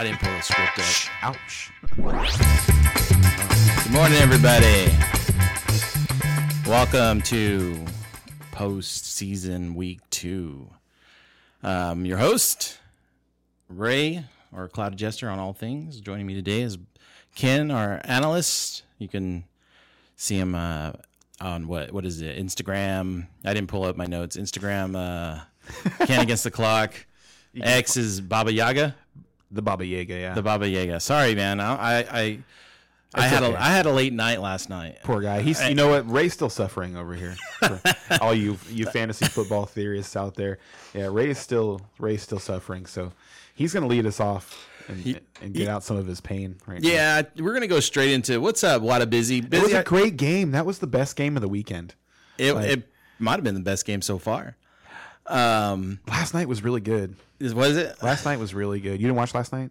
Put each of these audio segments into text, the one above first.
I didn't pull the script up. Ouch. Good morning, everybody. Welcome to postseason week two. Um, your host, Ray, or Cloud Jester on all things. Joining me today is Ken, our analyst. You can see him uh, on what what is it? Instagram. I didn't pull up my notes. Instagram. Uh, Ken against the clock. X is Baba Yaga. The Baba Yaga, yeah. The Baba Yaga. Sorry, man. I I I, I had okay. a I had a late night last night. Poor guy. He's you know what? Ray's still suffering over here. All you you fantasy football theorists out there. Yeah, Ray is still Ray's still suffering. So he's gonna lead us off and, and get out some of his pain right now. Yeah, we're gonna go straight into what's up. What a busy It was a great game. That was the best game of the weekend. It, it might have been the best game so far. Um, Last night was really good. is- was it? Last night was really good. You didn't watch last night?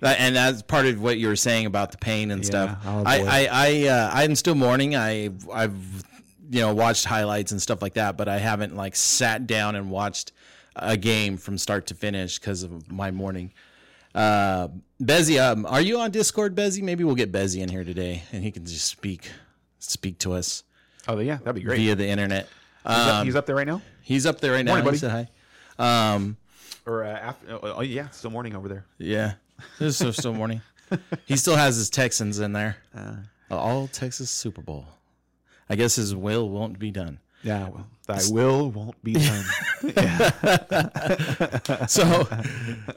That- and that's part of what you were saying about the pain and stuff. oh. I, I, I, uh, I'm still mourning. I, I've, you know, watched highlights and stuff like that, but I haven't like sat down and watched a game from start to finish because of my mourning. Uh, Bezzy, um, are you on Discord, Bezzy? Maybe we'll get Bezzy in here today, and he can just speak, speak to us Oh yeah, that'd be great. via the internet. He's, up, he's up there right now. He's up there right now. Morning, He buddy. said hi. Um, Or uh, after? Oh, oh, yeah, still morning over there. Yeah, this is still morning. he still has his Texans in there. Uh. All Texas Super Bowl. I guess his will won't be done. Yeah, well, thy will won't be done. So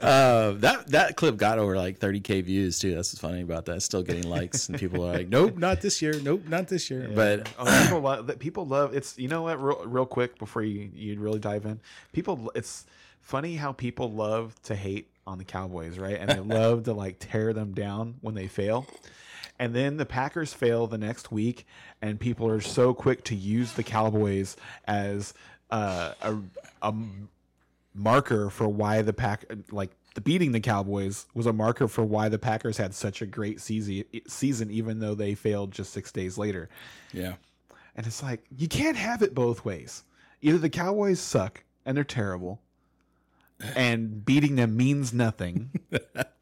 uh, that that clip got over like 30k views too. That's what's funny about that. Still getting likes, and people are like, "Nope, not this year. Nope, not this year." But Oh, people love. People love it's. You know what? Real, real quick before you you really dive in, people. It's funny how people love to hate on the Cowboys, right? And they love to like tear them down when they fail. And then the Packers fail the next week, and people are so quick to use the Cowboys as uh, a a marker for why the pack like the beating the Cowboys was a marker for why the Packers had such a great season season even though they failed just 6 days later. yeah, And it's like you can't have it both ways. Either the Cowboys suck and they're terrible and beating them means nothing.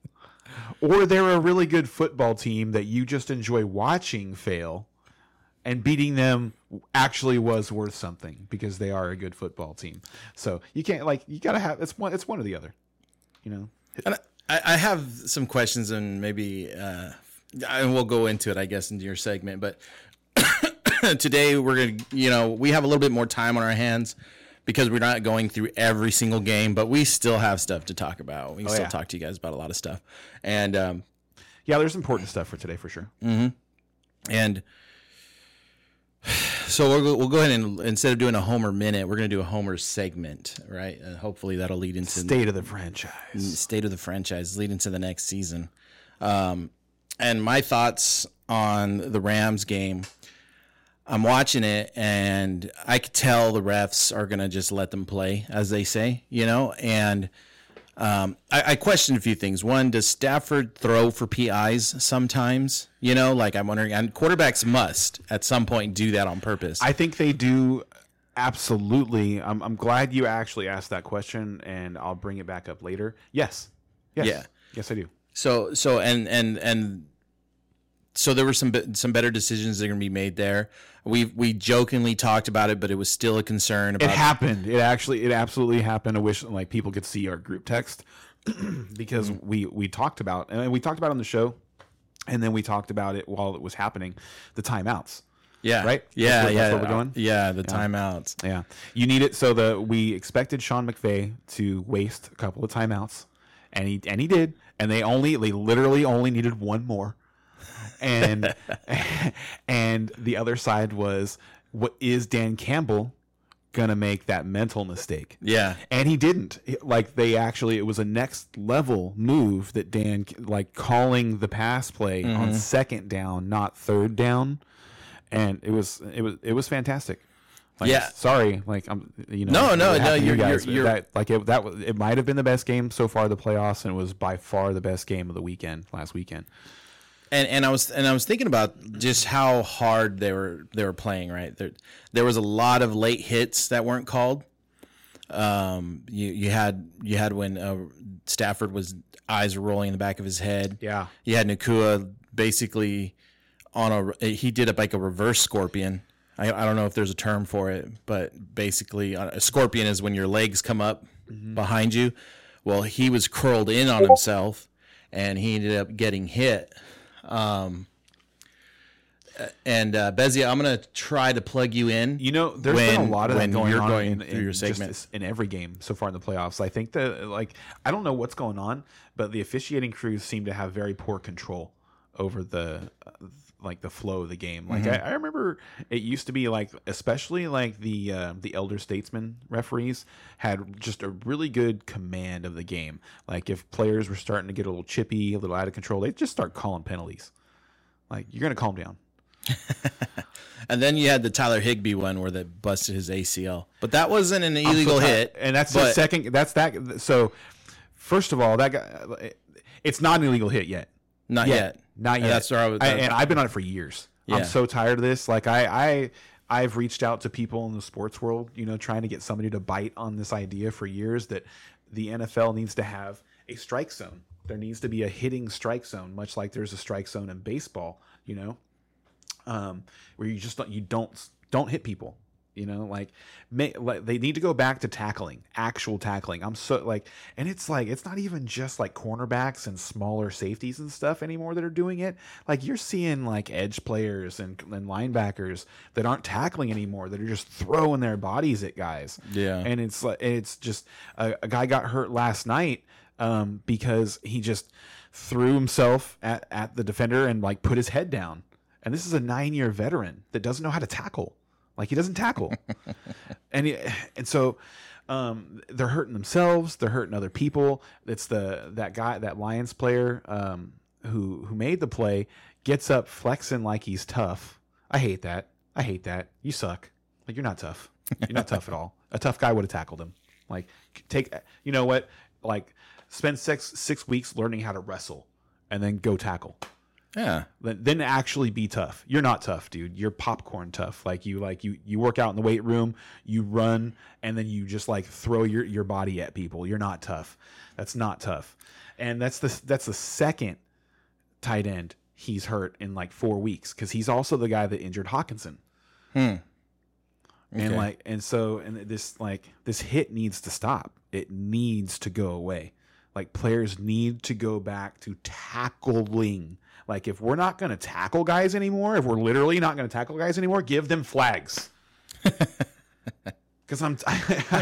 or they're a really good football team that you just enjoy watching fail and beating them actually was worth something because they are a good football team. So you can't like you got to have it's one it's one or the other. You know. and I, I have some questions, and maybe uh, and we'll go into it, I guess, into your segment. But today we're gonna, you know, we have a little bit more time on our hands because we're not going through every single game, but we still have stuff to talk about. We can still yeah. talk to you guys about a lot of stuff, and um, Yeah, there's important stuff for today for sure. and so we'll go, we'll go ahead and instead of doing a Homer minute, we're gonna do a Homer segment, right? And hopefully that'll lead into State of the franchise. state of the franchise leading to the next season. Um, and my thoughts on the Rams game. I'm watching it, and I could tell the refs are gonna just let them play, as they say, you know. And um, I, I question a few things. One, does Stafford throw for PIs sometimes? You know, like I'm wondering. And quarterbacks must at some point do that on purpose. I think they do absolutely. I'm, I'm glad you actually asked that question, and I'll bring it back up later. Yes. Yes. Yeah. Yes, I do. So so and and and so there were some some better decisions that are going to be made there. We we jokingly talked about it, but it was still a concern It about happened. It actually, it absolutely happened. I wish like people could see our group text because mm. we we talked about and we talked about it on the show, and then we talked about it while it was happening, the timeouts. yeah right? yeah That's yeah that's where we're going? yeah the timeouts Yeah, you need it. So the we expected Sean McVay to waste a couple of timeouts, and he and he did. And they only they literally only needed one more, and and the other side was what is Dan Campbell gonna make that mental mistake? yeah And he didn't. Like they actually, it was a next level move that Dan like calling the pass play Mm-hmm. on second down, not third down, and it was it was it was fantastic. Like, Yeah. Sorry, like I'm you know No, no, no, you're- you guys, you're- you're- that like it, that was it might have been the best game so far the playoffs, and it was by far the best game of the weekend last weekend. And and I was and I was thinking about just how hard they were they were playing. Right there, there was a lot of late hits that weren't called. Um, you you had you had when uh, Stafford was eyes rolling in the back of his head. Yeah. You had Nacua basically on a he did it like a reverse scorpion. I, I don't know if there's a term for it, but basically uh, a scorpion is when your legs come up behind you. Well, he was curled in on himself, and he ended up getting hit. Um, and uh, Bezzy, I'm gonna try to plug you in. You know, there's been a lot of that going you're on going in, through in your segment. in every game so far in the playoffs. I think that like I don't know what's going on, but the officiating crews seem to have very poor control over the uh, like the flow of the game. Like Mm-hmm. I, I remember it used to be like especially like the uh, the elder statesmen referees had just a really good command of the game. Like if players were starting to get a little chippy, a little out of control, they'd just start calling penalties. Like you're gonna calm down. And then you had the Tyler Higbee one where they busted his ACL, but that wasn't an illegal so hit. and that's the second. That's that. So, first of all, that guy, it's not an illegal hit yet. Not Yet. yet. Not yet. That's where I was. I, and I've been on it for years. Yeah. I'm so tired of this. Like I, I, I've reached out to people in the sports world, you know, trying to get somebody to bite on this idea for years that the NFL needs to have a strike zone. There needs to be a hitting strike zone, much like there's a strike zone in baseball. You know, um, where you just don't, you don't don't hit people. You know, like, may, like they need to go back to tackling, actual tackling. I'm so like, and it's like it's not even just like cornerbacks and smaller safeties and stuff anymore that are doing it. Like you're seeing like edge players and, and linebackers that aren't tackling anymore, that are just throwing their bodies at guys. Yeah. and it's like it's just a, a guy got hurt last night um, because he just threw himself at at the defender and like put his head down. And this is a nine year veteran that doesn't know how to tackle. Like he doesn't tackle, and he, and so um, they're hurting themselves. They're hurting other people. It's the that guy that Lions player um, who who made the play gets up flexing like he's tough. I hate that. I hate that. You suck. Like you're not tough. You're not tough at all. A tough guy would have tackled him. Like take you know what? Like spend six six weeks learning how to wrestle, and then go tackle yeah. then then actually be tough. You're not tough, dude. You're popcorn tough. Like you like you you work out in the weight room, you run, and then you just like throw your your body at people. You're not tough. That's not tough. And that's the that's the second tight end he's hurt in like four weeks because he's also the guy that injured Hockenson. Hmm. And Okay. like and so and this like this hit needs to stop. It needs to go away. Like players need to go back to tackling. Like if we're not going to tackle guys anymore, if we're literally not going to tackle guys anymore, give them flags. Because I'm,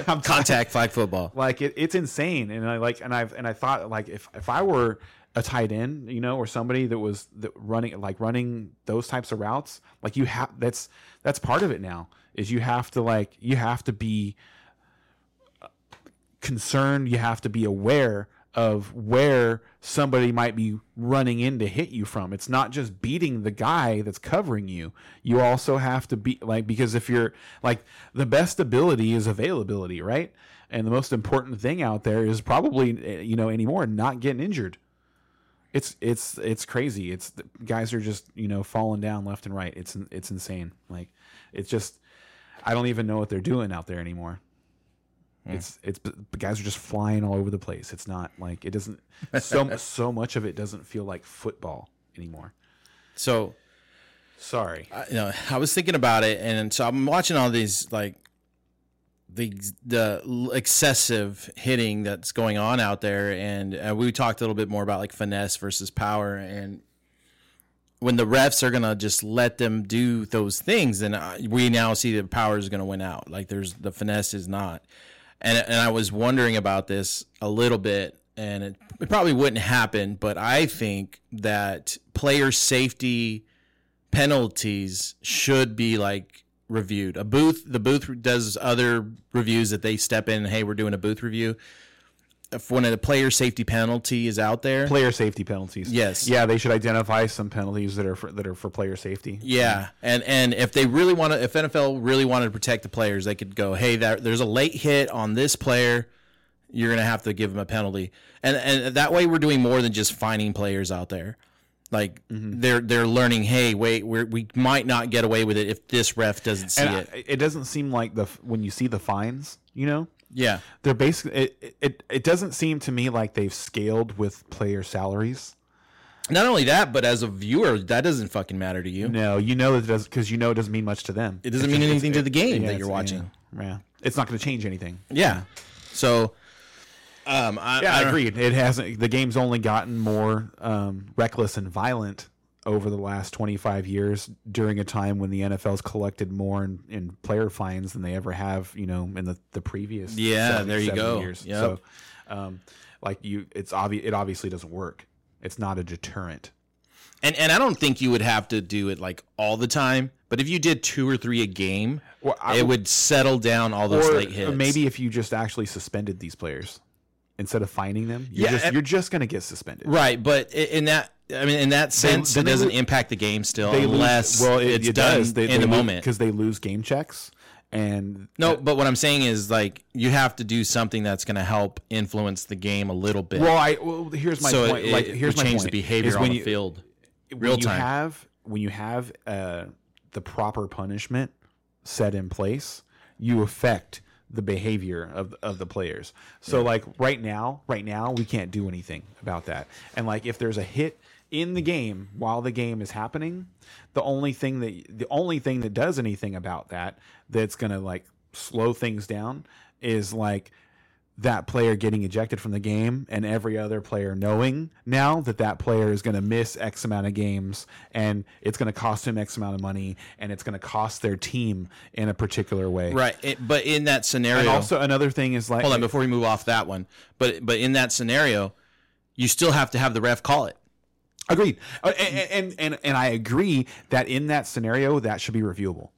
I'm Contact flag football. like it, it's insane and i like and i've and i thought like if if i were a tight end you know or somebody that was that running like running those types of routes like you have that's that's part of it now is you have to like you have to be uh, concerned you have to be aware of where somebody might be running in to hit you from. It's not just beating the guy that's covering you. You also have to be like because if you're like the best ability is availability right? And the most important thing out there is probably eh, you know anymore not getting injured. It's it's it's crazy. It's guys are just you know falling down left and right. It's it's insane. Like it's just i don't even know what they're doing out there anymore it's it's the guys are just flying all over the place. It's not like it doesn't so so much of it doesn't feel like football anymore. So sorry. I- you know, I was thinking about it, and so I'm watching all these like the the excessive hitting that's going on out there, and uh, we talked a little bit more about like finesse versus power, and when the refs are gonna just let them do those things, then uh, we now see the power is gonna win out. Like there's the finesse is not, and and I was wondering about this a little bit, and it, it probably wouldn't happen, but I think that player safety penalties should be like reviewed. A booth, the booth does other reviews that they step in. Hey, we're doing a booth review. If when a player safety penalty is out there, player safety penalties Yes. yeah they should identify some penalties that are for that are for player safety Yeah, and and if they really want to, if NFL really wanted to protect the players, they could go, hey, there, there's a late hit on this player, you're gonna have to give them a penalty, and and that way we're doing more than just finding players out there. Like mm-hmm. they're they're learning. Hey, wait, we're, we might not get away with it if this ref doesn't see and it. I- it doesn't seem like the when you see the fines, you know, yeah, they're basically it, it. It doesn't seem to me like they've scaled with player salaries. not only that, but as a viewer, that doesn't fucking matter to you. No, you know it does because you know it doesn't mean much to them. It doesn't mean just- anything to the game yeah, that you're watching. Yeah, yeah. it's not going to change anything. Yeah. So, um, I, Yeah, I I agreed. It hasn't. The game's only gotten more um, reckless and violent over the last 25 years during a time when the NFL's collected more in, in player fines than they ever have, you know, in the, the previous Yeah, seven- there you go. years. Yep. So, um, like you, it's obvious. It obviously doesn't work. It's not a deterrent. And and I don't think you would have to do it like all the time. But if you did two or three a game, Well, I- it would settle down all those late hits. maybe if you just actually suspended these players instead of finding them, you're Yeah, just, and- you're just going to get suspended. right. But in that, I mean, in that sense, then it doesn't lo- impact the game still, They unless lose, well, it, it's it done does. They, in the moment. because they lose game checks and No, but what I'm saying is like you have to do something that's going to help influence the game a little bit. Well, I well, here's my so point. like here's my change point, the behavior on when the you, field. when real you time. have when you have uh, the proper punishment set in place, you affect the behavior of of the players. So like right now, right now we can't do anything about that. And like if there's a hit in the game while the game is happening, the only thing that the only thing that does anything about that that's going to like slow things down is like that player getting ejected from the game and every other player knowing now that that player is going to miss X amount of games and it's going to cost him X amount of money and it's going to cost their team in a particular way. Right. It, but in that scenario, And also another thing is like hold on before we move off that one. But but in that scenario, you still have to have the ref call it. agreed. Uh, And, and and and I agree that in that scenario that should be reviewable.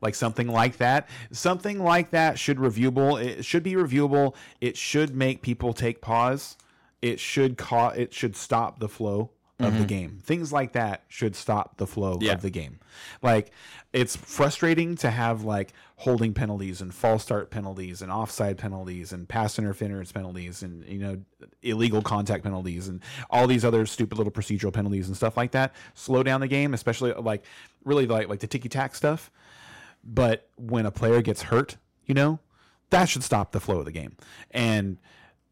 Like something like that, something like that should reviewable. It should be reviewable. It should make people take pause. It should ca- It should stop the flow of the game. Things like that should stop the flow Mm-hmm. Yeah. of the game. Like it's frustrating to have like holding penalties and false start penalties and offside penalties and pass interference penalties and you know illegal contact penalties and all these other stupid little procedural penalties and stuff like that. Slow down the game, especially like really like like the ticky tack stuff. But when a player gets hurt, you know, that should stop the flow of the game. And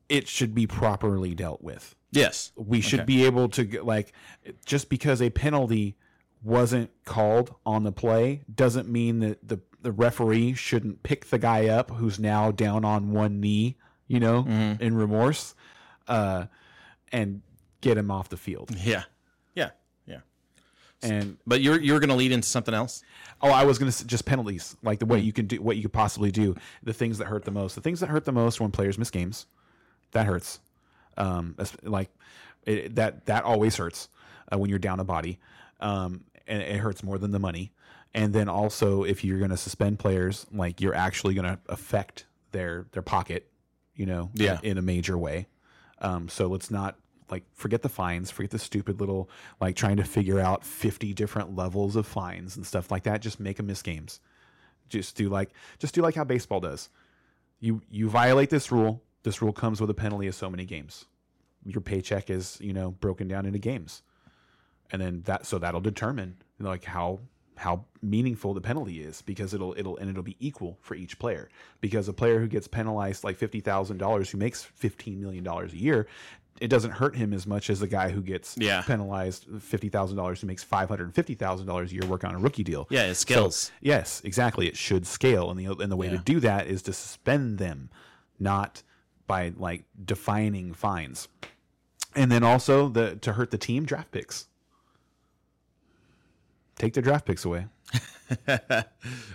it should be properly dealt with Yes. we should be able to like just because a penalty wasn't called on the play doesn't mean that the the referee shouldn't pick the guy up who's now down on one knee, you know, in remorse, uh, and get him off the field. Yeah. And But you're you're going to lead into something else. oh, I was gonna s- just penalties, like the way you can do, what you could possibly do, the things that hurt the most, the things that hurt the most when players miss games, that hurts. Um, that's- like it, that that always hurts uh, when you're down a body, um, and it hurts more than the money. And then also, if you're going to suspend players, like you're actually going to affect their their pocket, you know, Yeah. in a major way. Um, so let's not like forget the fines, forget the stupid little like trying to figure out 50 different levels of fines and stuff like that. Just make them miss games. Just do like just do like how baseball does. You you violate this rule. This rule comes with a penalty of so many games. Your paycheck is you know broken down into games, and then that so that'll determine you know, like how how meaningful the penalty is because it'll it'll and it'll be equal for each player because a player who gets penalized like fifty thousand dollars who makes fifteen million dollars a year it doesn't hurt him as much as the guy who gets Yeah. penalized fifty thousand dollars who makes five hundred fifty thousand dollars a year working on a rookie deal Yeah, it's skills. Yes, exactly. It should scale, and the and the way to do that is to suspend them, not by like defining fines. And then also the to hurt the team draft picks. Take the draft picks away.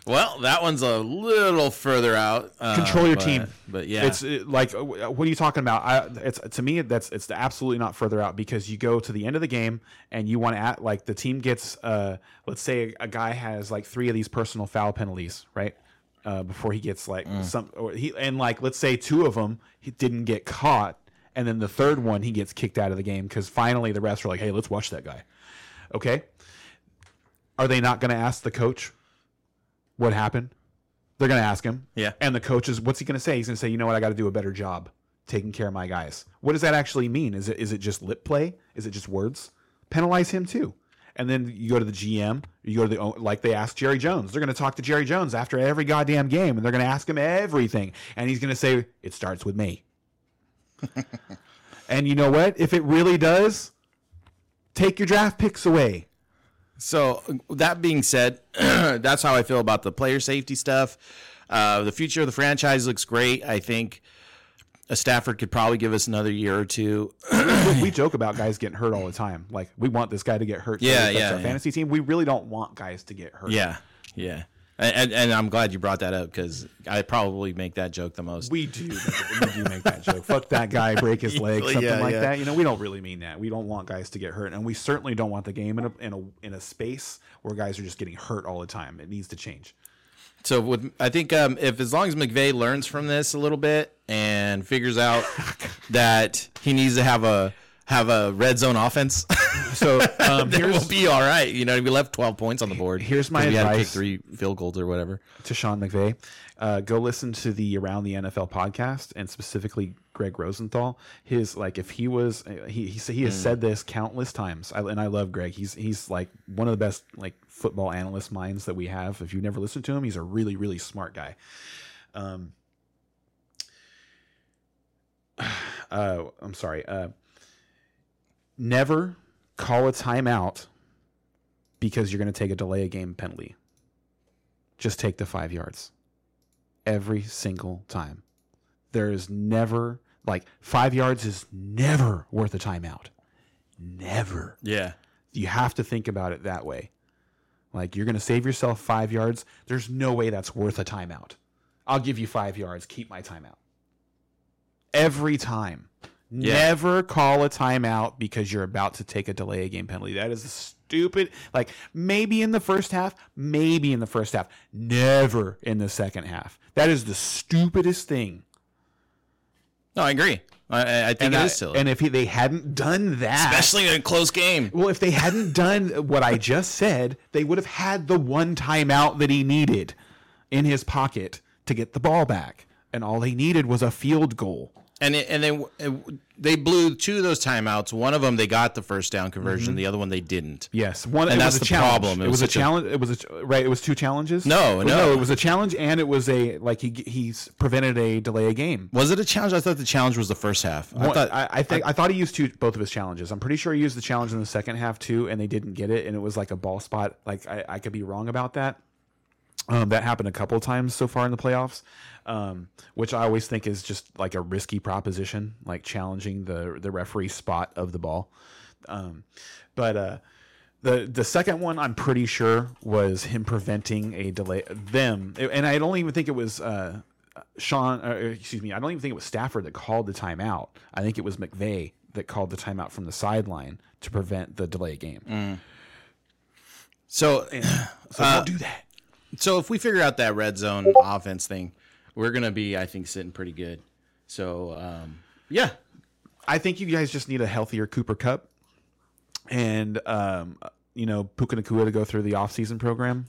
Well, that one's a little further out. uh, Control your but- team. But yeah. It's uh, like uh, what are you talking about? I, it's to me that's it's absolutely not further out because you go to the end of the game and you want to act like the team gets uh let's say a, a guy has like three of these personal foul penalties right uh, before he gets like Mm. some or he and like let's say two of them he didn't get caught and then the third one he gets kicked out of the game because finally the refs are like hey let's watch that guy okay are they not going to ask the coach what happened they're going to ask him Yeah. and the coach is what's he going to say? He's going to say, "You know what? I got to do a better job taking care of my guys." What does that actually mean? Is it is it just lip play? Is it just words? penalize him too. And then you go to the GM, you go to the like they asked Jerry Jones. They're going to talk to Jerry Jones after every goddamn game, and they're going to ask him everything, and he's going to say it starts with me. and you know what? If it really does, take your draft picks away. So that being said, that's how I feel about the player safety stuff. Uh, the future of the franchise looks great. I think a Stafford could probably give us another year or two. we, we joke about guys getting hurt all the time. Like we want this guy to get hurt. Yeah, yeah, Our yeah. fantasy team. We really don't want guys to get hurt. Yeah, yeah. And, and, I'm glad you brought that up because I probably make that joke the most. We do. we do make that joke. Fuck that guy, break his leg, Yeah, something like yeah. that. You know, we don't really mean that. We don't want guys to get hurt, and we certainly don't want the game in a in a in a space where guys are just getting hurt all the time. It needs to change. So with, I think um, if as long as McVay learns from this a little bit and figures out that he needs to have a have a red zone offense, So um, we'll be all right. You know, we left 12 points on the board. Here's my we had to advice. three field goals or whatever. to Sean McVay. Uh, go listen to the Around the NFL podcast and specifically Greg Rosenthal. His like if he was uh, he he, he has said this countless times, I, and I love Greg. He's he's like one of the best like football analyst minds that we have. If you've never listened to him, he's a really really smart guy. Um, uh, I'm sorry. Uh, never call a timeout because you're going to take a delay a game penalty just take the five yards every single time. There is never like five yards is never worth a timeout. Never. Yeah. You have to think about it that way. Like you're going to save yourself five yards. There's no way that's worth a timeout. I'll give you five yards. Keep my timeout. Every time. Yeah. Never call a timeout because you're about to take a delay a game penalty. That is stupid. Like maybe in the first half, maybe in the first half, never in the second half. That is the stupidest thing. No, I agree. I- I, I think And, it I- is silly, and if he, they hadn't done that, especially in a close game. well, if they hadn't done what I just said, they would have had the one timeout that he needed in his pocket to get the ball back, and all he needed was a field goal. And it, and they they blew two of those timeouts. One of them they got the first down conversion. Mm-hmm. The other one they didn't. Yes, one. And that's the challenge. problem. It, It was, was a such a- challenge. It was a right. It was two challenges. No, Well, no. It was a challenge, and it was a like he he's prevented a delay a game. Was it a challenge? I thought the challenge was the first half. I One- thought I, I think I, thought he used two both of his challenges. I'm pretty sure he used the challenge in the second half too, and they didn't get it, and it was like a ball spot. Like I, I could be wrong about that. Um, that happened a couple times so far in the playoffs, um, which I always think is just like a risky proposition, like challenging the the referee spot of the ball. Um, but uh, the the second one, I'm pretty sure was him preventing a delay. Them, and I don't even think it was uh, Sean. Uh, excuse me, I don't even think it was Stafford that called the timeout. I think it was McVay that called the timeout from the sideline to prevent the delay game. so. So don't do that. So if we figure out that red zone offense thing, we're gonna be, I think, sitting pretty good. So um, yeah, I think you guys just need a healthier Cooper Kupp, and um, you know Puka Nacua to go through the offseason program,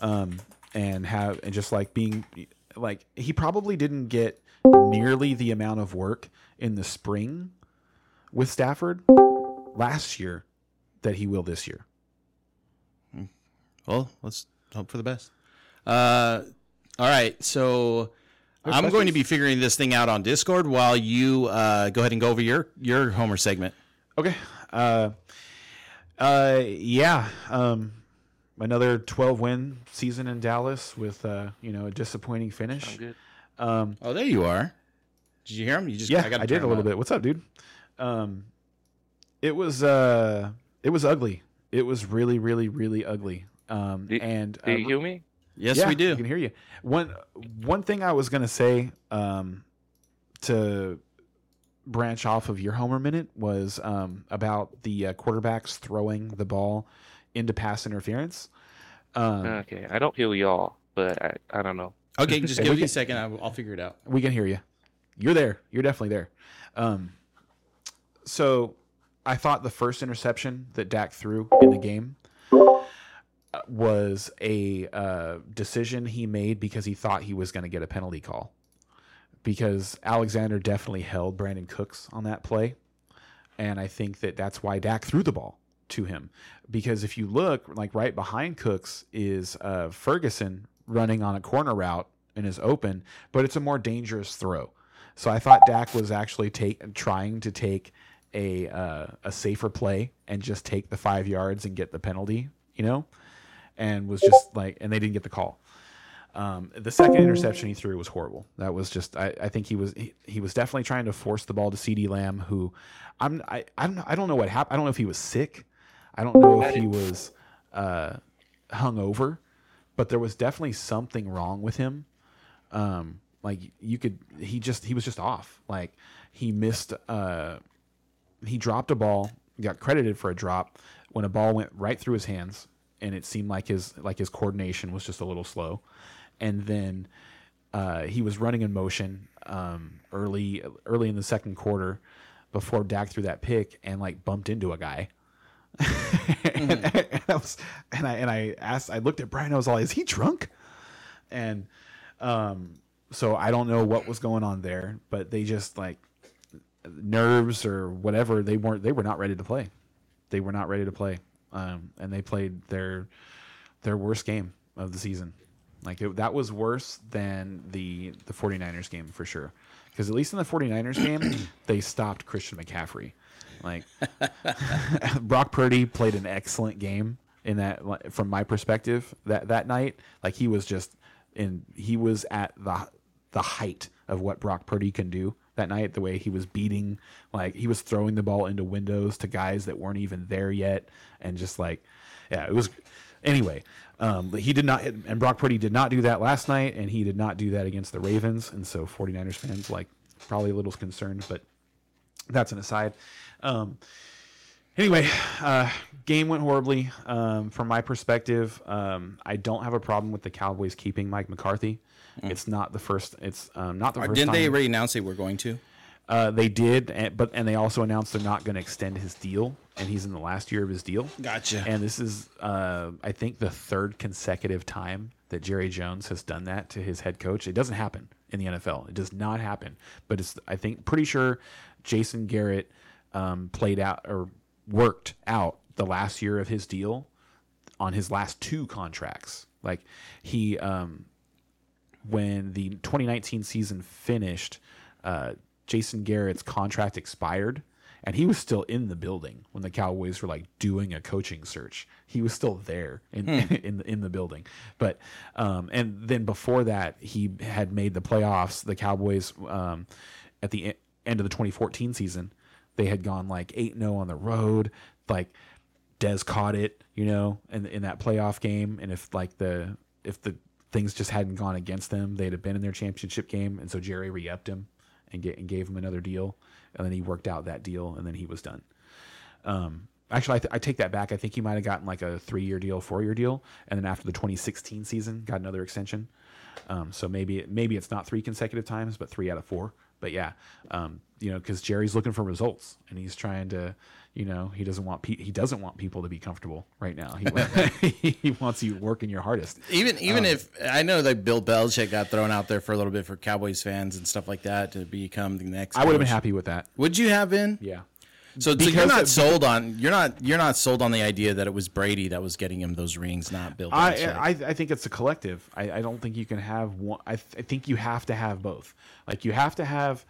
um, and have and just like being like he probably didn't get nearly the amount of work in the spring with Stafford last year that he will this year. well, let's hope for the best. Uh, all right, so I'm going to be figuring this thing out on Discord while you uh, go ahead and go over your your Homer segment. Okay. Uh, uh, yeah. Um, another 12 win season in Dallas with uh, you know a disappointing finish. Good. Um, Oh, there you are. Did you hear him? You just yeah, I, gotta did a little up. bit. What's up, dude? Um, it was uh, it was ugly. It was really, really, really ugly. Um, Do- and Do you uh, hear me? Yes, yeah, we I do. can hear you. One one thing I was gonna say um, to branch off of your Homer minute was um, about the uh, quarterbacks throwing the ball into pass interference. Um, Okay, I don't hear y'all, but I, I don't know. Okay, just give me can- a second. I'll, I'll figure it out. we can hear you. You're there. You're definitely there. Um, so I thought the first interception that Dak threw in the game was a uh, decision he made because he thought he was going to get a penalty call. Because Alexander definitely held Brandin Cooks on that play. And I think that that's why Dak threw the ball to him because if you look like right behind Cooks is uh, Ferguson running on a corner route and is open, but it's a more dangerous throw. So I thought Dak was actually take trying to take a uh, a safer play and just take the five yards and get the penalty, you know, and was just like, and they didn't get the call. Um, the second interception he threw was horrible. That was just I, I think he was he, he was definitely trying to force the ball to CeeDee Lamb, who I'm I I don't know, I don't know what happened. I don't know if he was sick. I don't know if he was uh, hung over, but there was definitely something wrong with him. Um, like you could he just he was just off. Like he missed uh, he dropped a ball, got credited for a drop when a ball went right through his hands, and it seemed like his like his coordination was just a little slow and then uh, he was running in motion um, early early in the second quarter before Dak threw that pick and like bumped into a guy. and, and, I was, and I and I asked, I looked at Brian. I was like, "Is he drunk?" And um, so I don't know what was going on there, but they just like nerves or whatever. They weren't. They were not ready to play. They were not ready to play, um, and they played their their worst game of the season. Like it, that was worse than the the 49ers game for sure. Because at least in the 49ers game, they stopped Christian McCaffrey. Like Brock Purdy played an excellent game in that from my perspective that that night. Like he was just in he was at the the height of what Brock Purdy can do that night. The way he was beating, like he was throwing the ball into windows to guys that weren't even there yet, and just like, yeah, it was. Anyway, um, he did not, and Brock Purdy did not do that last night, and he did not do that against the Ravens. And so 49ers fans, like, probably a little concerned, but that's an aside. Um, anyway, uh, game went horribly. Um, from my perspective, um, I don't have a problem with the Cowboys keeping Mike McCarthy. Mm. It's not the first. It's um, not the first. Didn't time. they already announce they were going to? Uh, they did, and, but and they also announced they're not going to extend his deal, and he's in the last year of his deal. Gotcha. And this is, uh, I think, the third consecutive time that Jerry Jones has done that to his head coach. It doesn't happen in the NFL. It does not happen. But it's, I think, pretty sure Jason Garrett um, played out or worked out the last year of his deal on his last two contracts. Like he, um, when the 2019 season finished. Uh, Jason Garrett's contract expired and he was still in the building when the Cowboys were like doing a coaching search. He was still there in hmm. in, in the building. But um, and then before that, he had made the playoffs. The Cowboys um, at the end of the 2014 season, they had gone like eight 0 on the road. Like Dez caught it, you know, in in that playoff game. And if like the if the things just hadn't gone against them, they'd have been in their championship game. And so Jerry re-upped him and, get, and gave him another deal, and then he worked out that deal, and then he was done. Um, actually, I, th- I, take that back. I think he might have gotten like a three-year deal, four-year deal, and then after the 2016 season, got another extension. Um, so maybe maybe it's not three consecutive times, but three out of four. But yeah, um, you know, because Jerry's looking for results, and he's trying to you know he doesn't want pe- he doesn't want people to be comfortable right now. He, he wants you working your hardest. Even even um, if i know that bill belichick got thrown out there for a little bit for cowboys fans and stuff like that to become the next i would have been happy with that. Would you have been? Yeah so, so you're not sold on you're not you're not sold on the idea that it was Brady that was getting him those rings, not Bill. Belichick. I, I I think it's a collective. I, I don't think you can have one. I, th- I think you have to have both. Like you have to have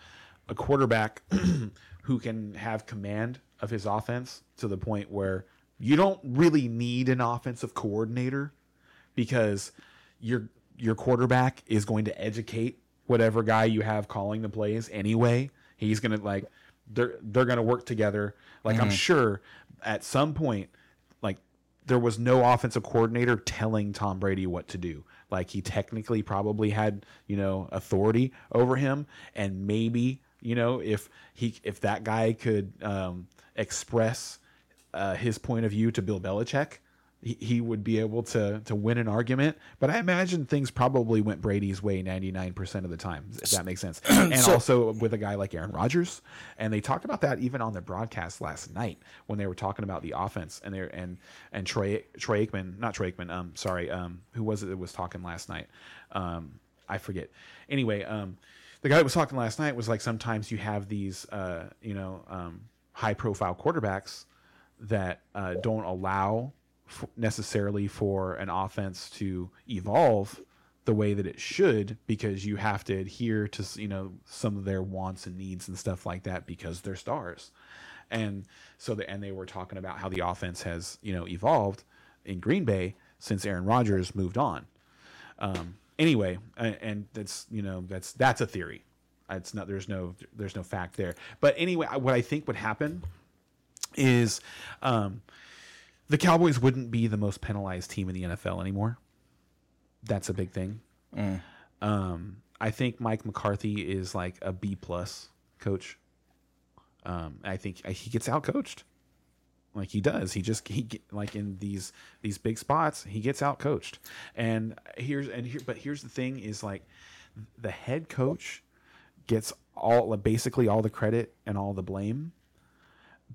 a quarterback who can have command of his offense to the point where you don't really need an offensive coordinator because your your quarterback is going to educate whatever guy you have calling the plays anyway. He's going to like they're they're going to work together. Like mm-hmm. I'm sure at some point like there was no offensive coordinator telling Tom Brady what to do. Like he technically probably had, you know, authority over him and maybe, you know, if he if that guy could um express uh, his point of view to Bill Belichick, he, he would be able to to win an argument. But I imagine things probably went Brady's way 99% of the time, if that makes sense. And so, also with a guy like Aaron Rodgers. And they talked about that even on the broadcast last night when they were talking about the offense and they and and Troy Troy Aikman, not Troy Aikman, um, sorry, um, who was it that was talking last night? Um, I forget. Anyway, um, the guy that was talking last night was like sometimes you have these uh, you know, um, high profile quarterbacks that uh, don't allow f- necessarily for an offense to evolve the way that it should because you have to adhere to you know some of their wants and needs and stuff like that because they're stars. And so the, and they were talking about how the offense has you know evolved in Green Bay since Aaron Rodgers moved on. Um, anyway and, that's you know that's that's a theory. It's not there's no there's no fact there. But anyway what I think would happen is um, the Cowboys wouldn't be the most penalized team in the NFL anymore. That's a big thing. Um, I think Mike McCarthy is like a B plus coach. Um, I think he gets out coached. Like he does, he just he get, like in these these big spots, he gets out coached. And here's and here, but here's the thing: is like the head coach gets all basically all the credit and all the blame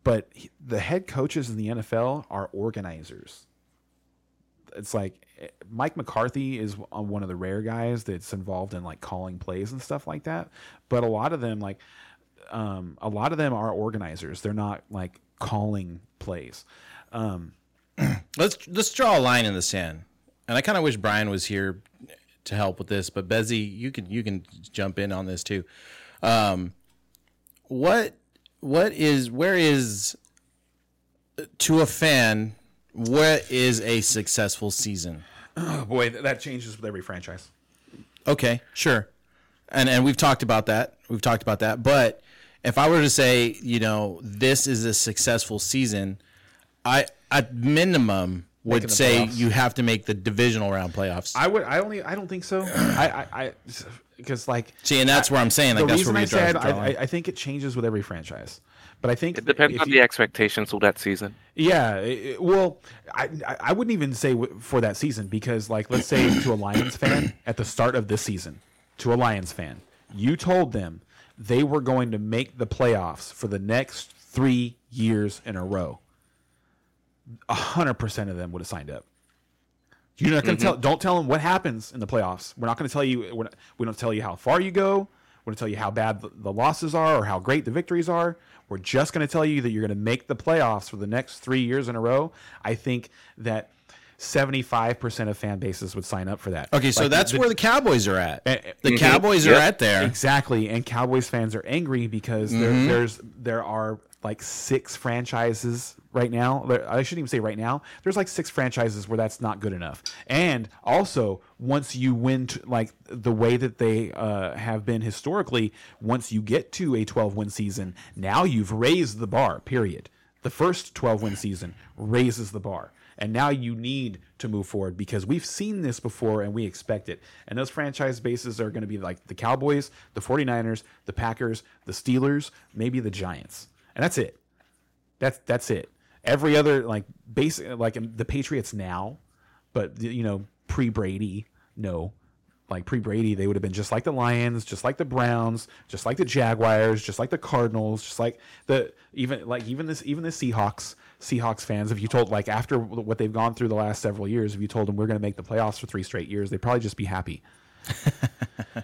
but he- the head coaches in the NFL are organizers. It's like eh, Mike McCarthy is uh, one of the rare guys that's involved in like calling plays and stuff like that. But a lot of them, like, um, a lot of them are organizers. They're not like calling plays. Um, Let's let's draw a line in the sand. And I kind of wish Brian was here to help with this, but Bezzy, you can you can jump in on this too. Um, what what is where is to a fan? What is a successful season? oh boy, that changes with every franchise. Okay, sure. And and we've talked about that. We've talked about that. But if I were to say, you know, this is a successful season, I at minimum would say playoffs. you have to make the divisional round playoffs. I would. I only. I don't think so. I. I. I because like See, and that's where I'm saying like the that's reason where I we draw said I. I, I think it changes with every franchise, but I think It depends on you- the expectations of that season. Yeah, it- it- well, I I- I wouldn't even say w- for that season because, like, let's say to a Lions fan at the start of this season, to a Lions fan, you told them they were going to make the playoffs for the next three years in a row. Hundred percent of them would have signed up. You're not going to tell. Don't tell them what happens in the playoffs. We're not going to tell you. We're not, we don't tell you how far you go. We're going to tell you how bad the, the losses are or how great the victories are. We're just going to tell you that you're going to make the playoffs for the next three years in a row. I think that 75% of fan bases would sign up for that. okay, so Like, that's the- where the Cowboys are at. Eh, The eh, Cowboys Yep. are at there. Exactly, and Cowboys fans are angry because Mm-hmm. there's there are like six franchises right now. I shouldn't even say right now. There's like six franchises where that's not good enough. And also, once you win, like the way that they uh, have been historically, once you get to a 12 win season, now you've raised the bar. Period. The first 12 win season raises the bar. And now you need to move forward because we've seen this before and we expect it. And those franchise bases are going to be like the Cowboys, the 49ers, the Packers, the Steelers, maybe the Giants. And that's it. That's that's it. Every other like basic like the Patriots now, but you know, pre-Brady, no. Like pre-Brady, they would have been just like the Lions, just like the Browns, just like the Jaguars, just like the Cardinals, just like the even like even this even the Seahawks. Seahawks fans, if you told like after what they've gone through the last several years, if you told them we're going to make the playoffs for three straight years, they'd probably just be happy.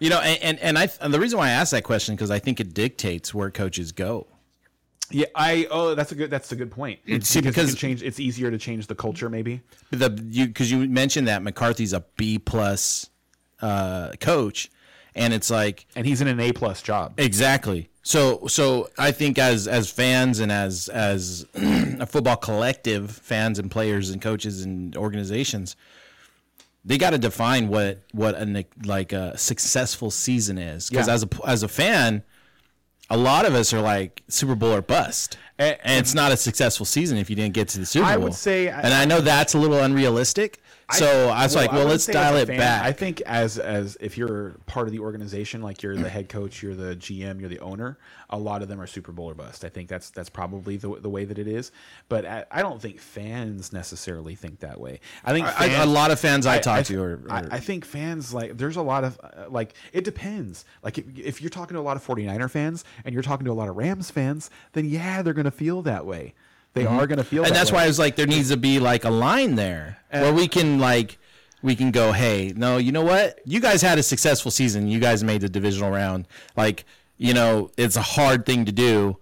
You know, and and, and I and the reason why I asked that question because I think it dictates where coaches go. Yeah, I oh that's a good that's a good point. See, because, you because- can change it's easier to change the culture maybe. the you because you mentioned that McCarthy's a B plus uh, coach, and it's like And he's in an A plus job. exactly. So so I think as as fans and as as a football collective, fans and players and coaches and organizations, they got to define what what a like a successful season is. Because Yeah. as a as a fan, a lot of us are like Super Bowl or bust. And- and it's not a successful season if you didn't get to the Super Bowl. I would say- and I know that's a little unrealistic. So I, was like, well, let's dial it fan. back. I think as as if you're part of the organization, like you're the head coach, you're the GM, you're the owner. A lot of them are Super Bowl or bust. I think that's that's probably the the way that it is. But I, I don't think fans necessarily think that way. I think I- fans, a lot of fans I, I- talk I- to are, I, are I think fans like there's a lot of uh, like it depends. Like if, if you're talking to a lot of 49er fans and you're talking to a lot of Rams fans, then yeah, they're going to feel that way. They are going to feel Mm-hmm. and that that's way. why I was like, there needs to be like a line there where we can like we can go, hey, no, you know what? You guys had a successful season. You guys made the divisional round. Like, you know, it's a hard thing to do.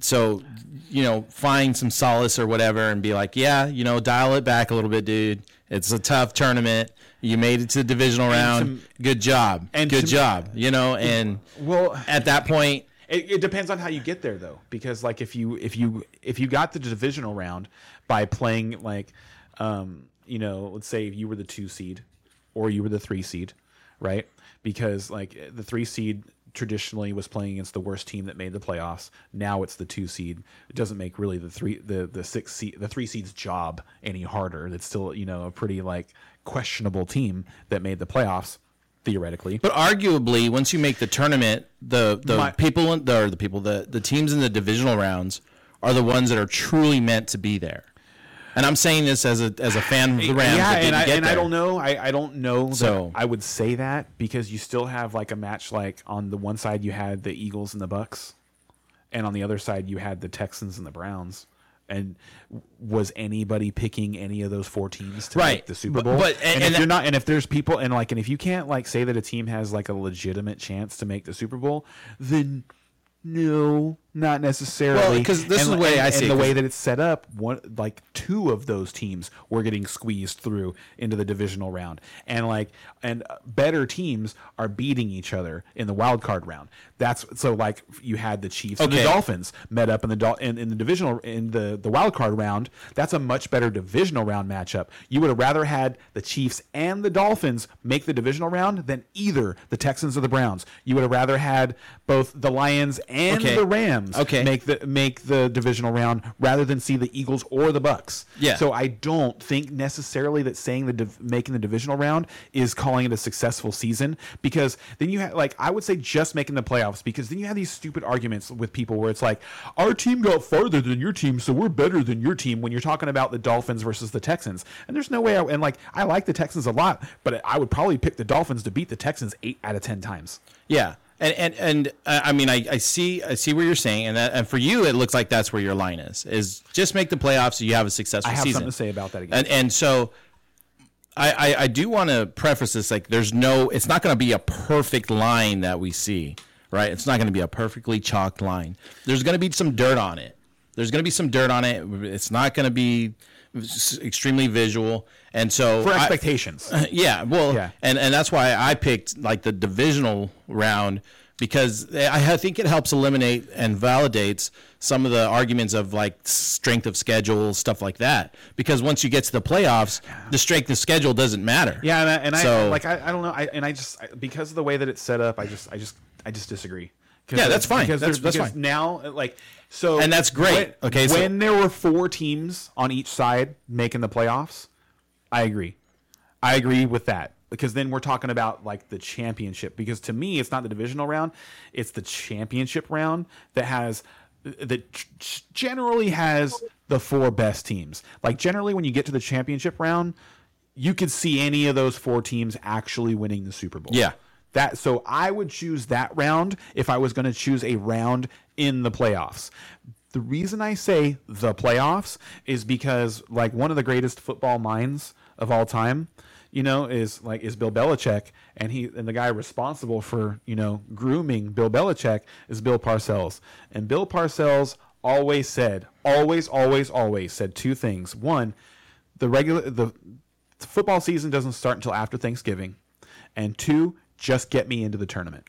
so you know, find some solace or whatever, and be like, yeah, you know, dial it back a little bit, dude. It's a tough tournament. You made it to the divisional round. Good job. and Good to- job. You know, and Well, at that point, It, it depends on how you get there though, because like if you if you if you got the divisional round by playing like, um, you know, let's say you were the two seed, or you were the three seed, right? Because like the three seed traditionally was playing against the worst team that made the playoffs. Now it's the two seed. It doesn't make really the three the the six seed the three seed's job any harder. It's still you know a pretty like questionable team that made the playoffs theoretically. But arguably, once you make the tournament, the the My- people in, the, or the people the the teams in the divisional rounds are the ones that are truly meant to be there. And I'm saying this as a as a fan of the Rams. Yeah, and I, and I don't know. I, I don't know. So- that I would say that because you still have like a match like on the one side you had the Eagles and the Bucks, and on the other side you had the Texans and the Browns. And was anybody picking any of those four teams to Right. make the Super Bowl? but- and, and- if and you're not, and if there's people, and like, and if you can't like say that a team has like a legitimate chance to make the Super Bowl, then no, not necessarily. Well, 'cause this And- is the way and- I see and it, the way that it's set up, one like two of those teams were getting squeezed through into the divisional round, and like and uh, better teams are beating each other in the wild card round. That's so like you had the Chiefs and the Dolphins met up in the Dol- in, in the divisional in the the wild card round. That's a much better divisional round matchup. You would have rather had the Chiefs and the Dolphins make the divisional round than either the Texans or the Browns. You would have rather had both the Lions and Okay. the Rams Okay. make the make the divisional round rather than see the Eagles or the Bucks. Yeah. So I don't think necessarily that saying the div- making the divisional round is calling it a successful season because then you have like I would say just making the playoffs because then you have these stupid arguments with people where it's like our team got farther than your team so we're better than your team when you're talking about the Dolphins versus the Texans and there's no way I, and like I like the Texans a lot but I would probably pick the Dolphins to beat the Texans 8 out of 10 times. Yeah, and and and uh, I mean, I, I see I see what you're saying, and that, and for you, it looks like that's where your line is: is just make the playoffs so you have a successful I have season. something to say about that again. And and so, I I, I do want to preface this like there's no, it's not going to be a perfect line that we see, right? It's not going to be a perfectly chalked line. There's going to be some dirt on it. There's going to be some dirt on it. It's not going to be extremely visual, and so For I- expectations. yeah, well, Yeah. and and that's why I picked like the divisional round because I I think it helps eliminate and validates some of the arguments of like strength of schedule stuff like that. Because once you get to the playoffs, the strength of schedule doesn't matter. Yeah, and I, and I So- like I, I don't know, I, and I just I, because of the way that it's set up, I just I just I just disagree. Yeah, that's fine. Because That's- that's because fine. now, like, so And that's great. When, Okay, so- when there were four teams on each side making the playoffs, I agree. I agree with that because then we're talking about like the championship. Because to me, it's not the divisional round; it's the championship round that has that generally has the four best teams. Like generally, when you get to the championship round, you could see any of those four teams actually winning the Super Bowl. Yeah. That so I would choose that round if I was going to choose a round in the playoffs. The reason I say the playoffs is because like one of the greatest football minds of all time, you know, is like is Bill Belichick and he and the guy responsible for, you know, grooming Bill Belichick is Bill Parcells. And Bill Parcells always said, always always always said two things. One, the regular the football season doesn't start until after Thanksgiving. And two, just get me into the tournament.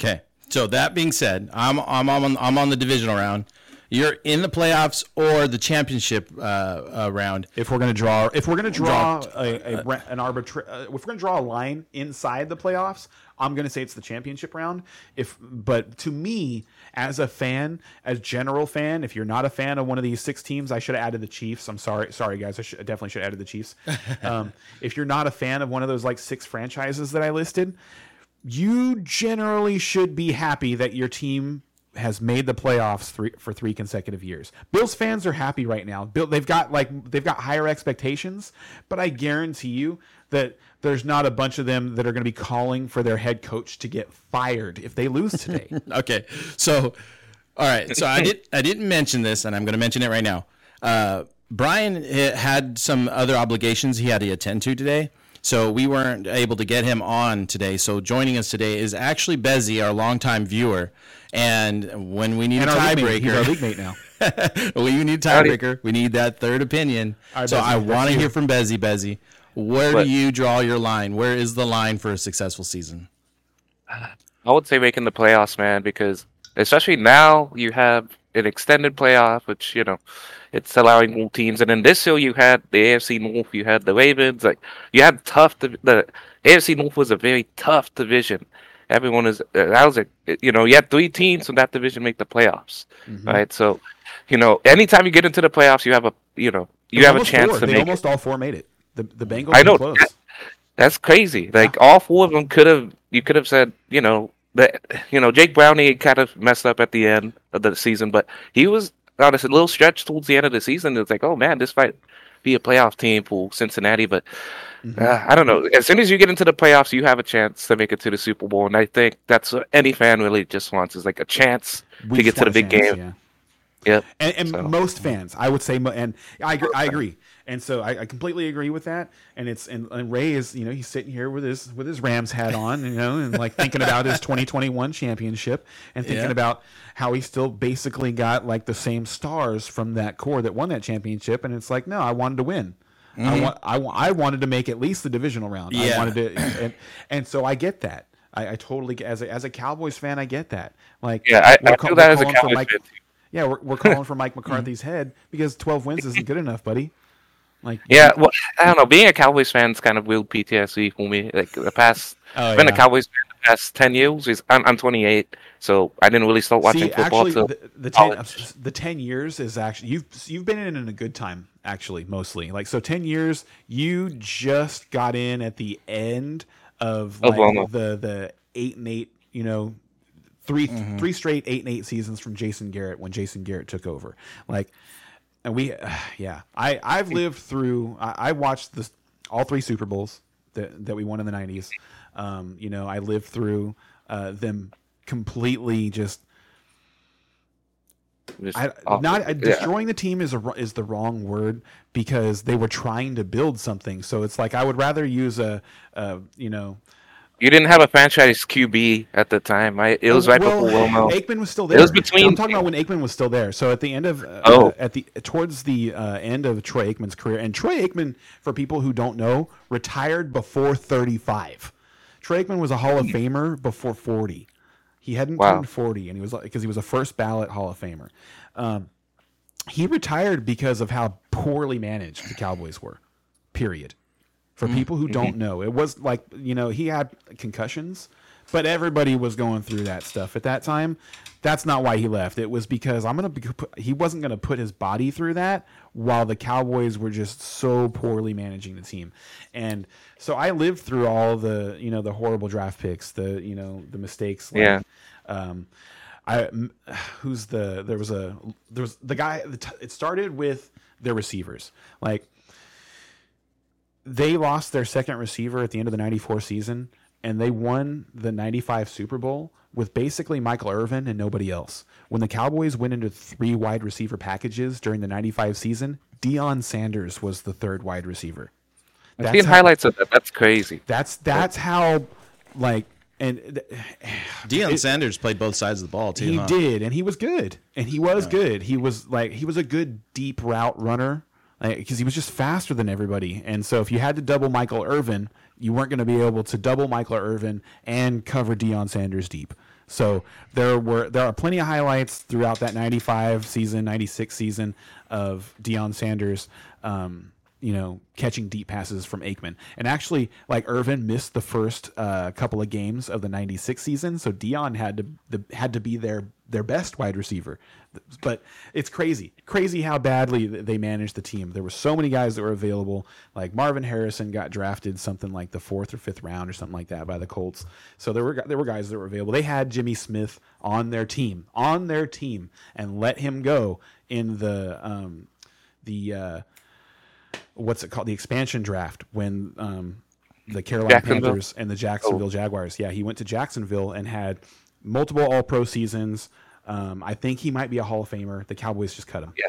Okay. So that being said, I'm I'm on I'm on the divisional round. You're in the playoffs or the championship uh, uh, round. If we're going to draw, if we're to draw, Draw- a, a, ra- an arbitra- uh, if we're to draw a line inside the playoffs, I'm going to say it's the championship round. If, but to me, as a fan, as general fan, if you're not a fan of one of these six teams, I should have added the Chiefs. I'm sorry, sorry guys, I, should, I definitely should have added the Chiefs. um, if you're not a fan of one of those like six franchises that I listed, you generally should be happy that your team has made the playoffs three, for three consecutive years. Bills fans are happy right now. Bill, they've got like they've got higher expectations, but I guarantee you that there's not a bunch of them that are going to be calling for their head coach to get fired if they lose today. Okay. So, all right. So I did I didn't mention this, and I'm going to mention it right now. Uh, Brian had some other obligations he had to attend to today, So we weren't able to get him on today. So joining us today is actually Bezzy, our longtime viewer. And when we need And a our league mate, he's our league mate now. when you need a Howdy. tiebreaker, we need that third opinion. All right, so Bezzy, I want to hear from Bezzy. Bezzy, where What? do you draw your line? Where is the line for a successful season? I would say making the playoffs, man, because especially now you have an extended playoff, which you know, it's allowing more teams. And in this year, you had the AFC North, you had the Ravens, like you had tough. div- The AFC North was a very tough division. Everyone is uh, that was a you know you had three teams from that division make the playoffs, Mhm. right? So, you know, anytime you get into the playoffs, you have a you know you It have a chance four. to They make. almost all four made it. The the Bengals I know, close. that- That's crazy. Like all four of them could have. You could have said, you know, that you know Jake Browning kind of messed up at the end of the season, but he was on a little stretch towards the end of the season. It's like, oh man, this might be a playoff team for Cincinnati, but Mhm. uh, I don't know. As soon as you get into the playoffs, you have a chance to make it to the Super Bowl, and I think that's what any fan really just wants is like a chance We to get to the big chance, game. Yeah. Yep. And, and So- most fans, I would say, and I agree, I agree. And so I, I completely agree with that. And it's and, and Ray is, you know, he's sitting here with his with his Rams hat on, you know, and like thinking about his 2021 championship and thinking Yeah. about how he still basically got like the same stars from that core that won that championship. And it's like, no, I wanted to win. I mm-hmm. want I, wa- I wanted to make at least the divisional round. I wanted to, and, and so I get that. I, I totally get- as a, as a Cowboys fan, I get that. Like, Yeah, I, I ca- feel that as a Cowboys Mike- fan. yeah, we're, we're calling for Mike McCarthy's head because 12 wins isn't good enough, buddy. Like, Yeah, well, I don't know. Being a Cowboys fan is kind of weird PTSD for me. Like the past oh, I've been oh, yeah. a Cowboys fan the past ten years. Is I'm, I'm 28, so I didn't really start watching See, football actually, till the, the ten college. the ten years is actually you've you've been in in a good time actually mostly like so ten years you just got in at the end of like the the eight and eight you know 3 mm-hmm. three straight eight and eight seasons from Jason Garrett when Jason Garrett took over like and we yeah I I've lived through I, I watched this all three Super Bowls that that we won in the nineties um you know I lived through uh, them completely just Just I, not uh, Yeah. destroying the team is a, is the wrong word because they were trying to build something. So it's like I would rather use a, a you know You didn't have a franchise QB at the time, right? It was right well, before Romo. Aikman was still there. It was between- I'm talking about when Aikman was still there. So at the end of uh, Oh. at the towards the uh, end of Troy Aikman's career, and Troy Aikman, for people who don't know, retired before 35. Troy Aikman was a Hall of Famer before 40. He hadn't Wow. turned 40, and he was because he was a first ballot Hall of Famer. Um, he retired because of how poorly managed the Cowboys were. Period. For people who don't know, it was like you know he had concussions, but everybody was going through that stuff at that time. That's not why he left. It was because I'm gonna. Be, he wasn't gonna put his body through that while the Cowboys were just so poorly managing the team, and so I lived through all the you know the horrible draft picks, the you know the mistakes. Like, Yeah. Um, I who's the there was a there was the guy. The t- it started with their receivers like they lost their second receiver at the end of the 94 season and they won the 95 Super Bowl with basically Michael Irvin and nobody else. When the Cowboys went into three wide receiver packages during the 95 season, Deion Sanders was the third wide receiver. I've That's seen how, highlights of that. That's crazy. That's that's how like and th- Deion It- Sanders played both sides of the ball too. he huh? did, and he was good, and he was good. He was like he was a good deep route runner because he was just faster than everybody. And so if you had to double Michael Irvin, you weren't going to be able to double Michael Irvin and cover Deion Sanders deep. So there were there are plenty of highlights throughout that '95 season, '96 season of Deion Sanders. Um, you know, catching deep passes from Aikman. And actually, like Irvin missed the first uh, couple of games of the '96 season, so Deion had to the, had to be their their best wide receiver. But it's crazy, crazy how badly they managed the team. There were so many guys that were available. Like Marvin Harrison got drafted something like the fourth or fifth round or something like that by the Colts. So there were there were guys that were available. They had Jimmy Smith on their team, on their team, and let him go in the um, the uh, what's it called the expansion draft when um, the Carolina Panthers and the Jacksonville Jaguars. Yeah, he went to Jacksonville and had multiple All Pro seasons. Um, I think he might be a Hall of Famer. The Cowboys just cut him. Yeah.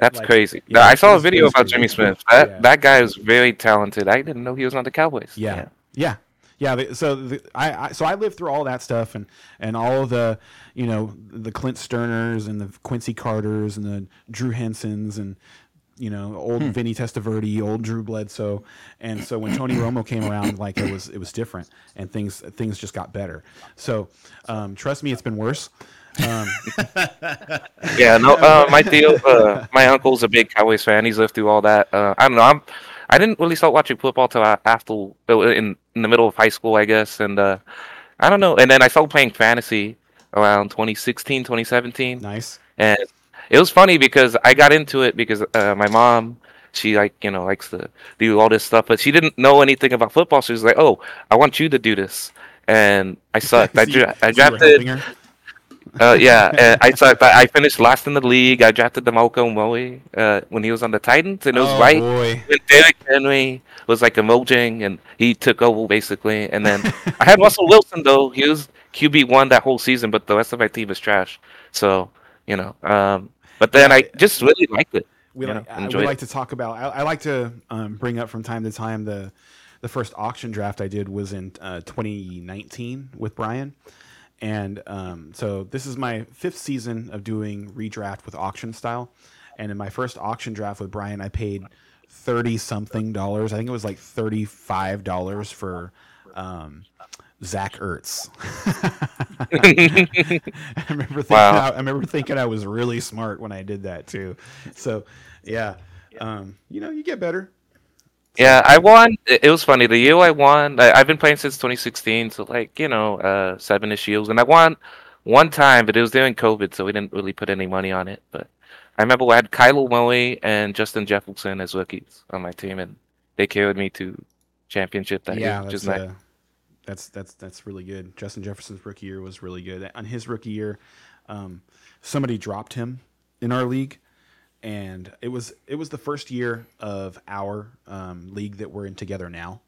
That's Like, crazy. yeah, I saw a video about Jimmy. Smith. That Yeah. that guy is very talented. I didn't know he was on the Cowboys. Yeah, yeah, yeah. the- so the, I, I so I lived through all that stuff and and all of the you know the Clint Stoerners and the Quincy Carters and the Drew Hensons and you know old Vinny Testaverde, old Drew Bledsoe, and so when Tony Romo came around, like it was it was different and things things just got better. So um, trust me, it's been worse. Um, Yeah, no, uh, my deal. Uh, my uncle's a big Cowboys fan. He's lived through all that. Uh, I don't know. I'm. I didn't really start watching football till after uh, in in the middle of high school, I guess. And uh, I don't know. And then I started playing fantasy around 2016, 2017. nice. And it was funny because I got into it because uh, my mom, she like you know likes to do all this stuff, but she didn't know anything about football. So she was like, "Oh, I want you to do this," and I sucked. I, dra- I so you were drafted. Uh, yeah, I sucked. I I finished last in the league. I drafted DeMarco Moe uh, when he was on the Titans, and it was oh, right boy. when Derrick Henry was like emerging, and he took over basically. And then I had Russell Wilson though. He was QB one that whole season, but the rest of my team is trash. So you know, um, but then Yeah, I just really liked it. we like, know, I- we enjoy it. to talk about. I, I like to um, bring up from time to time the the first auction draft I did was in uh, 2019 with Brian, and um, so this is my fifth season of doing redraft with auction style, and in my first auction draft with Brian, I paid thirty something dollars. I think it was like thirty five dollars for. Um, Zach Ertz. I remember thinking Wow. I, I remember thinking I was really smart when I did that too. So, yeah, um, you know, you get better. Yeah, I won. It it was funny. The year I won, I, I've been playing since 2016, so like you know, uh, seven-ish years, and I won one time, but it was during COVID, so we didn't really put any money on it. But I remember I had Kyler Murray and Justin Jefferson as rookies on my team, and they carried me to championship that yeah, year, which that's, is nice. That's that's that's really good. Justin Jefferson's rookie year was really good. On his rookie year, um, somebody dropped him in our league, and it was it was the first year of our um, league that we're in together now.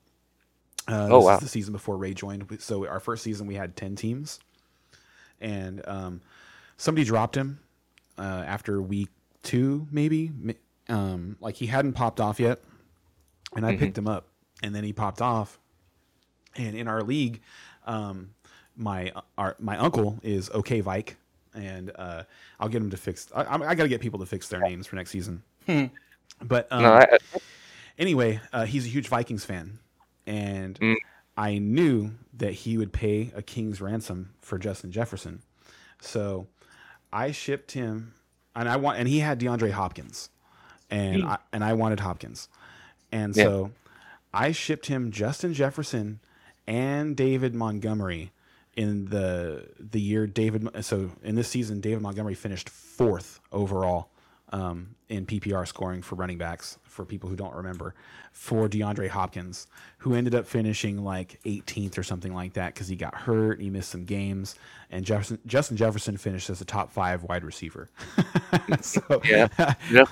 Uh, Oh, this wow. is the season before Ray joined. So our first season we had ten teams, and um, somebody dropped him uh, after week two, maybe. Um, like he hadn't popped off yet, and I Mhm. picked him up, and then he popped off. And in our league, um, my our my uncle is OK Vike, and uh, I'll get him to fix. I, I got to get people to fix their names for next season. But um, no, I, anyway, uh, he's a huge Vikings fan, and Mm. I knew that he would pay a king's ransom for Justin Jefferson, so I shipped him, and I want, and he had DeAndre Hopkins, and I, and I wanted Hopkins, and Yeah. so I shipped him Justin Jefferson and David Montgomery in the the year David. So in this season, David Montgomery finished fourth overall um, in PPR scoring for running backs. For people who don't remember, for DeAndre Hopkins, who ended up finishing like 18th or something like that because he got hurt, he missed some games, and Jefferson, Justin Jefferson finished as a top five wide receiver. so Yeah. Yeah.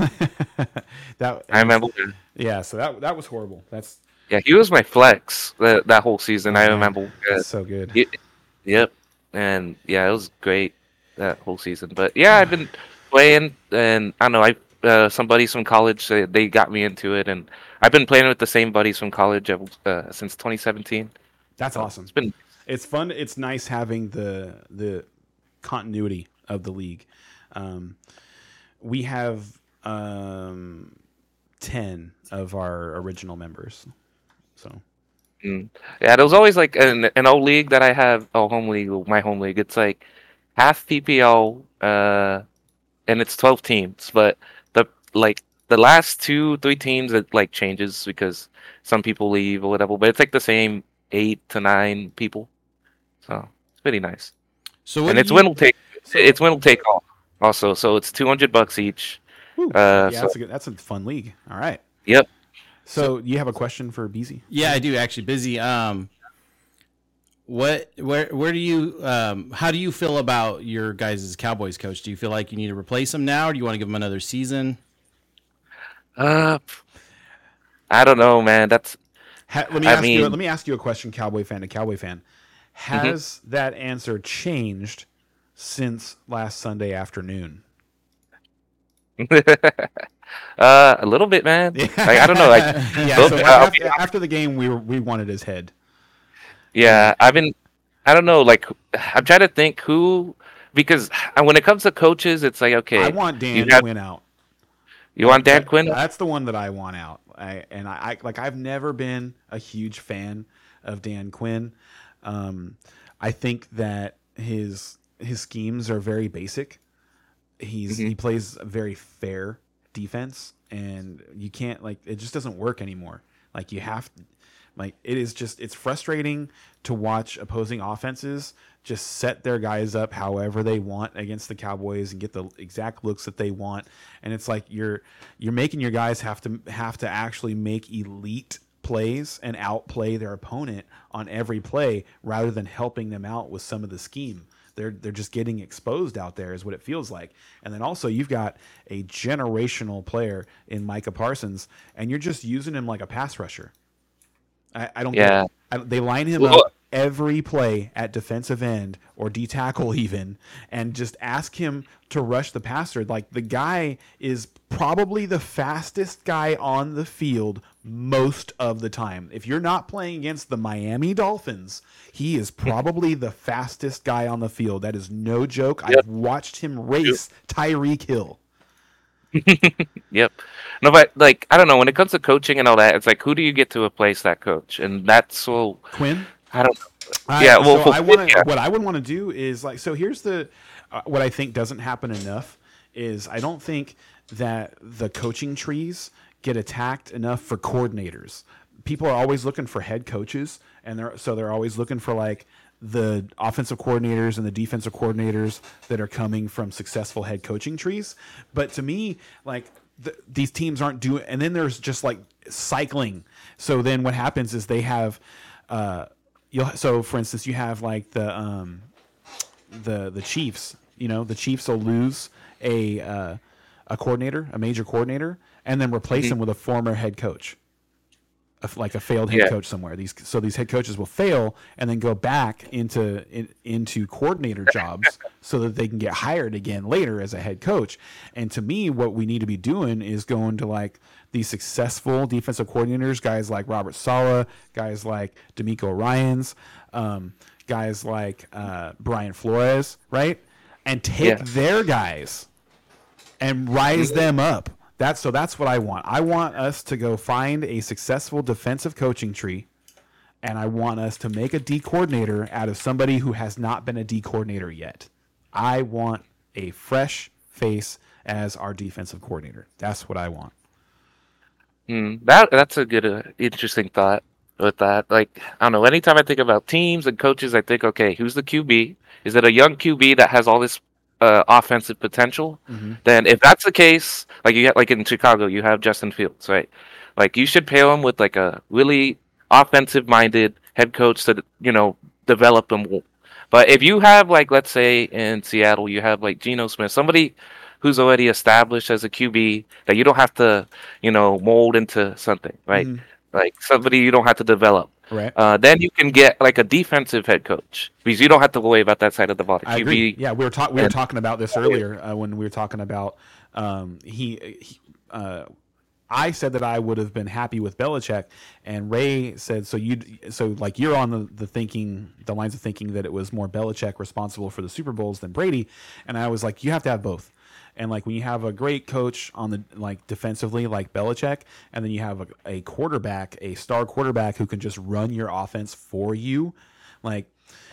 that I remember. yeah, so that that was horrible. That's Yeah, he was my flex that, that whole season. I remember. Uh, so good. Ye- Yep. And yeah, it was great that whole season. But yeah, I've been playing, and I don't know. I uh, some buddies from college they, they got me into it, and I've been playing with the same buddies from college uh, since 2017. That's So awesome. It's been It's fun. It's nice having the the continuity of the league. Um, we have um, ten of our original members. So Mm. Yeah, there was always like an an old league that I have, oh home league, my home league. It's like half PPR, uh, and it's twelve teams. But the like the last two, three teams, it like changes because some people leave or whatever. But it's like the same eight to nine people, so it's pretty nice. So and it's you- win will take it's win will take all also. So it's two hundred bucks each. Whew. Uh, yeah, so- that's a good, that's a fun league. All right. Yep. So you have a question for Bezzy? Yeah, I do actually. Bezzy. Um, what? Where? Where do you? Um, how do you feel about your guys' Cowboys coach? Do you feel like you need to replace him now, or do you want to give him another season? Uh, I don't know, man. That's Ha- let me I ask you. Let me ask you a question, Cowboy fan to Cowboy fan. Mm-hmm. Has that answer changed since last Sunday afternoon? uh, a little bit, man. Like, I don't know. Like, yeah. So after, be- after the game, we were, we wanted his head. yeah, I've been. I don't know. Like, I'm trying to think who because when it comes to coaches, it's like okay, I want Dan have- Quinn out. you want Dan That- Quinn? That's the one that I want out. I, and I, I like I've never been a huge fan of Dan Quinn. Um, I think that his his schemes are very basic. He's he plays very fair defense, and you can't like it just doesn't work anymore. Like you have like it is just it's frustrating to watch opposing offenses just set their guys up however they want against the Cowboys and get the exact looks that they want and it's like you're you're making your guys have to have to actually make elite plays and outplay their opponent on every play rather than helping them out with some of the scheme they're they're just getting exposed out there is what it feels like. And then also you've got a generational player in Micah Parsons, and you're just using him like a pass rusher. I, I don't. Yeah. I, they line him Well- up every play at defensive end or D tackle even, and just ask him to rush the passer. Like the guy is probably the fastest guy on the field most of the time. If you're not playing against the Miami Dolphins, he is probably the fastest guy on the field. That is no joke. Yep. I've watched him race Tyreek Hill. Yep. No, but like I don't know. When it comes to coaching and all that, it's like who do you get to replace that coach? And that's so Quinn. I don't. Yeah, well, so for- I want to. yeah. What I would want to do is like. So here's the. Uh, what I think doesn't happen enough is I don't think that the coaching trees get attacked enough for coordinators. People are always looking for head coaches, and they're so they're always looking for like the offensive coordinators and the defensive coordinators that are coming from successful head coaching trees. But to me, like th- these teams aren't doing, and then there's just like cycling. So then what happens is they have. Uh, you'll so for instance you have like the um the the chiefs you know the chiefs will lose a uh, a coordinator a major coordinator and then replace him with a former head coach a, like a failed head Yeah. coach somewhere these so these head coaches will fail and then go back into in, into coordinator jobs so that they can get hired again later as a head coach and to me what we need to be doing is going to like these successful defensive coordinators guys like Robert Saleh guys like DeMeco Ryans um, guys like uh, brian flores right and take Yeah. their guys and rise them up. That's so that's what I want. I want us to go find a successful defensive coaching tree and I want us to make a D coordinator out of somebody who has not been a D coordinator yet. I want a fresh face as our defensive coordinator. That's what I want. Hmm, that that's a good, uh, interesting thought with that. Like I don't know. Anytime I think about teams and coaches, I think, okay, who's the QB? Is it a young QB that has all this uh, offensive potential? Then, if that's the case, like you get like in Chicago, you have Justin Fields, right? Like you should pair him with like a really offensive-minded head coach to you know develop him. But if you have like let's say in Seattle, you have like Geno Smith, somebody who's already established as a QB that you don't have to you know mold into something, right? Mhm. Like somebody you don't have to develop. Right. Uh, then you can get like a defensive head coach because you don't have to worry about that side of the ball. I QB, agree. Yeah, we were talking. We were talking about this earlier uh, when we were talking about um, he. he uh, I said that I would have been happy with Belichick, and Ray said, "So you, so like you're on the, the thinking, the lines of thinking that it was more Belichick responsible for the Super Bowls than Brady." And I was like, "You have to have both." And like when you have a great coach on the like defensively, like Belichick, and then you have a, a quarterback, a star quarterback who can just run your offense for you, like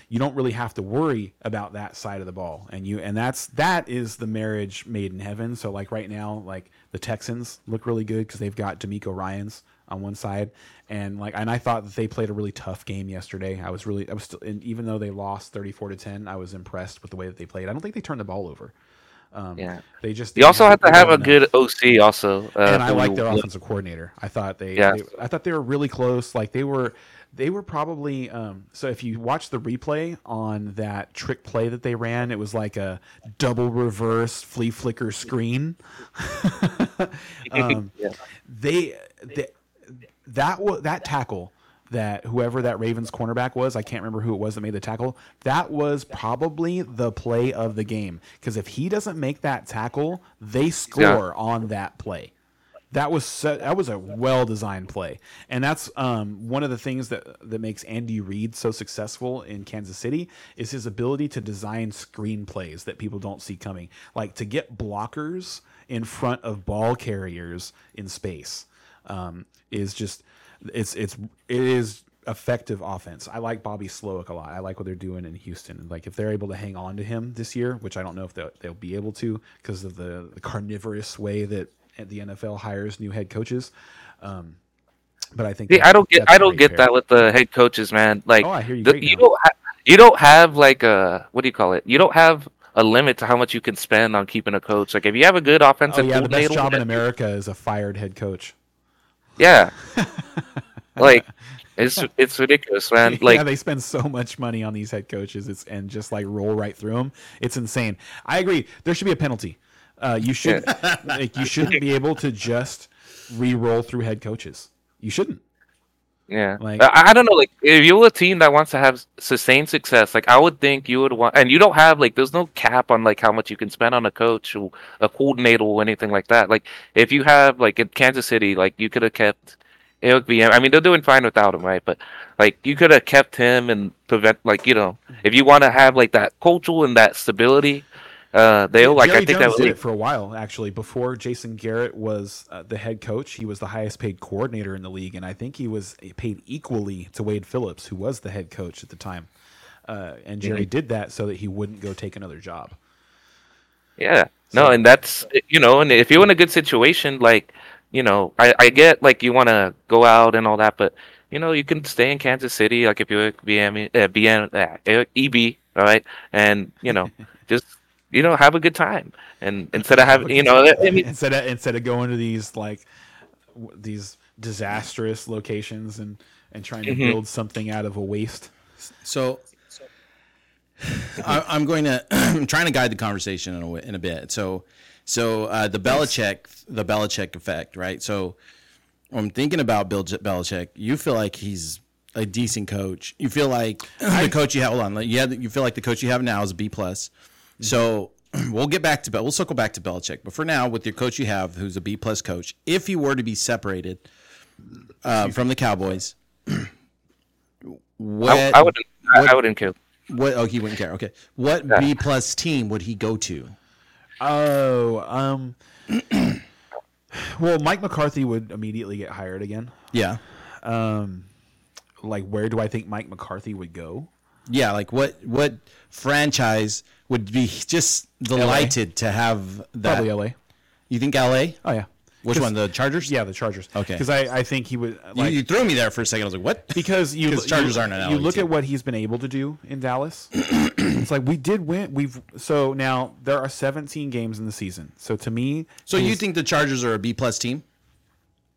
you don't really have to worry about that side of the ball. And you and that's that is the marriage made in heaven. So like right now like the texans look really good because they've got DeMeco Ryans on one side. And like and i thought that they played a really tough game yesterday. I was really i was still even though they lost 34 to 10 i was impressed with the way that they played. I don't think they turned the ball over um, Yeah. they just you also have to have a enough good OC also. Uh, and I like their offensive coordinator. I thought they, Yeah. they- I thought they were really close. Like they were, they were probably. Um, so if you watch the replay on that trick play that they ran, it was like a double reverse flea flicker screen. um, Yeah. they, they that that tackle that whoever that Ravens cornerback was, I can't remember who it was that made the tackle. That was probably the play of the game because if he doesn't make that tackle, they score on that play. That was so, that was a well designed play, and that's um, one of the things that that makes Andy Reid so successful in Kansas City is his ability to design screenplays that people don't see coming, like to get blockers in front of ball carriers in space. Um, is just it's it's it is effective offense. I like Bobby Slowik a lot. I like what they're doing in Houston. Like if they're able to hang on to him this year, which I don't know if they'll, they'll be able to because of the, the carnivorous way that the NFL hires new head coaches. Um, but I think I don't get I don't get pair. that with the head coaches, man. Like Oh, you the- you don't ha- you don't have like a what do you call it? You don't have a limit to how much you can spend on keeping a coach. Like if you have a good Oh offensive yeah, the best job in America is a fired head coach. Yeah, like it's it's ridiculous, man. Like yeah, they spend so much money on these head coaches, it's and just like roll right through them. It's insane. I agree. There should be a penalty. Uh, you should like you shouldn't be able to just re-roll through head coaches. You shouldn't. Yeah, Like- I, I don't know. Like, if you're a team that wants to have sustained success, like I would think you would want, and you don't have like, there's no cap on like how much you can spend on a coach or a coordinator or anything like that. Like, if you have like in Kansas City, like you could have kept Eric Bieniemy. I mean, they're doing fine without him, right? But like, you could have kept him and prevent, like, you know, if you want to have like that culture and that stability, uh, they'll like. Jerry I think Jones that did would. it for a while actually. Before Jason Garrett was uh, the head coach, he was the highest paid coordinator in the league, and I think he was paid equally to Wade Phillips, who was the head coach at the time. Uh, and Jerry Mm-hmm. did that so that he wouldn't go take another job. Yeah. No, and that's you know, and if you're in a good situation, like you know, I, I get like you want to go out and all that, but you know, you can stay in Kansas City, like if you're BM, uh, BM, uh, EB, all right, and you know, just you know, have a good time, and instead of having, you know, I mean, instead of instead of going to these like w- these disastrous locations and and trying to Mhm. build something out of a waste. So I, I'm going to I'm trying to guide the conversation in a, in a bit. So so uh, the Belichick the Belichick effect, right? So I'm thinking about Bill J- Belichick. You feel like he's a decent coach. You feel like the coach you have. Hold on, like, you have, you feel like the coach you have now is a B plus. So we'll get back to Bel- we'll circle back to Belichick. But for now, with your coach you have, who's a B plus coach, if he were to be separated uh, from the Cowboys, what I, I wouldn't, I, I wouldn't care. what? Oh, he wouldn't care. Okay, what Yeah. B plus team would he go to? Oh, um, well, Mike McCarthy would immediately get hired again. Yeah, Um, like where do I think Mike McCarthy would go? Yeah. Like what? What franchise would be just delighted to have that? Probably LA. You think L.A.? Oh yeah. Which one? The Chargers? Yeah, the Chargers. Okay. Because I, I think he would You, like you threw me there for a second. I was like, what? because you Chargers you, aren't an you look team. at what he's been able to do in Dallas. it's like we did win. We've so now there are 17 games in the season. So to me, So you think the Chargers are a B plus team?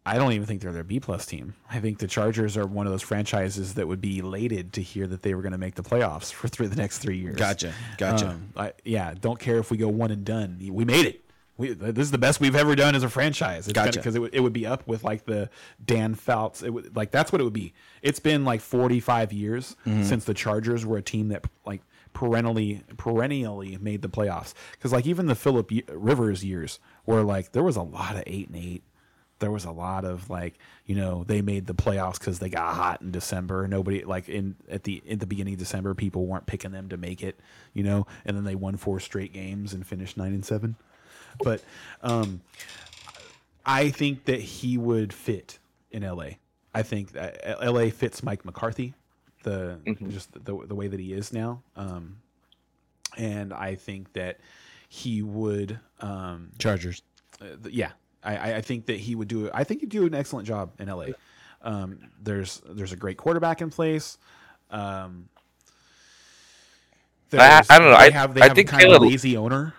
I don't even think they're their B plus team. I think the Chargers are one of those franchises that would be elated to hear that they were going to make the playoffs for three, the next three years. Gotcha. Gotcha. Um, I, yeah, don't care if we go one and done. We made it. We, this is the best we've ever done as a franchise. Gotcha. Because it, would, it would be up with like the Dan Fouts. It would, like that's what it would be. It's been like 45 years Mm-hmm. since the Chargers were a team that like perennially perennially made the playoffs. Because like even the Philip Rivers years were like there was a lot of eight and eight. There was a lot of like you know they made the playoffs because they got hot in December. Nobody like in at the in the beginning of December people weren't picking them to make it. You know, and then they won four straight games and finished nine and seven. But um, I think that he would fit in LA. I think that LA fits Mike McCarthy, the just the, the way that he is now. Um, and I think that he would, um, Chargers. uh, th- yeah, I- I, think that he would do. I think he'd do an excellent job in LA. Um, there's there's a great quarterback in place. Um, I- I don't know. They I- have they I have think kind of a lazy owner.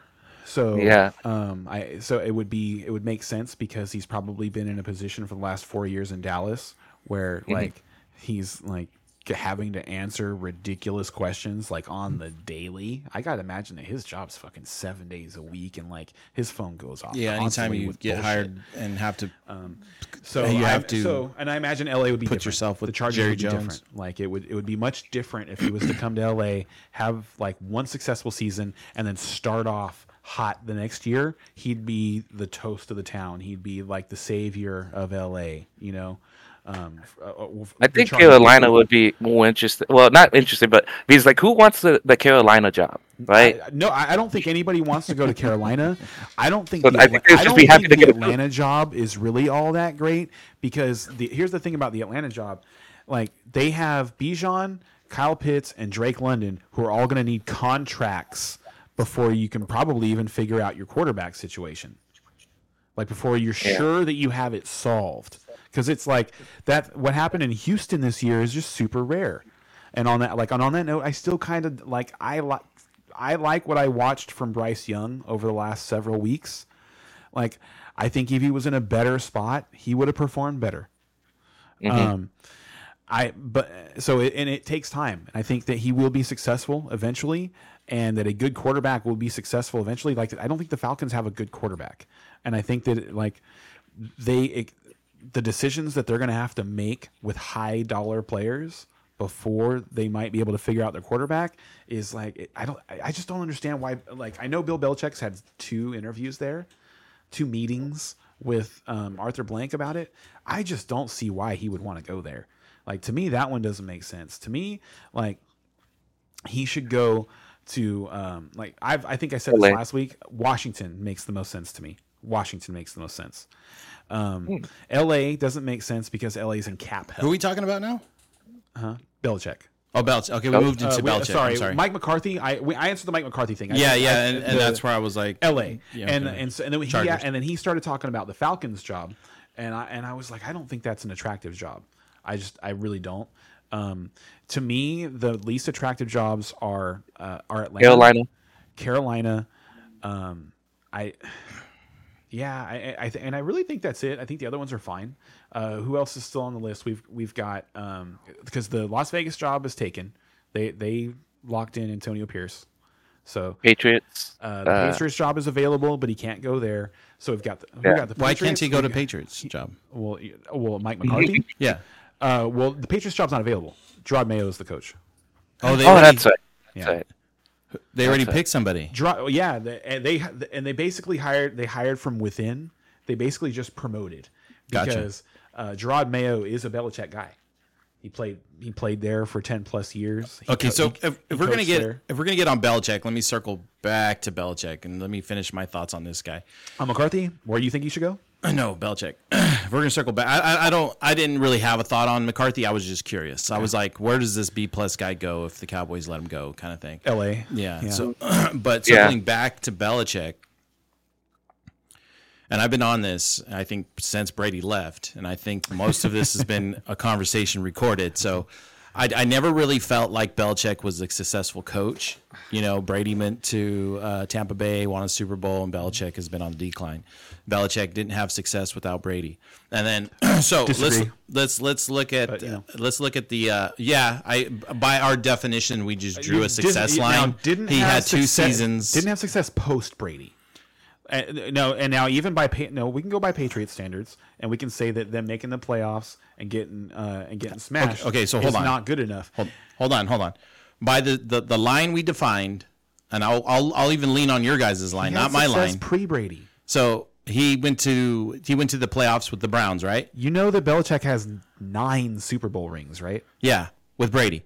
So Yeah. um, I so it would be it would make sense because he's probably been in a position for the last four years in Dallas where Mm-hmm. like he's like having to answer ridiculous questions like on the daily. I gotta imagine that his job's fucking seven days a week, and like his phone goes off. Yeah, anytime you get bullshit. hired and have to um, So You I- have to So, and I imagine LA would be put different. yourself with the Chargers Jerry would be Jones. different. Like it would it would be much different if he was to come to LA, have like one successful season, and then start off hot the next year. He'd be the toast of the town. He'd be like the savior of LA. You know. Um, uh, uh, I think Carolina would be more interested. Well, not interested, but because like, who wants the, the Carolina job, right? I- no, I don't think anybody wants to go to Carolina. I don't think. The I think they don't be happy think to the get a- Atlanta job is really all that great because the, here's the thing about the Atlanta job, like they have Bijan, Kyle Pitts, and Drake London who are all going to need contracts before you can probably even figure out your quarterback situation. Like before you're Yeah. sure that you have it solved, because it's like that. What happened in Houston this year is just super rare. And on that, like on, on that note, I still kind of like I like I like what I watched from Bryce Young over the last several weeks. Like I think if he was in a better spot, he would have performed better. Um, I but so it, and it takes time. I think that he will be successful eventually, and that a good quarterback will be successful eventually. Like I don't think the Falcons have a good quarterback, and I think that like they the decisions that they're going to have to make with high dollar players before they might be able to figure out their quarterback is like I don't I just don't understand why like I know Bill Belichick's had two interviews there, two meetings with um, Arthur Blank about it. I just don't see why he would want to go there. Like to me, that one doesn't make sense. To me, like he should go to um, like I've, I think I said this last week. Washington makes the most sense to me. Washington makes the most sense. Um, L.A. doesn't make sense because L.A.'s in cap Who are we talking about now? Uh huh? Belichick. Oh, Belichick. Okay, we Oh, moved into Uh, we- Belichick. sorry, I'm sorry. Mike McCarthy. I we, I answered the Mike McCarthy thing. I yeah, said- yeah, I- and, and that's where I was like, L.A. Yeah, and okay. and so, and then he Chargers. and then he started talking about the Falcons job, and I and I was like, I don't think that's an attractive job. I just I really don't. Um, to me, the least attractive jobs are uh, are Atlanta, Carolina. Carolina. Um, I yeah, I, I- I th- and I really think that's it. I think the other ones are fine. Uh, who else is still on the list? We've we've got um, because the Las Vegas job is taken. They they locked in Antonio Pierce. So Patriots. uh, the Uh, Patriots job is available, but he can't go there. So we've got the, we Yeah. got the why can't Patriots, he go to Patriots job? Well, well, Mike McCarthy. Yeah. uh, well, the Patriots job's not available. Jerod Mayo is the coach. Oh, they oh, already, that's right. Yeah. That's right. They already that's picked somebody. Jerod, yeah, they, and they and they basically hired they hired from within. They basically just promoted Gotcha. because uh, Jerod Mayo is a Belichick guy. He played he played there for ten plus years. He Okay, co- so he- if, if we're gonna get there. if we're gonna get on Belichick, let me circle back to Belichick and let me finish my thoughts on this guy. uh, McCarthy, where do you think he should go? No, Belichick. we're gonna circle back, I, I, I don't. I didn't really have a thought on McCarthy. I was just curious. I was like, where does this B plus guy go if the Cowboys let him go, kind of thing. L.A. Yeah. So, but Yeah. circling back to Belichick, and I've been on this, I think, since Brady left, and I think most of this has been a conversation recorded. So, I, I never really felt like Belichick was a successful coach. You know, Brady went to uh, Tampa Bay, won a Super Bowl, and Belichick has been on the decline. Belichick didn't have success without Brady, and then so let's let's let's look at But, you know. let's look at the uh, yeah. I by our definition, we just drew a Didn't- success line. didn't he had two seasons. Didn't have success post Brady. No, and now even by no, we can go by Patriot standards, and we can say that them making the playoffs and getting uh, and getting smashed. okay, so hold is on. not good enough. hold, hold on, hold on. By the, the, the line we defined, and I'll, I'll I'll even lean on your guys' line, not my line. Pre Brady, So he went to he went to the playoffs with the Browns, right? you know that Belichick has nine Super Bowl rings, right? Yeah, with Brady.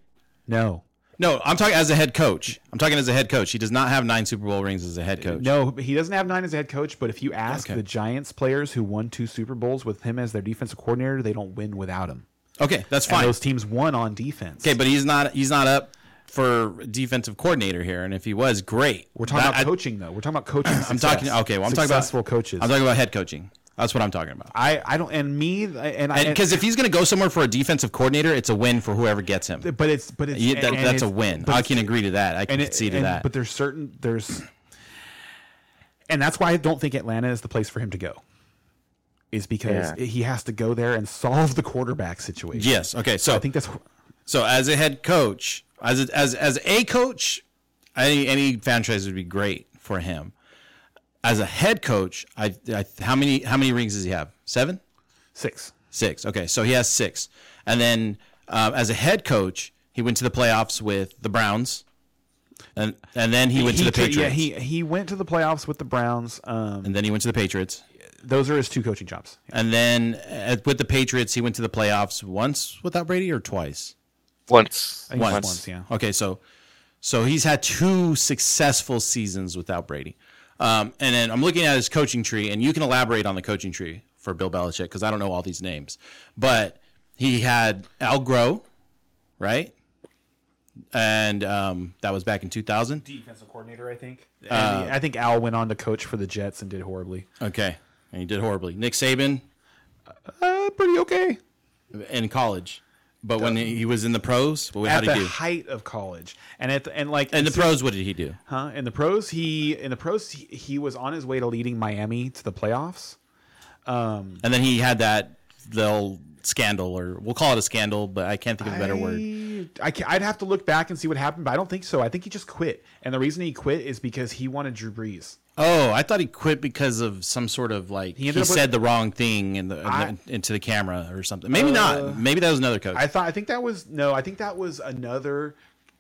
No, No, I'm talking as a head coach. I'm talking as a head coach. He does not have nine Super Bowl rings as a head uh, coach. no, he doesn't have nine as a head coach. But if you ask Okay. the Giants players who won two Super Bowls with him as their defensive coordinator, they don't win without him. Okay, that's And fine. those teams won on defense. Okay, but he's not he's not up for defensive coordinator here, and if he was, great. We're talking That- about I- coaching, though. We're talking about coaching. I'm talking. Okay, well, I'm talking about successful coaches. I'm talking about head coaching. That's what I'm talking about. I, I don't and me and I Because if he's going to go somewhere for a defensive coordinator, it's a win for whoever gets him. but it's but it's Yeah, that- and- and that's a win. I can agree to that. I can and it- concede to and- that. But there's certain there's and that's why I don't think Atlanta is the place for him to go. Is because Yeah. he has to go there and solve the quarterback situation. yes. Okay. So I think that's So as a head coach, as a, as as a coach, any any franchise would be great for him. As a head coach, I, I how many how many rings does he have? Seven, Six. six. Okay, so he has six. And then um, as a head coach, he went to the playoffs with the Browns, and and then he went to the ca- Patriots. Yeah, he he went to the playoffs with the Browns. Um, and then he went to the Patriots. those are his two coaching jobs. And then uh, with the Patriots, he went to the playoffs once without Brady or twice. Once. I think it's once, yeah. Okay, so so he's had two successful seasons without Brady. Um, and then I'm looking at his coaching tree, and you can elaborate on the coaching tree for Bill Belichick because I don't know all these names. But he had Al Groh, right? And um, that was back in 2000. Defensive coordinator, I think. And I think Al went on to coach for the Jets and did horribly. Okay, and he did horribly. Nick Saban Uh, pretty okay. in college, but when he he was in the pros, what, how At did the he do? height of college, and at the, and like In the pros, what did he do? Huh? In the pros, he in the pros he, he was on his way to leading Miami to the playoffs. Um, and then he had that little scandal, or we'll call it a scandal, but I can't think of a better word. I, I ca- I'd have to look back and see what happened, but I don't think so. I think he just quit, and the reason he quit is because he wanted Drew Brees. Oh, I thought he quit because of some sort of like he, ended up with- said the wrong thing in the, I- into the camera or something. Maybe not. Maybe that was another coach. I thought I think that was no. I think that was another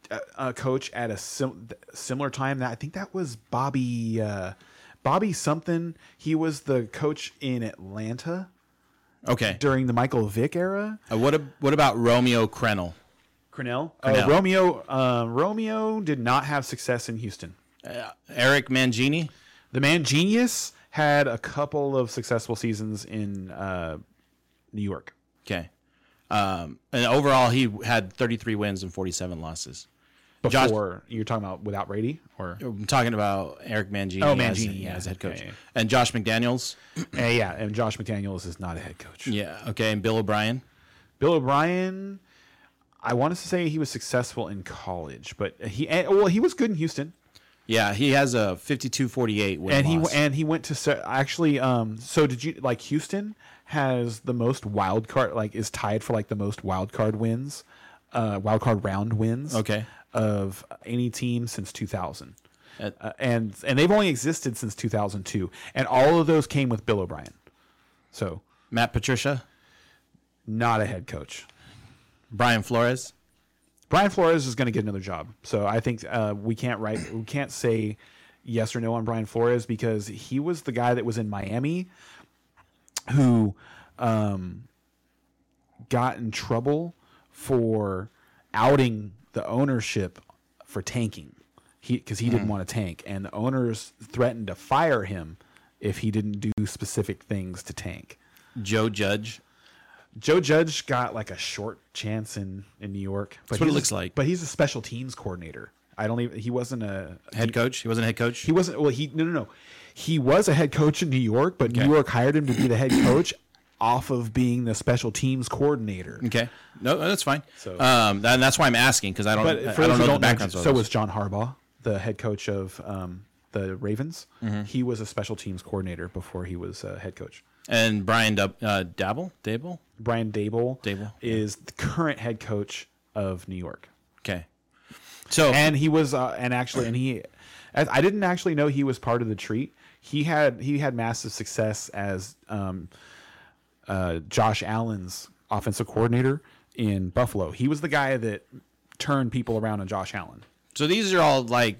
uh, uh, coach at a sim- similar time. That I think that was Bobby uh, Bobby something. He was the coach in Atlanta okay. during the Michael Vick era. Uh, what ab- what about Romeo Crennel? Cornell. Cornell. Uh, Romeo. Uh, Romeo did not have success in Houston. Uh, Eric Mangini? The man genius had a couple of successful seasons in uh, New York. Okay. Um, and overall, he had 33 wins and 47 losses. Josh- Before you're talking about without Brady, or I'm talking about Eric Mangini, Oh, as, Mangini, yeah. as head coach. Yeah, yeah. And Josh McDaniels. Uh, yeah, and Josh McDaniels is not a head coach. Yeah. Okay. And Bill O'Brien. Bill O'Brien, I want to say he was successful in college, but he well he was good in Houston, Yeah. He has a 52 48 win and he and he went to actually. Um, so did you like Houston has the most wild card like is tied for like the most wild card wins, uh, wild card round wins. Okay. of any team since 2000. Uh, Uh, and and they've only existed since 2002 and all of those came with Bill O'Brien. So, Matt Patricia. not a head coach. Brian Flores. Brian Flores is going to get another job. So, I think uh, we can't write we can't say yes or no on Brian Flores because he was the guy that was in Miami who um, got in trouble for outing the ownership for tanking. He because he didn't want to tank, and the owners threatened to fire him if he didn't do specific things to tank. Joe Judge. Joe Judge got like a short chance in in New York. But what it looks like. But he's a special teams coordinator. I don't even. He wasn't a Head coach. He wasn't a head coach. He wasn't. Well, he no no no. He was a head coach in New York, but Okay. New York hired him to be the head coach off of being the special teams coordinator. Okay. No, that's fine. So- um, and that's why I'm asking because I don't, But I for don't those know the don't know, background. so was John Harbaugh, the head coach of um, the Ravens. Mm-hmm. He was a special teams coordinator before he was a head coach. and Brian Dub, uh, Dabble, Daboll. Brian Daboll, Daboll, is the current head coach of New York. Okay. So and he was uh, and actually and he I didn't actually know he was part of the treat. He had he had massive success as um, uh, Josh Allen's offensive coordinator in Buffalo. He was the guy that turned people around on Josh Allen. so these are all like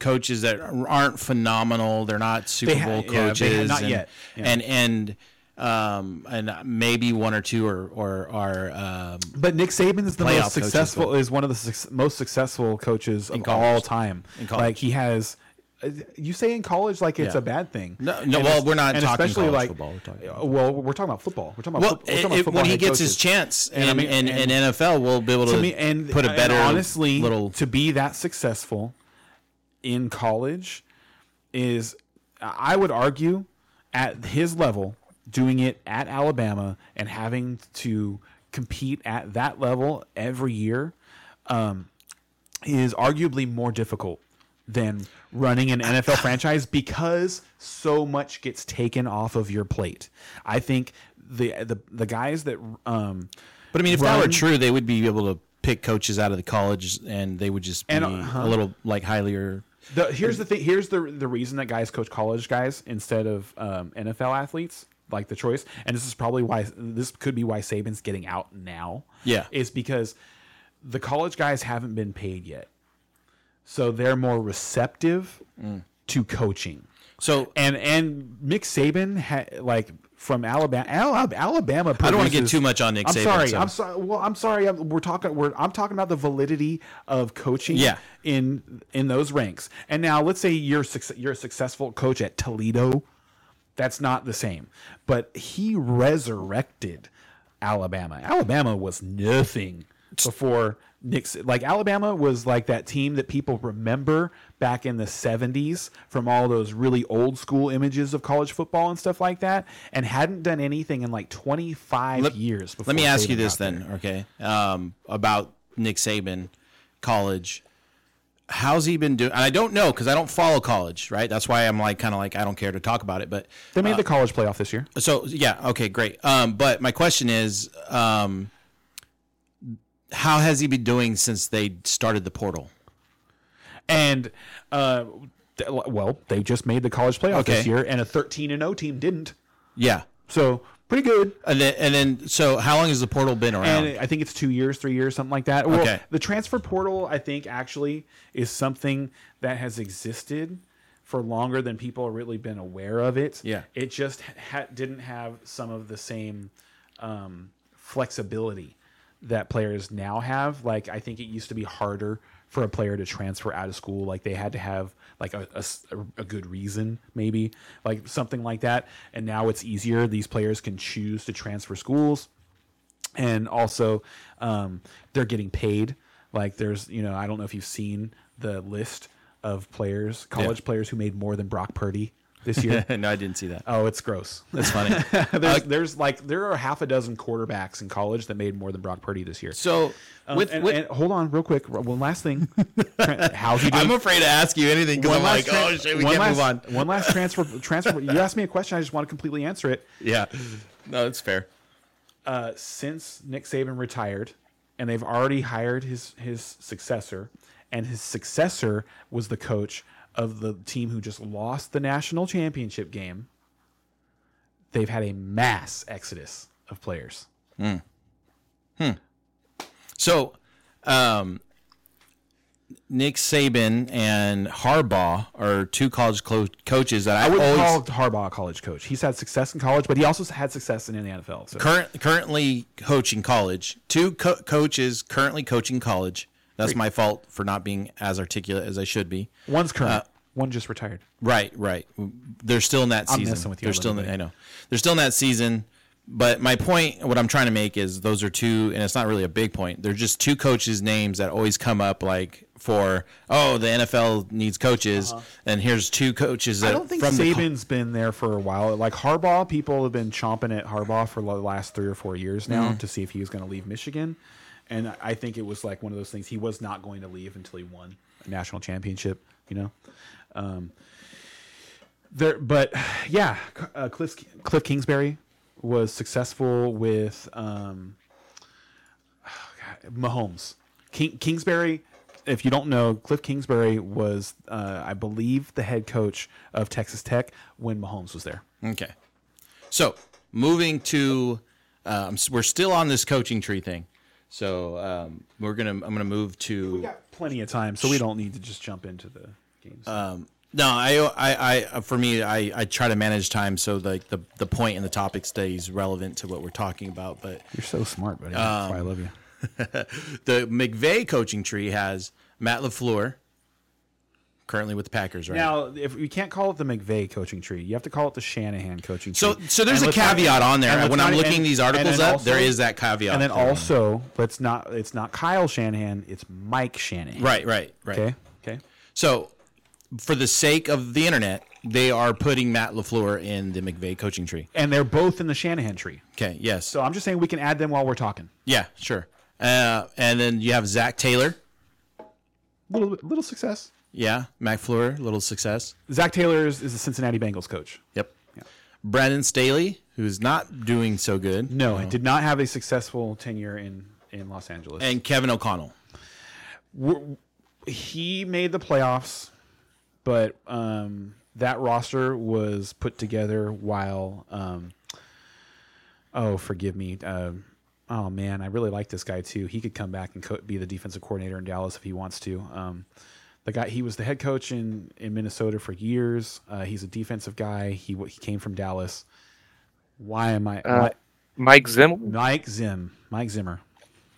coaches that aren't phenomenal. They're not Super ha- Bowl yeah, ha- coaches. not and, yet. Yeah. And and um and maybe one or two are or are um, But Nick Saban is the most successful. but- Is one of the suc most successful coaches of college. all time. In college. Like he has. uh, You say in college like it's Yeah. a bad thing. No- no, And well, we're not talking especially like, football, we're talking uh, well, we're talking about football. We're talking about well, foot- we're talking about when he gets his chance And I mean- in, and- in NFL, we'll be able to, to me and put a and better honestly little. to be that successful in college is I would argue at his level doing it at Alabama and having to compete at that level every year um, is arguably more difficult than running an NFL franchise because so much gets taken off of your plate. I think the the the guys that um But I mean, if that were true, they would be able to pick coaches out of the college, and they would just be And, uh-huh. a little like highlier. The, here's the thing. Here's the the reason that guys coach college guys instead of um, NFL athletes, like the choice. And this is probably why this could be why Saban's getting out now. Yeah. is because the college guys haven't been paid yet, so they're more receptive Mm. to coaching. So And and Mick Saban ha, like from Alabama. Alabama. Alabama I don't want to get too much on Nick I'm Saban. sorry. so- I'm sorry. Well, I'm sorry. I'm, we're talking. We're. I'm talking about the validity of coaching. Yeah. In in those ranks. And now, let's say you're you're a successful coach at Toledo. That's not the same. But he resurrected Alabama. Alabama was nothing before Nick's. Like Alabama was like that team that people remember back in the '70s from all those really old school images of college football and stuff like that, and hadn't done anything in like 25 Let- years. Before Let me ask you this got there. then, okay? Um, about Nick Saban, college. How's he been doing? And I don't know because I don't follow college, right? That's why I'm like kind of like I don't care to talk about it. But They made the college playoff this year. so yeah, okay, great. Um, but my question is, um, how has he been doing since they started the portal? And uh, th- well, they just made the college playoff this year, and a 13 and 0 team didn't. Yeah, So pretty good. and then and then so how long has the portal been around? And I think it's two years, three years, something like that. Well, Okay. the transfer portal, I think, actually is something that has existed for longer than people have really been aware of it. Yeah. It just ha- didn't have some of the same um, flexibility that players now have. Like, I think it used to be harder for a player to transfer out of school. Like, they had to have like a a good reason, maybe like something like that. And now it's easier. These players can choose to transfer schools and also um, they're getting paid. Like there's, you know, I don't know if you've seen the list of players, college players who made more than Brock Purdy this year. no, I didn't see that. oh, it's gross. That's funny. there's, there's like there are half a dozen quarterbacks in college that made more than Brock Purdy this year. So Um, with, and, with and hold on, real quick. One last thing. How's he doing? I'm afraid to ask you anything because I'm like, tran- oh shit, we one can't last, move on. One last transfer. Transfer. You asked me a question. I just want to completely answer it. Yeah, no, it's fair. uh, since Nick Saban retired, and they've already hired his his successor, and his successor was the coach of the team who just lost the national championship game. They've had a mass exodus of players. Hmm. So, um, Nick Saban and Harbaugh are two college clo- coaches that I, I would always call Harbaugh a college coach. He's had success in college, but he also had success in the NFL. So current currently coaching college. Two co- coaches currently coaching college. That's my fault for not being as articulate as I should be. one's current, Uh, one just retired. Right, right. They're still in that I'm season. messing with you They're still in the, I know. They're still in that season. But my point, what I'm trying to make is those are two, and it's not really a big point. They're just two coaches' names that always come up, like for oh, the NFL needs coaches, and here's two coaches that Uh-huh. I don't think from the Saban's been there for a while. Like Harbaugh, people have been chomping at Harbaugh for the last three or four years now Mm-hmm. to see if he was going to leave Michigan. And I think it was like one of those things. He was not going to leave until he won a national championship. You know, um, there. But yeah, uh, Cliff Cliff Kingsbury was successful with um, God, Mahomes. King, Kingsbury, if you don't know, Cliff Kingsbury was, uh, I believe, the head coach of Texas Tech when Mahomes was there. Okay. So moving to, um, we're still on this coaching tree thing. So um, we're gonna, I'm gonna move to. We got plenty of time, so we don't need to just jump into the games. No, I, I, I, for me, I, I try to manage time so like the the point and the topic stays relevant to what we're talking about. But You're so smart, buddy. That's why I love you. the McVay coaching tree has Matt LaFleur, currently with the Packers, right? Now, if you can't call it the McVay coaching tree, you have to call it the Shanahan coaching so, tree. so so there's And a caveat on there. When I'm looking and- these articles up, also- there is that caveat. And then for them. also, let's not. It's not Kyle Shanahan. It's Mike Shanahan. right, right, right. Okay. Okay. So, for the sake of the internet, they are putting Matt LaFleur in the McVay coaching tree. And they're both in the Shanahan tree. Okay, yes, So I'm just saying we can add them while we're talking. yeah, sure. Uh, and then you have Zac Taylor. Little little success. Yeah, Matt Fleur, little success. Zac Taylor is, is the Cincinnati Bengals coach. Yep. Brandon Staley, who's not doing so good. No, he did not have a successful tenure in in Los Angeles. And Kevin O'Connell. We're- he made the playoffs, but um, that roster was put together while. Um, oh, forgive me. Um oh man, I really like this guy too. He could come back and co- be the defensive coordinator in Dallas if he wants to. Um, the guy he was the head coach in in Minnesota for years. Uh, he's a defensive guy. He he came from Dallas. Why am I? Uh, why- Mike Zim. Mike Zim, Mike Zimmer.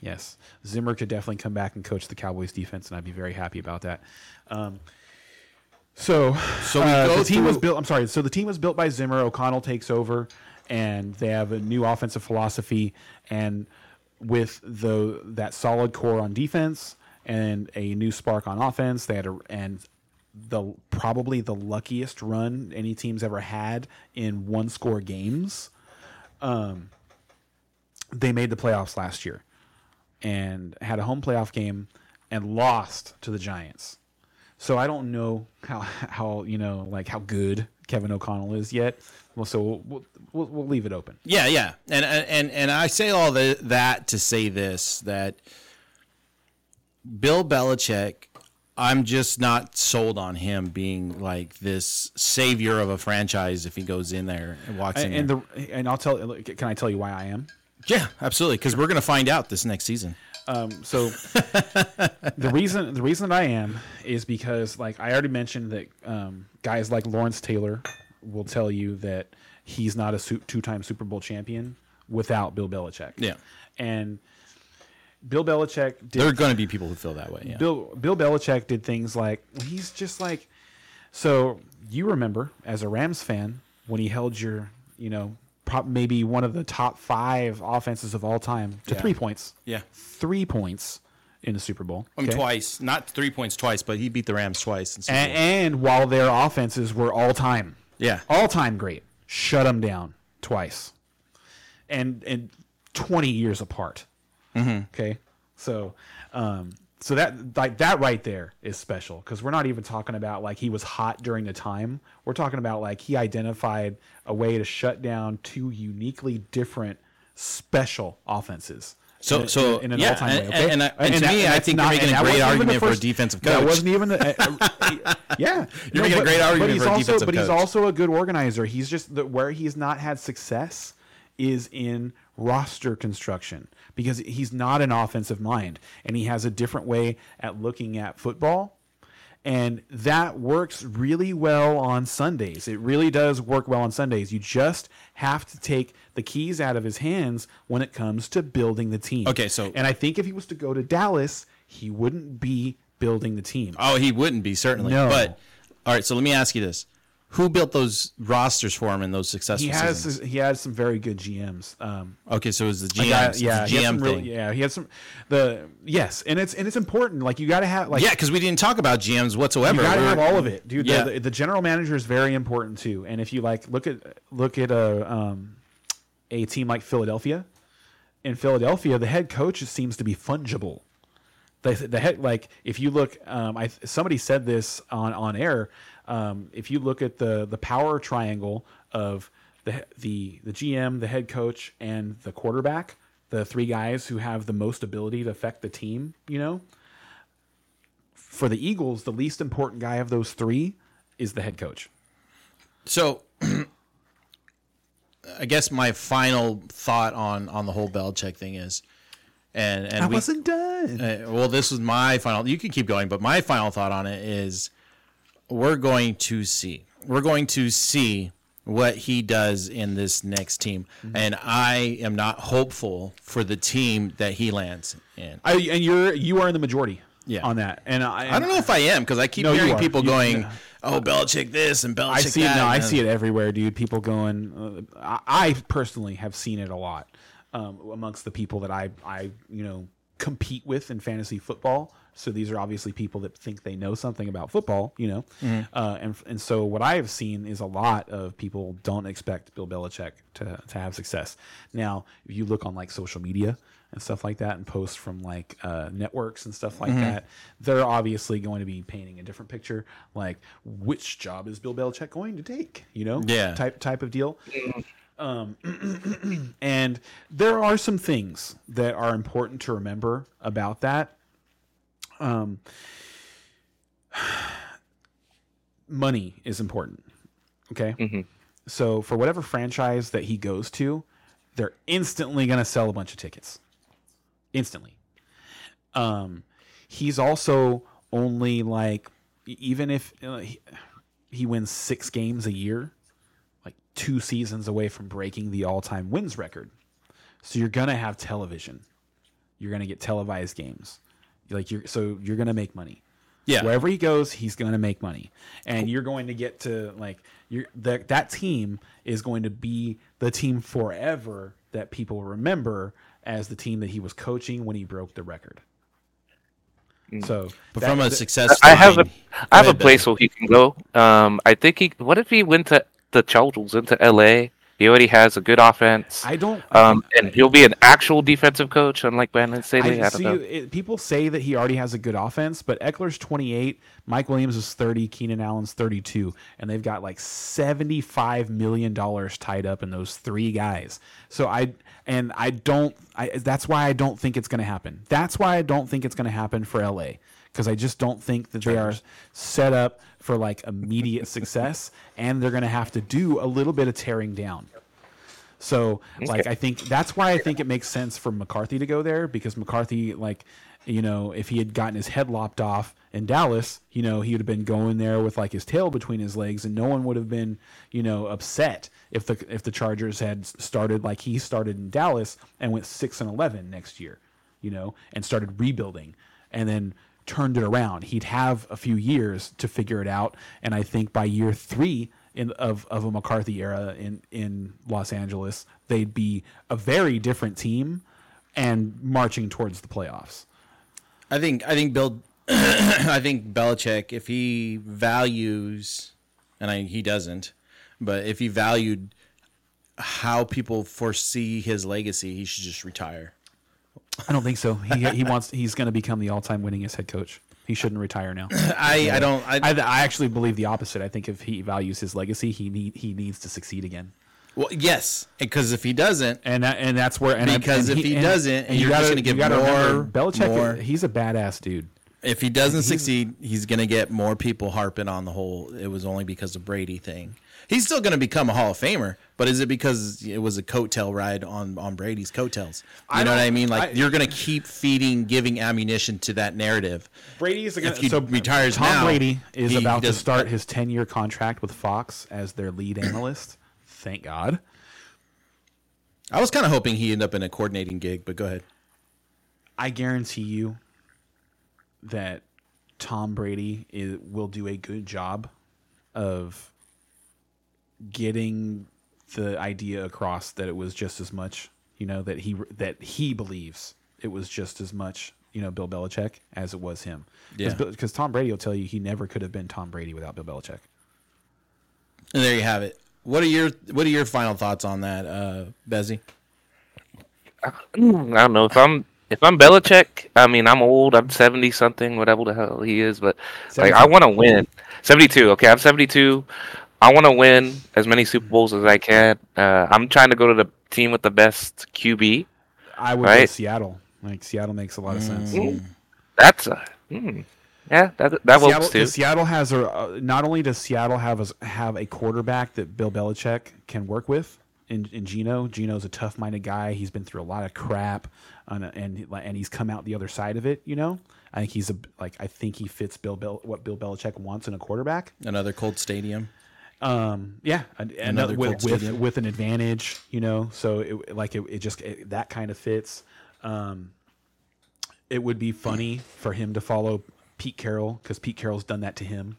Yes, Zimmer could definitely come back and coach the Cowboys defense, and I'd be very happy about that. Um, so, So uh, go the team was built. I'm sorry. So the team was built by Zimmer. O'Connell takes over, and they have a new offensive philosophy, and with the that solid core on defense and a new spark on offense, they had a and the probably the luckiest run any team's ever had in one score games Um, they made the playoffs last year and had a home playoff game and lost to the Giants. So I don't know how how you know like how good Kevin O'Connell is yet. Well, so we'll we'll, we'll, leave it open. Yeah, yeah, and and and I say all the, that to say this that Bill Belichick, I'm just not sold on him being like this savior of a franchise if he goes in there and walks in And, there. the and I'll tell. Can I tell you why I am? yeah, absolutely, because we're gonna find out this next season. Um, so the reason the reason that I am is because like I already mentioned that um, guys like Lawrence Taylor will tell you that he's not a two-time Super Bowl champion without Bill Belichick. Yeah. and Bill Belichick did There are going to be people who feel that way. Yeah. Bill Bill Belichick did things like he's just like so you remember as a Rams fan when he held your you know prop maybe one of the top five offenses of all time to Yeah. three points yeah. three points in the Super Bowl I mean, okay? twice, not three points twice, but he beat the Rams twice. and, and while their offenses were all time yeah. all time great shut them down twice and and 20 years apart Mm-hmm. okay so um so that like that right there is special because we're not even talking about like he was hot during the time we're talking about like he identified a way to shut down two uniquely different special offenses So- in, so, in, in an yeah, all-time way and- okay and I- and to me, I think you're making a great argument the for a first- defensive that coach. wasn't even the, eh, eh, yeah You're making a great argument but he's for a also, defensive but he's coach. also a good organizer. He's just the, where he's not had success is in roster construction because he's not an offensive mind and he has a different way at looking at football. And that works really well on Sundays. It really does work well on Sundays. You just have to take the keys out of his hands when it comes to building the team. Okay, so- and I think if he was to go to Dallas, he wouldn't be building the team. Oh, he wouldn't be certainly. No. But all right, so let me ask you this: Who built those rosters for him in those successful He has seasons? he has some very good GMs. Um, Okay, so it was the GM, it's yeah, the GM some real- thing. yeah, he had some the yes, and it's and it's important. Like you got to have like Yeah, because we didn't talk about GMs whatsoever. you got to have all of it, dude. Yeah. The, the, the general manager is very important too. And if you like look at look at a um, a team like Philadelphia, in Philadelphia, the head coach seems to be fungible. The, the head like if you look, um, I somebody said this on on air. Um, if you look at the the power triangle of the the the GM, the head coach, and the quarterback, the three guys who have the most ability to affect the team, you know, for the Eagles, the least important guy of those three is the head coach. So, I guess my final thought on on the whole Belichick thing is, and and I we, wasn't done. Uh, well, this was my final. You can keep going, but my final thought on it is, we're going to see. We're going to see what he does in this next team, Mm-hmm. and I am not hopeful for the team that he lands in. I, and you're you are in the majority Yeah. on that. And I, I don't know if I am because I keep No, hearing people You- going, no. "Oh, Belichick this and Belichick I see it. that." No, I see it everywhere, dude. People going. Uh, I, I personally have seen it a lot um, amongst the people that I I you know compete with in fantasy football. So these are obviously people that think they know something about football, you know. Uh, and and so what I have seen is a lot of people don't expect Bill Belichick to to have success. Now, if you look on like social media and stuff like that, and posts from like uh, networks and stuff like that, they're obviously going to be painting a different picture. Like, which job is Bill Belichick going to take? You know, Yeah. type type of deal. Um, and there are some things that are important to remember about that. Um, money is important. Okay. Mhm. So for whatever franchise that he goes to, they're instantly going to sell a bunch of tickets. Instantly. Um, he's also only like, even if uh, he, he wins six games a year, like two seasons away from breaking the all time wins record. So you're going to have television. You're going to get televised games. Like you're, so you're going to make money Yeah. wherever he goes, he's going to make money, and you're going to get to like you're that that team is going to be the team forever that people remember as the team that he was coaching when he broke the record. So, But that- from a that- success I have a standpoint- I have a place where he can go. Um, I think he. What if he went to the Chargers into LA? He already has a good offense. I don't. Um, and he'll be an actual defensive coach, unlike Brandon Staley. I, I see. It, people say that he already has a good offense, but Ekeler's 28, Mike Williams is 30, Keenan Allen's 32, and they've got like 75 million dollars tied up in those three guys. So I and I don't. I that's why I don't think it's going to happen. That's why I don't think it's going to happen for LA because I just don't think that they are set up for like immediate success, and they're going to have to do a little bit of tearing down. So like I think that's why I think it makes sense for McCarthy to go there because McCarthy like you know if he had gotten his head lopped off in Dallas, you know he would have been going there with like his tail between his legs and no one would have been you know upset if the if the Chargers had started like he started in Dallas and went 6 and 11 next year, you know, and started rebuilding. And then turned it around. He'd have a few years to figure it out and I think by year 3 in of, of a McCarthy era in in Los Angeles, they'd be a very different team and marching towards the playoffs. I think I think Bill I think Belichick if he values and I, he doesn't, but if he valued how people foresee his legacy, he should just retire. I don't think so. He he wants he's going to become the all-time winningest head coach. He shouldn't retire now. I, I don't I, I, I actually believe the opposite. I think if he values his legacy, he need he needs to succeed again. well yes because if he doesn't And and that's where and Because and if he doesn't, and you're just gonna get gotta remember, more- Belichick, more- he's a badass dude. if he doesn't succeed, he's going to get more people harping on the whole it was only because of Brady thing. He's still going to become a Hall of Famer, but is it because it was a coattail ride on on Brady's coattails? You I know what I mean? Like I- you're going to keep feeding, giving ammunition to that narrative. Brady is If he so retires Tom now, Brady is he about to does- start his 10 year contract with Fox as their lead analyst. Thank God. I was kind of hoping he end up in a coordinating gig, but go ahead. I guarantee you that Tom Brady is, will do a good job of getting the idea across that it was just as much, you know, that he that he believes it was just as much, you know, Bill Belichick as it was him. Yeah. Because Tom Brady will tell you he never could have been Tom Brady without Bill Belichick. And there you have it. What are your What are your final thoughts on that, uh, Bezzy? I don't know if I'm if I'm Belichick. I mean, I'm old. I'm seventy something, whatever the hell he is. But like, I want to win. Seventy two. Okay, I'm seventy two. I want to win as many Super Bowls as I can. Uh, I'm trying to go to the team with the best QB. I would go Right. Seattle. Like Seattle makes a lot of sense. Mm. That's a, mm, yeah. That that Seattle, works too. 'cause Seattle has a uh, not only does Seattle have a, have a quarterback that Bill Belichick can work with in, in Geno. Geno's a tough minded guy. He's been through a lot of crap, and and and he's come out the other side of it. You know, I think he's a like I think he fits Bill Bel- what Bill Belichick wants in a quarterback. Another cold stadium. Um, yeah, and Another with with, with an advantage, you know. So it like it, it just it, that kind of fits. Um, it would be funny for him to follow Pete Carroll because Pete Carroll's done that to him.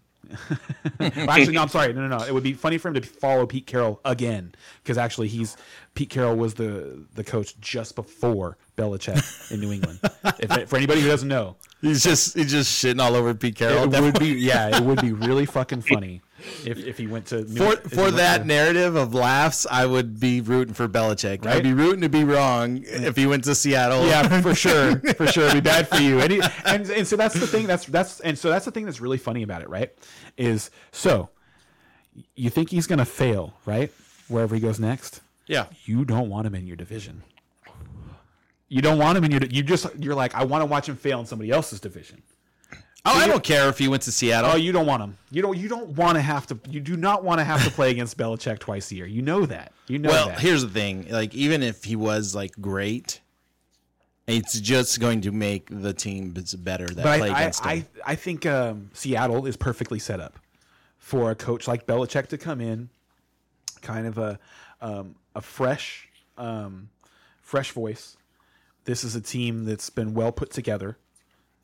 Well, actually, no, I'm sorry. No, no, no. It would be funny for him to follow Pete Carroll again because actually, he's Pete Carroll was the the coach just before Belichick in New England. if, for anybody who doesn't know, He's just he's just shitting all over Pete Carroll. it would be yeah, it would be really fucking funny if, if he went to New, for for that to- narrative of laughs, I would be rooting for Belichick. Right? I'd be rooting to be wrong if he went to Seattle. yeah, for sure, for sure, it'd be bad for you. And, he, and and so that's the thing. That's that's and so that's the thing that's really funny about it, right? Is so you think he's gonna fail, right? Wherever he goes next, Yeah. You don't want him in your division. You don't want him in your. You just you're like I want to watch him fail in somebody else's division. Oh, I don't care if he went to Seattle. Oh, you don't want him. You don't. You don't want to have to. You do not want to have to play against Belichick twice a year. You know that. You know well, that. here's the thing. Like, even if he was like great, it's just going to make the team better that but play I, against I, him. I, I think um, Seattle is perfectly set up for a coach like Belichick to come in, kind of a um, a fresh, um, fresh voice. This is a team that's been well put together.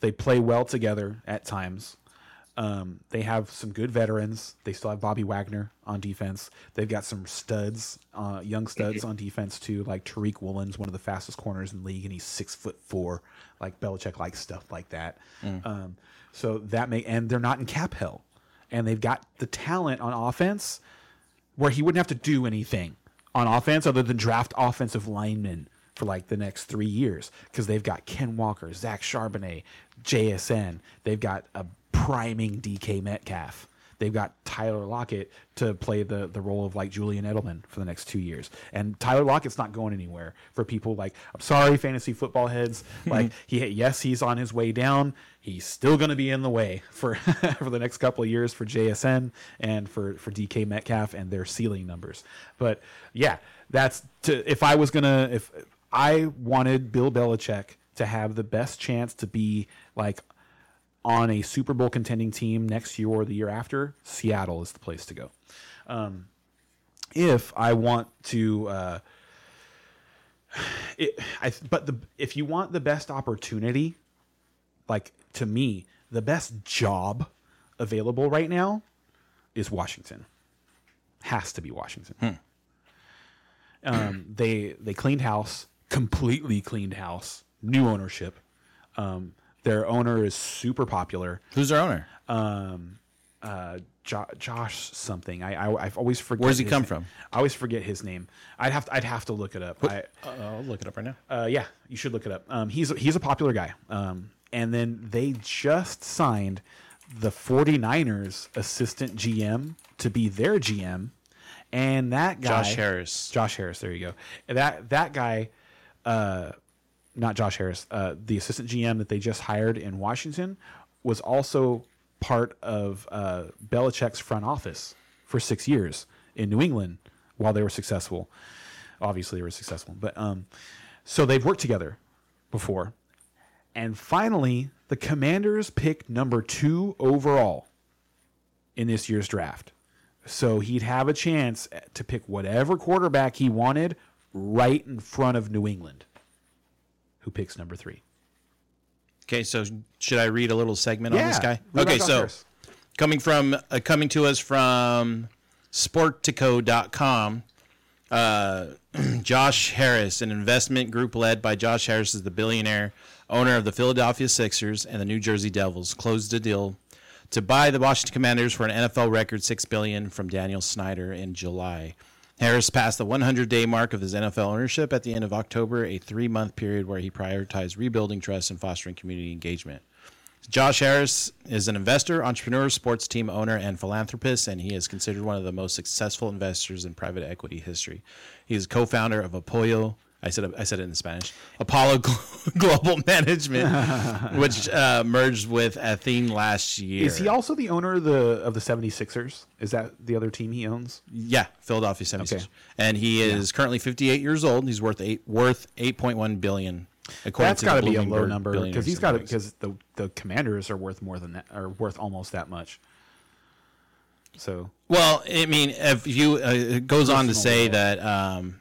They play well together at times. Um, they have some good veterans. They still have Bobby Wagner on defense. They've got some studs, uh, young studs on defense too, like Tariq Woolen's one of the fastest corners in the league, and he's six foot four. Like Belichick likes stuff like that. Um, so that may and they're not in cap hell, and they've got the talent on offense where he wouldn't have to do anything on offense other than draft offensive linemen for like the next three years because they've got Ken Walker, Zach Charbonnet, JSN. They've got a priming DK Metcalf. They've got Tyler Lockett to play the, the role of like Julian Edelman for the next two years. And Tyler Lockett's not going anywhere for people like, I'm sorry, fantasy football heads. Like, he, yes, he's on his way down. He's still going to be in the way for, for the next couple of years for JSN and for, for DK Metcalf and their ceiling numbers. But yeah, that's to, if I was going to, if I wanted Bill Belichick to have the best chance to be like on a Super Bowl contending team next year or the year after, Seattle is the place to go. Um, if I want to, uh, it, I, but the if you want the best opportunity, like to me, the best job available right now is Washington. Has to be Washington. Um, they they cleaned house, completely cleaned house, new ownership. Um, their owner is super popular. Who's their owner? Um, uh, jo- Josh something. I, I I've always forget. Where's he come name. from? I always forget his name. I'd have to, I'd have to look it up. I, Uh, I'll look it up right now. uh, yeah, you should look it up. Um, he's he's a popular guy. Um, and then they just signed the 49ers assistant GM to be their GM, and that guy Josh Harris. Josh Harris. There you go. And that that guy, uh, not Josh Harris, uh, the assistant GM that they just hired in Washington, was also part of uh, Belichick's front office for six years in New England while they were successful. Obviously, they were successful, but um, so they've worked together before. And finally, the Commanders picked number two overall in this year's draft. So he'd have a chance to pick whatever quarterback he wanted right in front of New England, who picks number three. Okay, so should I read a little segment on this guy? Okay, so coming from uh, coming to us from sportico.com uh, josh harris an investment group led by josh harris is the billionaire owner of the philadelphia sixers and the new jersey devils closed a deal to buy the washington commanders for an nfl record 6 billion from daniel snyder in july harris passed the 100-day mark of his nfl ownership at the end of october a three-month period where he prioritized rebuilding trust and fostering community engagement Josh Harris is an investor, entrepreneur, sports team owner, and philanthropist, and he is considered one of the most successful investors in private equity history. He is co-founder of Apollo. I said I said it in Spanish. Apollo Global Management, which uh, merged with Athene last year. Is he also the owner of the of the 76ers? Is that the other team he owns? Yeah, Philadelphia 76ers. Okay. And he is currently 58 years old. He's worth eight worth 8.1 billion. According That's got to be a low number because he's got because the the Commanders are worth more than that, are worth almost that much. So Well, I mean, if you uh, it goes on to say level. that um,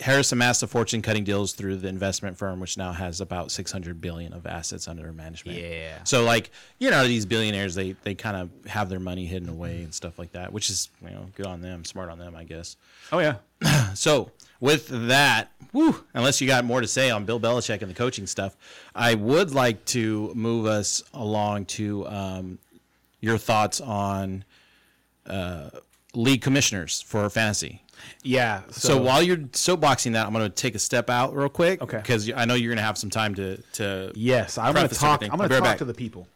Harris amassed a fortune cutting deals through the investment firm, which now has about 600 billion of assets under management. Yeah. So, like, you know, these billionaires, they they kind of have their money hidden away and stuff like that, which is you know good on them, smart on them, I guess. oh yeah, So with that, whew, unless you got more to say on Bill Belichick and the coaching stuff, I would like to move us along to um, your thoughts on uh, league commissioners for fantasy. Yeah. So, while you're soapboxing that, I'm going to take a step out real quick, Okay. Because I know you're going to have some time to to Yes, I'm going to talk. everything. I'm going to talk back. to the people.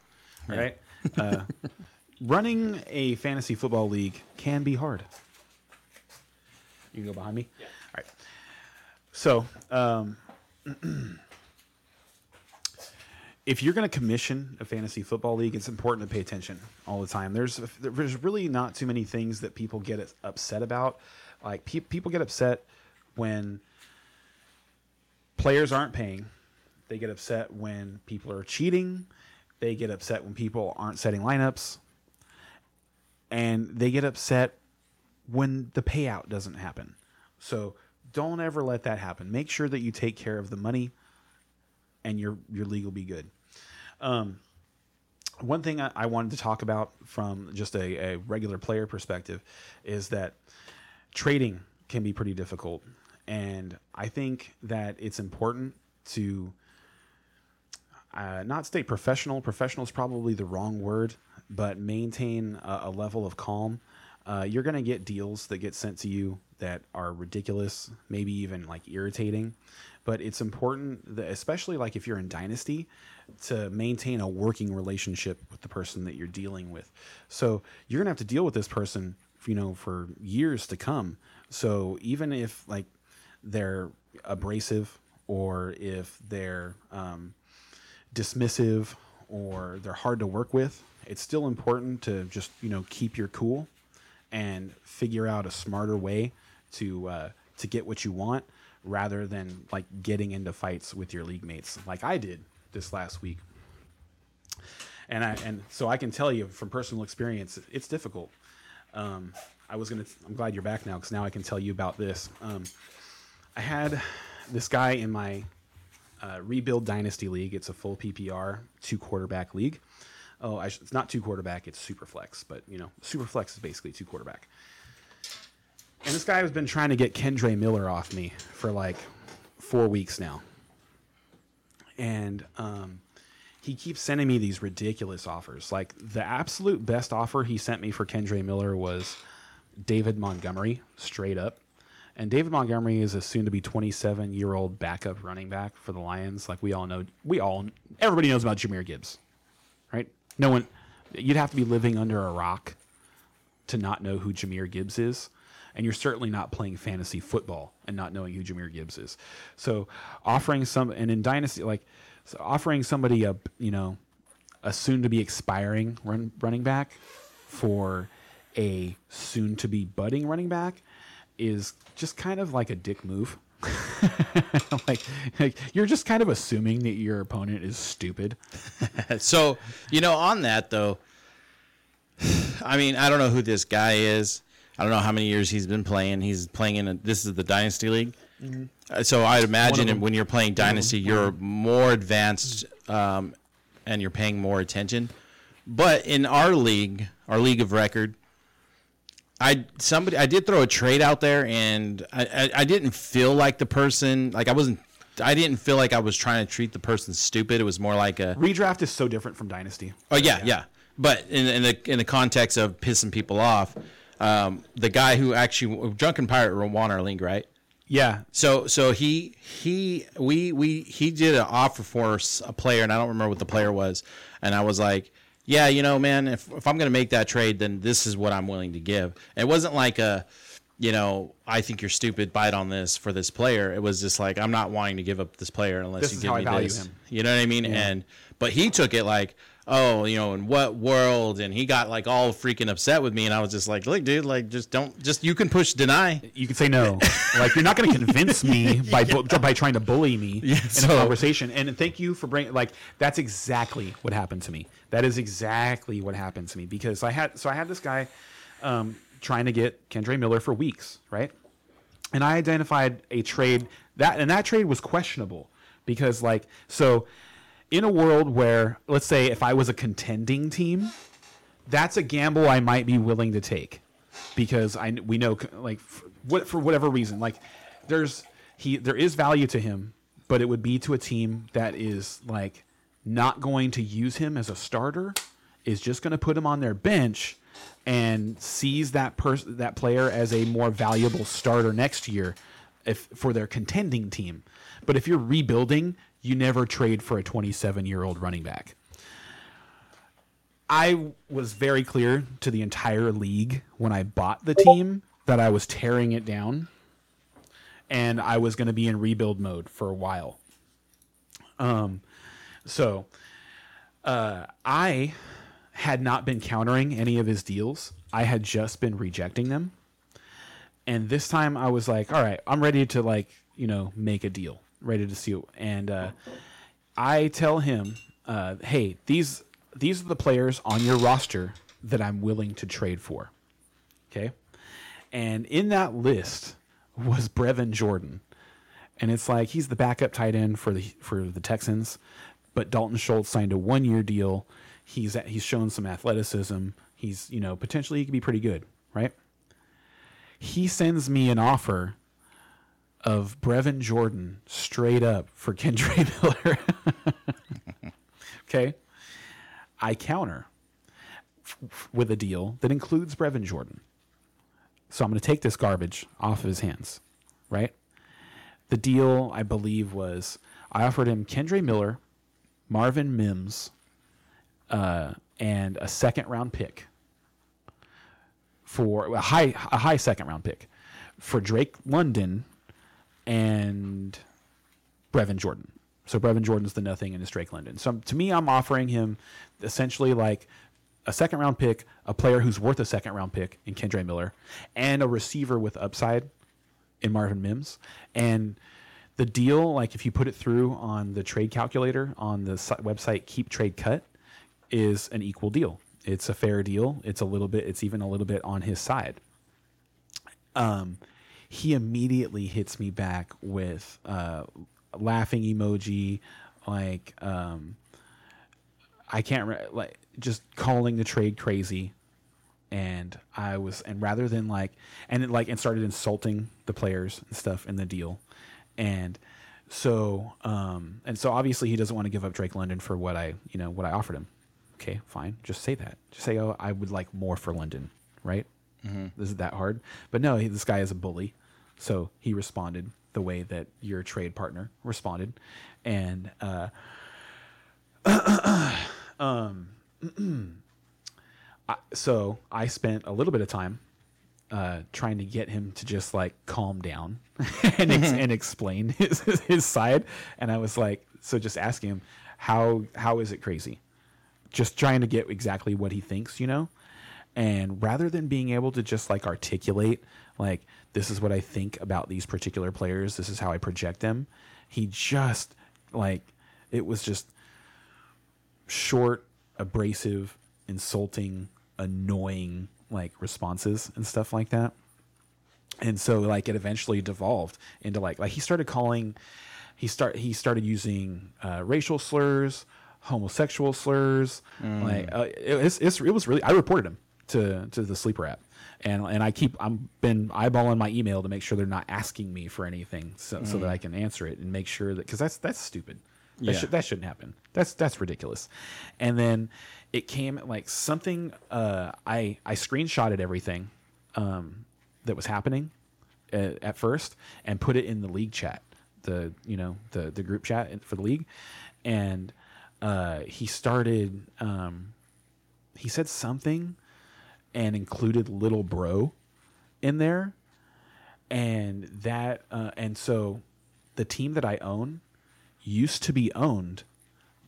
All right. Uh, running a fantasy football league can be hard. You can go behind me. All right. So, um, if you're going to commission a fantasy football league, it's important to pay attention all the time. There's there's really not too many things that people get upset about. Like pe- people get upset when players aren't paying. They get upset when people are cheating. They get upset when people aren't setting lineups. And they get upset when the payout doesn't happen. So don't ever let that happen. Make sure that you take care of the money and your your league will be good. Um, one thing I, I, wanted to talk about from just a, a regular player perspective is that trading can be pretty difficult. And I think that it's important to uh, not stay professional. Professional is probably the wrong word, but maintain a, a level of calm. Uh, you're going to get deals that get sent to you that are ridiculous, maybe even like irritating. But it's important, that, especially like if you're in Dynasty, to maintain a working relationship with the person that you're dealing with. So you're gonna have to deal with this person, you know, for years to come. So even if like they're abrasive or if they're um, dismissive or they're hard to work with, it's still important to just you know keep your cool and figure out a smarter way to uh, to get what you want rather than like getting into fights with your league mates like I did this last week. And I and so I can tell you from personal experience, it's difficult. Um, I was gonna. I'm glad you're back now because now I can tell you about this. Um, I had this guy in my uh, rebuild dynasty league. It's a full PPR two quarterback league. Oh, it's not two quarterback. It's super flex, but you know, super flex is basically two quarterback. And this guy has been trying to get Kendre Miller off me for like four weeks now. And um, he keeps sending me these ridiculous offers. Like the absolute best offer he sent me for Kendre Miller was David Montgomery, straight up. And David Montgomery is a soon to be 27 year old backup running back for the Lions. Like we all know, we all, everybody knows about Jahmyr Gibbs, right? No one, you'd have to be living under a rock to not know who Jahmyr Gibbs is and you're certainly not playing fantasy football and not knowing who Jahmyr Gibbs is. So offering some and in dynasty like so offering somebody a you know a soon to be expiring run, running back for a soon to be budding running back is just kind of like a dick move. like, like you're just kind of assuming that your opponent is stupid. so, you know, on that though, I mean, I don't know who this guy is. I don't know how many years he's been playing. He's playing in a, this is the Dynasty League. Mm-hmm. So I'd imagine when you're playing Dynasty, you're more advanced um, and you're paying more attention. But in our league, our league of record, I somebody I did throw a trade out there, and I, I, I didn't feel like the person like I wasn't I didn't feel like I was trying to treat the person stupid. It was more like a redraft is so different from dynasty. Oh yeah, yeah. yeah. But in, in the in the context of pissing people off, um, the guy who actually Drunken Pirate won our league, right? Yeah. So so he he we we he did an offer for a player, and I don't remember what the player was, and I was like, yeah, you know, man, if if I'm gonna make that trade, then this is what I'm willing to give. It wasn't like a you know, I think you're stupid. Bite on this for this player. It was just like I'm not wanting to give up this player unless this you give me this. Him. You know what I mean? Yeah. And but he took it like, oh, you know, in what world? And he got like all freaking upset with me, and I was just like, look, dude, like just don't, just you can push deny. You can say no. like you're not going to convince me by yeah. by trying to bully me yeah, in so, a conversation. And thank you for bringing like that's exactly what happened to me. That is exactly what happened to me because I had so I had this guy um, trying to get Kendre Miller for weeks, right? And I identified a trade that and that trade was questionable because like so in a world where, let's say, if I was a contending team, that's a gamble I might be willing to take because I we know like for, what for whatever reason like there's he there is value to him, but it would be to a team that is like not going to use him as a starter, is just going to put him on their bench and sees that person that player as a more valuable starter next year if for their contending team. But if you're rebuilding, you never trade for a 27 year old running back. I was very clear to the entire league when I bought the team that I was tearing it down. and I was going to be in rebuild mode for a while. Um, so uh, I had not been countering any of his deals. I had just been rejecting them. And this time I was like, all right, I'm ready to like, you know, make a deal, ready to see. And uh, I tell him, uh, hey, these these are the players on your roster that I'm willing to trade for. Okay. And in that list was Brevin Jordan. And it's like he's the backup tight end for the for the Texans, but Dalton Schultz signed a one year deal. He's he's shown some athleticism. He's you know potentially he could be pretty good, right? He sends me an offer of Brevin Jordan straight up for Kendre Miller. okay, I counter f- with a deal that includes Brevin Jordan. So I'm going to take this garbage off of his hands, right? The deal, I believe, was I offered him Kendre Miller, Marvin Mims, uh, and a second round pick for a high a high second round pick for Drake London and Brevin Jordan. So Brevin Jordan's the nothing and it's Drake London. So to me, I'm offering him essentially like a second round pick, a player who's worth a second round pick in Kendre Miller, and a receiver with upside in Marvin Mims. And the deal, like if you put it through on the trade calculator on the website Keep Trade Cut, is an equal deal. It's a fair deal. It's a little bit. It's even a little bit on his side. Um, he immediately hits me back with uh, laughing emoji, like um, I can't re- like just calling the trade crazy. And I was and rather than like and it like and started insulting the players and stuff in the deal. And so um and so obviously he doesn't want to give up Drake London for what I you know what I offered him. Okay fine. Just say that. Just say oh I would like more for London right this is that hard but no he, this guy is a bully so he responded the way that your trade partner responded and uh so I spent a little bit of time uh, trying to get him to just like calm down and ex- and explain his, his side. And I was like, so just asking him how how is it crazy? Just trying to get exactly what he thinks, you know. And rather than being able to just like articulate like this is what I think about these particular players, this is how I project them, he just like it was just short, abrasive, insulting, annoying like responses and stuff like that. And so like it eventually devolved into like like he started calling he start he started using uh, racial slurs, homosexual slurs. Like uh, it, it's, it's, it was really I reported him to to the sleeper app. And, and I keep I'm been eyeballing my email to make sure they're not asking me for anything so, so that I can answer it and make sure that because that's that's stupid. That, Yeah. should, that shouldn't happen. That's that's ridiculous. And then it came like something. Uh, I I screenshotted everything um, that was happening at, at first and put it in the league chat, the you know the the group chat for the league, and uh, he started. Um, he said something and included little bro in there. And that uh, and so the team that i own used to be owned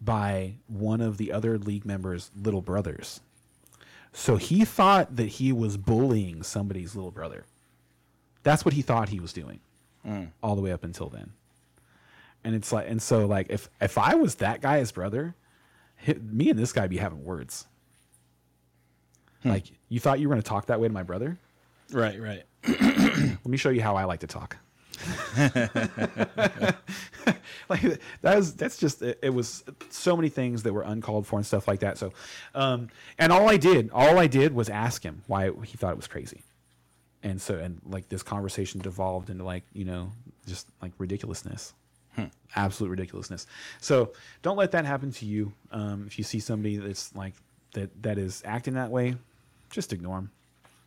by one of the other league members little brothers. So he thought that he was bullying somebody's little brother. That's what he thought he was doing all the way up until then. And it's like and so like if if i was that guy's brother me and this guy be having words. Like you thought you were going to talk that way to my brother Right, right. let me show you how I like to talk. like that was that's just it, it was so many things that were uncalled for and stuff like that. So, um, and all I did, all I did was ask him why he thought it was crazy, and so and like this conversation devolved into like you know just like ridiculousness, absolute ridiculousness. So don't let that happen to you. Um, if you see somebody that's like that that is acting that way, just ignore him.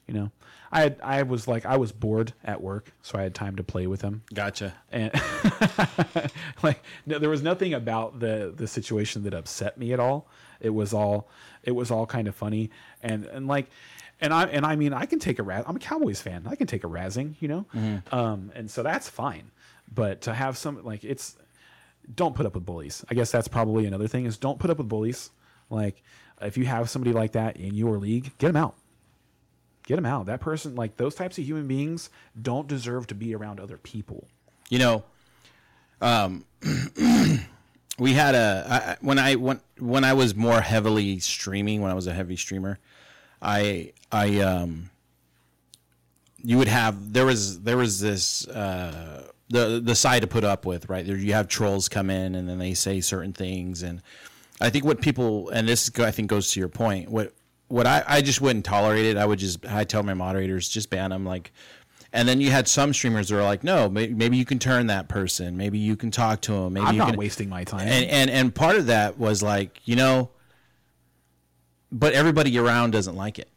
You know, I had, I was like I was bored at work, so I had time to play with him, Gotcha. and like no, there was nothing about the the situation that upset me at all. It was all it was all kind of funny, and and like and I and I mean I can take a raz. I'm a Cowboys fan. I can take a razzing, you know, um, and so that's fine. But to have some like it's don't put up with bullies. I guess that's probably another thing is don't put up with bullies. Like if you have somebody like that in your league, get them out. Get them out. That person, like those types of human beings, don't deserve to be around other people. You know, um, we had a I, when I when when I was more heavily streaming, when I was a heavy streamer, I I um, you would have there was there was this uh the the side to put up with right there. You have trolls come in and then they say certain things, and I think what people and this I think goes to your point. What what I I just wouldn't tolerate it. I would just I tell my moderators just ban them like. And then you had some streamers that were like, "No, maybe, you can turn that person. Maybe you can talk to him. Maybe I'm you not can." wasting my time. and and and part of that was like you know but everybody around doesn't like it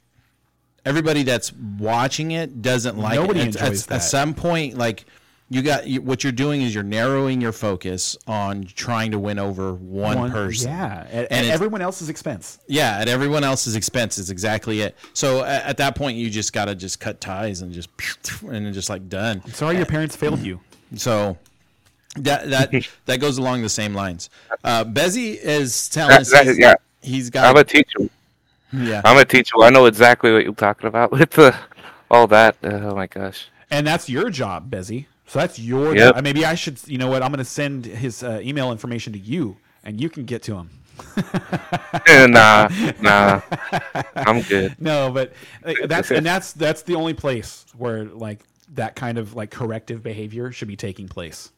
everybody that's watching it doesn't like Nobody it At- enjoys at, that. at some point like you got you, what you're doing is you're narrowing your focus on trying to win over one, One- person yeah, at, at everyone else's expense. yeah at everyone else's expense is exactly it so at, at that point you just got to just cut ties and just and just like done Sorry, your parents failed you. so that that that goes along the same lines. Uh, Bezzy is telling us That- that- he's, yeah. he's I'm got a teacher. yeah I'm a teacher. I know exactly what you're talking about with the all that. Oh my gosh. And that's your job, Bezzy. So that's your Yep. Maybe I should, you know what? I'm going to send his uh, email information to you, and you can get to him. Eh, nah, nah. I'm good. No, but uh, that's and that's that's the only place where like that kind of like corrective behavior should be taking place.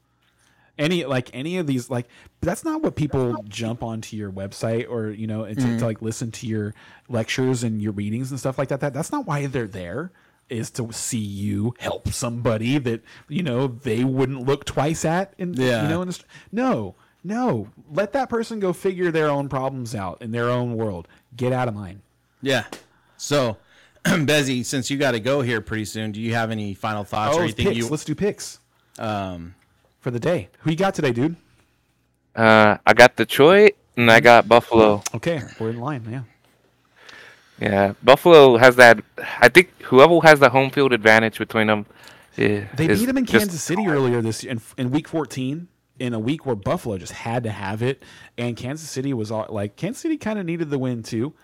Any like any of these like that's not what people jump onto your website or you know and to, to like listen to your lectures and your readings and stuff like that. That that's not why they're there. Is to see you help somebody that you know they wouldn't look twice at. In, Yeah. You know. In the, no, no. Let that person go figure their own problems out in their own world. Get out of mine. yeah. So Bezzy, since you got to go here pretty soon, do you have any final thoughts or Oh, anything picks. you? Let's do picks Um, for the day. Who you got today, dude? Uh, I got Detroit and I got Buffalo. Okay, we're in line. Yeah. Yeah, Buffalo has that. I think whoever has the home field advantage between them. They beat them in Kansas City earlier this in, in week 14 in a week where Buffalo just had to have it and Kansas City was all, like Kansas City kind of needed the win too.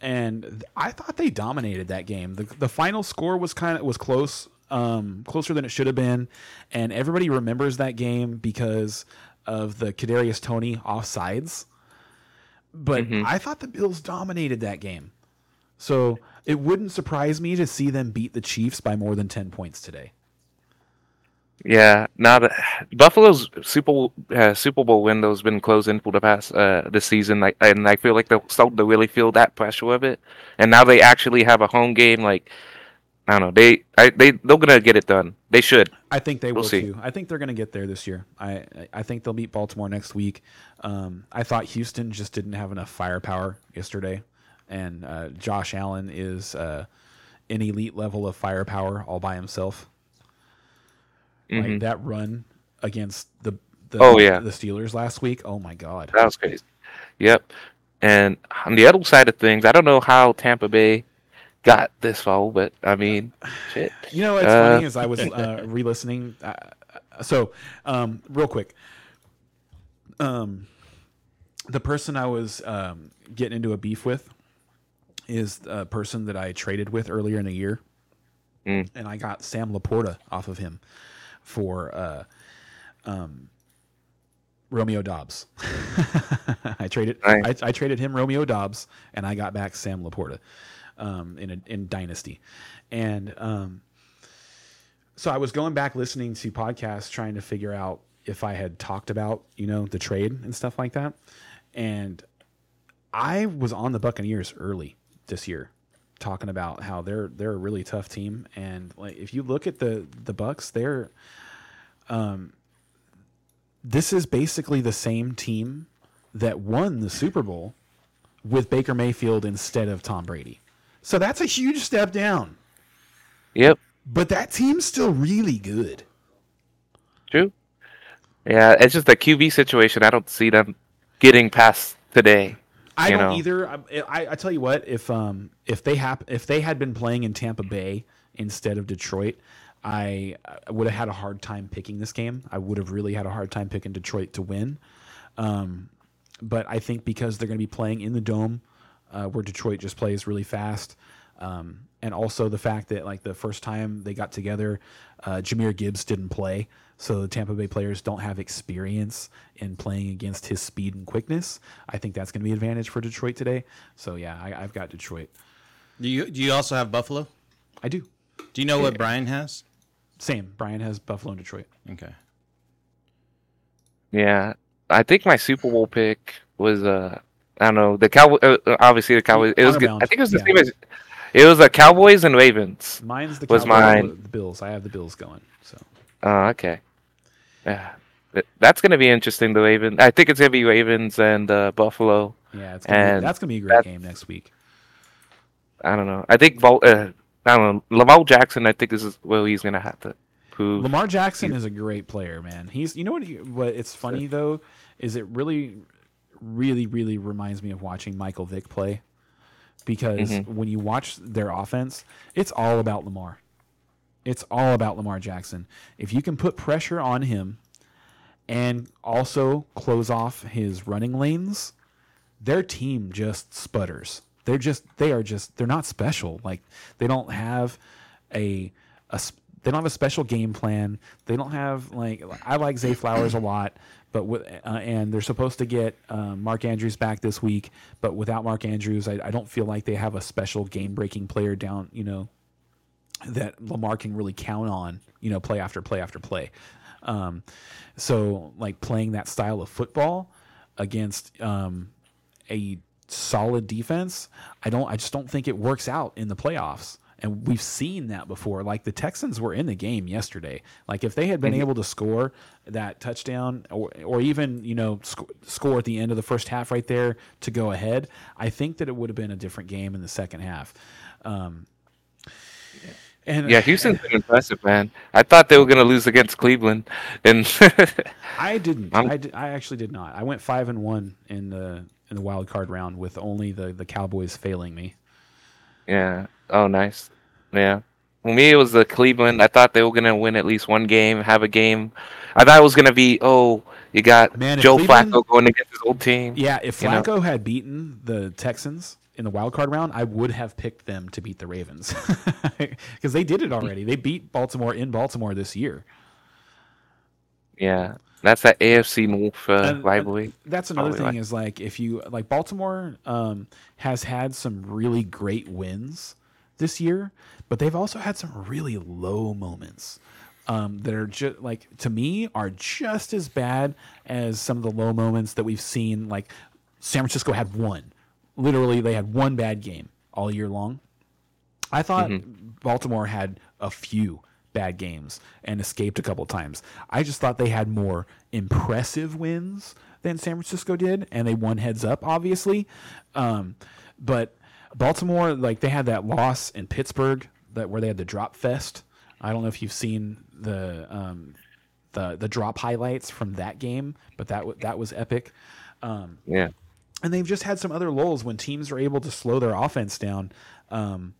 And I thought they dominated that game. The, the final score was kind of was close, um, closer than it should have been, and everybody remembers that game because of the Kadarius Toney offsides. But I thought the Bills dominated that game. So it wouldn't surprise me to see them beat the Chiefs by more than 10 points today. Yeah, now the Buffalo's Super Bowl, uh, Super Bowl window's been closing for the past uh this season, like, and I feel like they're starting to really feel that pressure of it. And now they actually have a home game. Like I don't know, they I, they they're gonna get it done. They should. I think they We'll will see. too. I think they're going to get there this year. I I- I think they'll beat Baltimore next week. Um, I thought Houston just didn't have enough firepower yesterday, and uh, Josh Allen is uh, an elite level of firepower all by himself. Like that run against the, the Mm-hmm. Oh, yeah. the Steelers last week. Oh my god! That was crazy. Yep. And on the other side of things, I don't know how Tampa Bay got this far, but I mean, shit. You know what's Uh, funny is I was uh, re-listening. Uh, so, um, real quick, um, the person I was um, getting into a beef with is a person that I traded with earlier in the year, Mm. and I got Sam Laporta off of him for uh, um, Romeo Doubs. I traded Nice. I, I traded him Romeo Doubs, and I got back Sam Laporta um, in a, in Dynasty, and um, so I was going back listening to podcasts trying to figure out if I had talked about you know the trade and stuff like that, and I was on the Buccaneers early this year, talking about how they're they're a really tough team, and like if you look at the the Bucs, they're um, this is basically the same team that won the Super Bowl with Baker Mayfield instead of Tom Brady. So that's a huge step down. Yep. But that team's still really good. True. Yeah, it's just the QB situation. I don't see them getting past today. I don't know. either. I, I, I tell you what, if um if they hap- if they had been playing in Tampa Bay instead of Detroit, I, I would have had a hard time picking this game. I would have really had a hard time picking Detroit to win. Um, but I think because they're going to be playing in the dome, uh, where Detroit just plays really fast, um, and also the fact that like the first time they got together, uh, Jahmyr Gibbs didn't play, so the Tampa Bay players don't have experience in playing against his speed and quickness. I think that's going to be an advantage for Detroit today. So yeah, I, I've got Detroit. Do you do you also have Buffalo? I do. Do you know what Brian has? Same. Brian has Buffalo and Detroit. Okay. Yeah, I think my Super Bowl pick was uh I don't know the Cowboy. Uh, uh, obviously the Cowboys. It was good. I think it was the yeah. same as it was the Cowboys and Ravens. Mine's the Was Cowboys, mine- the Bills. I have the Bills going. So Oh, okay. Yeah, that's gonna be interesting. The Ravens. I think it's gonna be Ravens and uh, Buffalo. yeah, it's gonna be, And that's gonna be a great game next week. I don't know. I think Vol- uh, I don't know. Lamar Jackson. I think this is well he's gonna have to prove. Lamar Jackson is a great player, man. He's you know what he, what it's funny though is it really really really reminds me of watching Michael Vick play because Mhm. when you watch their offense, it's all about Lamar. It's all about Lamar Jackson. If you can put pressure on him and also close off his running lanes, their team just sputters. They're just they are just they're not special. Like they don't have a a they don't have a special game plan. They don't have like I like Zay Flowers a lot, but with uh, and they're supposed to get um, Mark Andrews back this week. But without Mark Andrews, I, I don't feel like they have a special game breaking player down. You know that Lamar can really count on. You know, play after play after play. Um, so like playing that style of football against um, a solid defense, I don't I just don't think it works out in the playoffs. And we've seen that before. Like the Texans were in the game yesterday. Like if they had been able to score that touchdown or or even, you know, sc- score at the end of the first half right there to go ahead, I think that it would have been a different game in the second half. Um and yeah, Houston's been impressive, man. I thought they were gonna lose against Cleveland, and I didn't. I'm- I, actually did not. I went five and one in the in the wild card round with only the the Cowboys failing me. yeah. Oh, nice. Yeah. For me, it was the Cleveland. I thought they were gonna win at least one game, have a game. I thought it was gonna be, oh, you got Man, Joe Flacco going against his old team. Yeah, if You know? Flacco had beaten the Texans in the wild card round, I would have picked them to beat the Ravens because they did it already. They beat Baltimore in Baltimore this year. Yeah, that's that AFC North uh, And- and rivalry. That's another Probably thing like- is like if you like Baltimore um, has had some really great wins this year, but they've also had some really low moments um, that are just like to me are just as bad as some of the low moments that we've seen. Like San Francisco had one, literally they had one bad game all year long. I thought Baltimore had a few bad games and escaped a couple times. I just thought they had more impressive wins than San Francisco did, and they won heads up, obviously. Um, but Baltimore, like they had that loss in Pittsburgh that where they had the drop fest. I don't know if you've seen the um, the the drop highlights from that game, but that w- that was epic Yeah, and they've just had some other lulls when teams are able to slow their offense down. Um,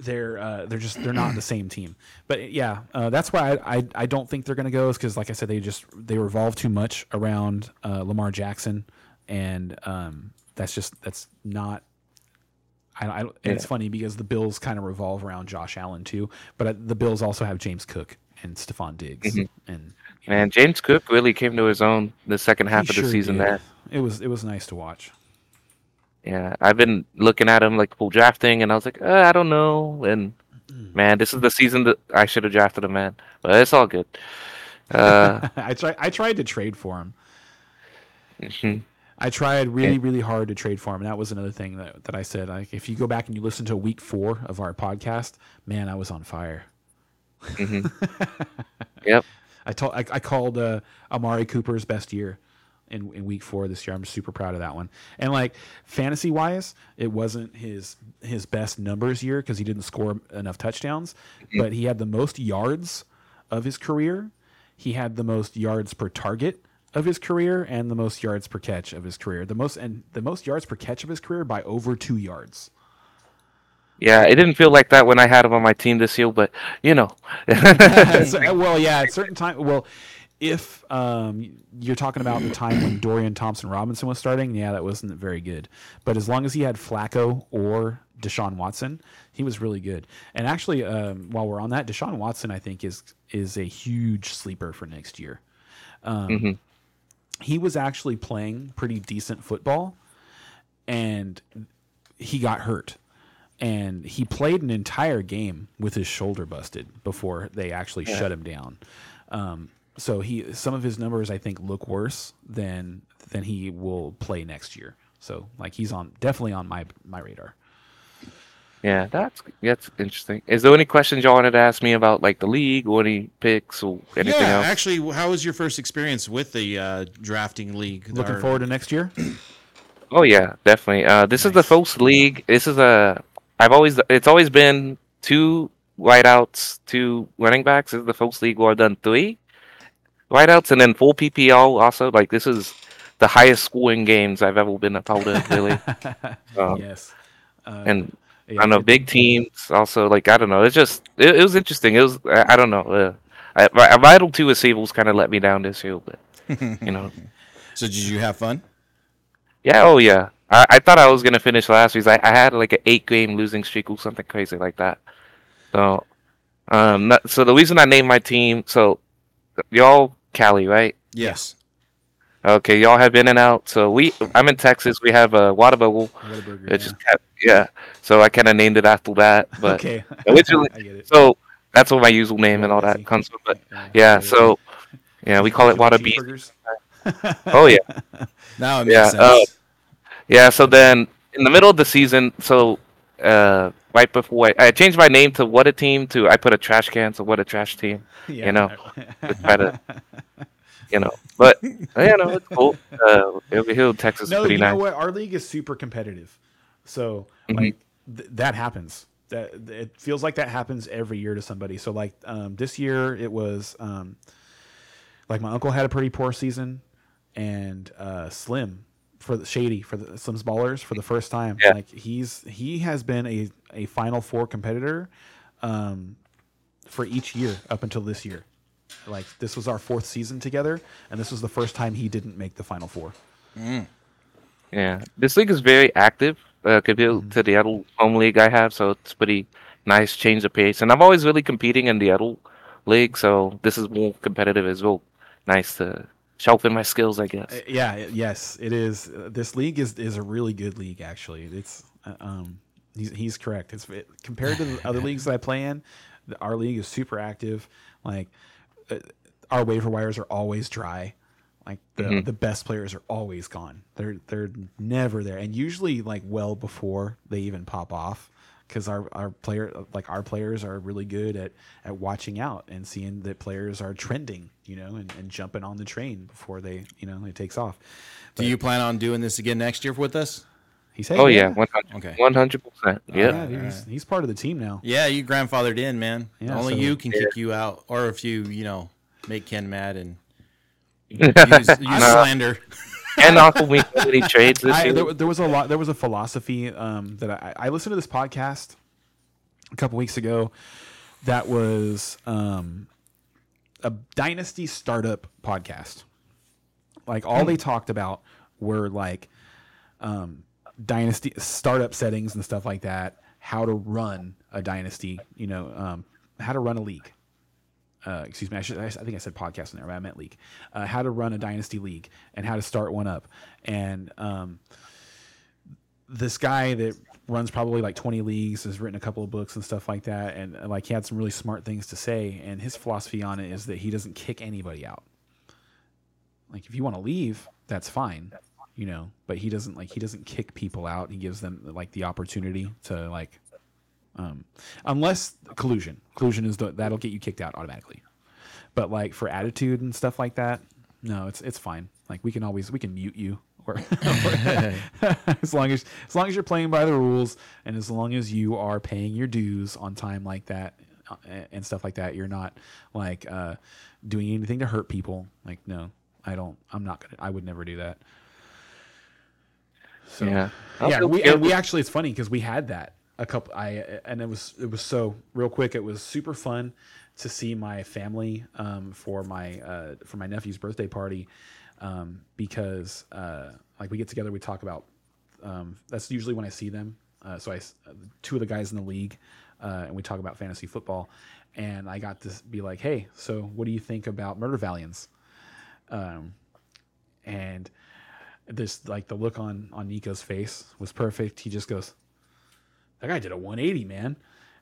they're uh, they're just they're not the same team. But yeah, uh, that's why I, I I don't think they're going to go is because like I said they just they revolve too much around uh, Lamar Jackson, and um, that's just that's not. I, I, and it's funny because the Bills kind of revolve around Josh Allen too, but uh, the Bills also have James Cook and Stefon Diggs, and you know, man, James Cook really came to his own the second half he of the sure season. did. There, it was it was nice to watch. yeah, I've been looking at him like full drafting, and I was like, uh, I don't know. And Mm. man, this is the season that I should have drafted him, man. But it's all good. Uh, I tried. I tried to trade for him. mhm. I tried really, really hard to trade for him, and that was another thing that, that I said. Like, if you go back and you listen to week four of our podcast, man, I was on fire. yep. I told I, I called uh, Amari Cooper's best year in, in week four this year. I'm super proud of that one. And like fantasy wise, it wasn't his his best numbers year because he didn't score enough touchdowns, but he had the most yards of his career. He had the most yards per target of his career and the most yards per catch of his career. The most and the most yards per catch of his career by over two yards. Yeah, it didn't feel like that when I had him on my team this year, but you know. Well, yeah, at certain time. Well, if um, you're talking about the time when Dorian Thompson Robinson was starting, yeah, that wasn't very good. But as long as he had Flacco or Deshaun Watson, he was really good. And actually, um, while we're on that, Deshaun Watson, I think is is a huge sleeper for next year. Um, Mhm. He was actually playing pretty decent football, and he got hurt and he played an entire game with his shoulder busted before they actually shut him down. Um, so he some of his numbers I think look worse than than he will play next year. So like he's on definitely on my my radar. Yeah, that's that's interesting. Is there any questions y'all wanted to ask me about like the league or any picks or anything yeah, else? actually, how was your first experience with the uh, drafting league? Looking Or- forward to next year. Oh yeah, definitely. Uh, this is the Nice. first league. This is a. I've always. It's always been two wideouts, two running backs. This is the folks league where I've done three wideouts and then full PPR. Also, like this is the highest scoring games I've ever been a part of. Really, Um, yes. Uh, and yeah, I don't know big teams. Also, like I don't know. It's just it, it was interesting. It was I, I don't know. Uh, I, my vital two receivers kind of let me down this year, but you know. So did you have fun? Yeah, oh yeah. I, I thought I was gonna finish last week. I, I had like an eight game losing streak or something crazy like that. So, um, not- so the reason I named my team, so y'all Cali, right? Yes. Okay, y'all have in and out. So we, I'm in Texas. We have a Whataburger. Whataburger, It yeah. just yeah. So I kind of named it after that. But okay. originally- I get it. so that's what my usual name and all that comes from. But yeah, so yeah, we call it Water Beast. Oh yeah. Now it makes Yeah, sense. uh, Yeah, so then in the middle of the season, so uh, right before I, I changed my name to What a Team to I put a trash can, so What a Trash Team, Yeah. know, to try to- you know. But you know, it's cool. Uh, in Texas is no, pretty you nice. know what? Our league is super competitive, so Mhm. like th- that happens. That it feels like that happens every year to somebody. So like um, this year, it was um, like my uncle had a pretty poor season, and uh, Slim for the Shady for the Slim's Ballers for the first time. Yeah. Like he's he has been a a Final Four competitor um, for each year up until this year. Like this was our fourth season together, and this was the first time he didn't make the Final Four. Yeah, this league is very active uh, compared Mm-hmm. to the other home league I have, so it's pretty nice change of pace. And I'm always really competing in the other league, so this is more competitive as well. Nice to sharpen my skills, I guess. Uh, Yeah, yes, it is. Uh, This league is is a really good league. Actually, it's uh, um, he's he's correct. It's it, compared to the other leagues that I play in, the, our league is super active. Like uh, our waiver wires are always dry. Like the Mhm. the best players are always gone. They're they're never there, and usually like well before they even pop off. Because our, our player like our players are really good at, at watching out and seeing that players are trending, you know, and, and jumping on the train before they you know it takes off. Do you plan on doing this again next year with us? He said, Oh yeah, 100 Okay. 100%. Yeah. yeah, he's, he's part of the team now. Yeah, you grandfathered in, man. Yeah, Only so- you can Yeah. kick you out, or if you, you know, make Ken mad and use, use slander. and also we any trades this I, year. there, there was a lot. There was a philosophy um, that I, I listened to this podcast a couple weeks ago. That was um, a dynasty startup podcast. Like all they talked about were like um, dynasty startup settings and stuff like that. How to run a dynasty. You know, um, how to run a league. Uh, excuse me, I, should, I think I said podcast in there, but I meant league. Uh, how to run a dynasty league and how to start one up. And um, this guy that runs probably like 20 leagues has written a couple of books and stuff like that. And uh, like he had some really smart things to say. And his philosophy on it is that he doesn't kick anybody out. Like if you want to leave, that's fine, you know. But he doesn't like he doesn't kick people out. He gives them like the opportunity to like, um, unless collusion. Collusion is the, that'll get you kicked out automatically. But like for attitude and stuff like that, no, it's it's fine. Like we can always we can mute you or, or- as long as as long as you're playing by the rules and as long as you are paying your dues on time like that uh, and stuff like that, you're not like uh, doing anything to hurt people. Like no, I don't. I'm not gonna. I would never do that. So Yeah. Yeah, we and we actually it's funny because we had that a couple. I and it was it was so real quick. It was super fun to see my family um, for my uh, for my nephew's birthday party um, because uh, like we get together, we talk about. Um, that's usually when I see them. Uh, so I two of the guys in the league, uh, and we talk about fantasy football. And I got to be like, "Hey, so what do you think about Murder Valiants?" Um, and this like the look on on Nico's face was perfect. He just goes, "That guy did a 180, man."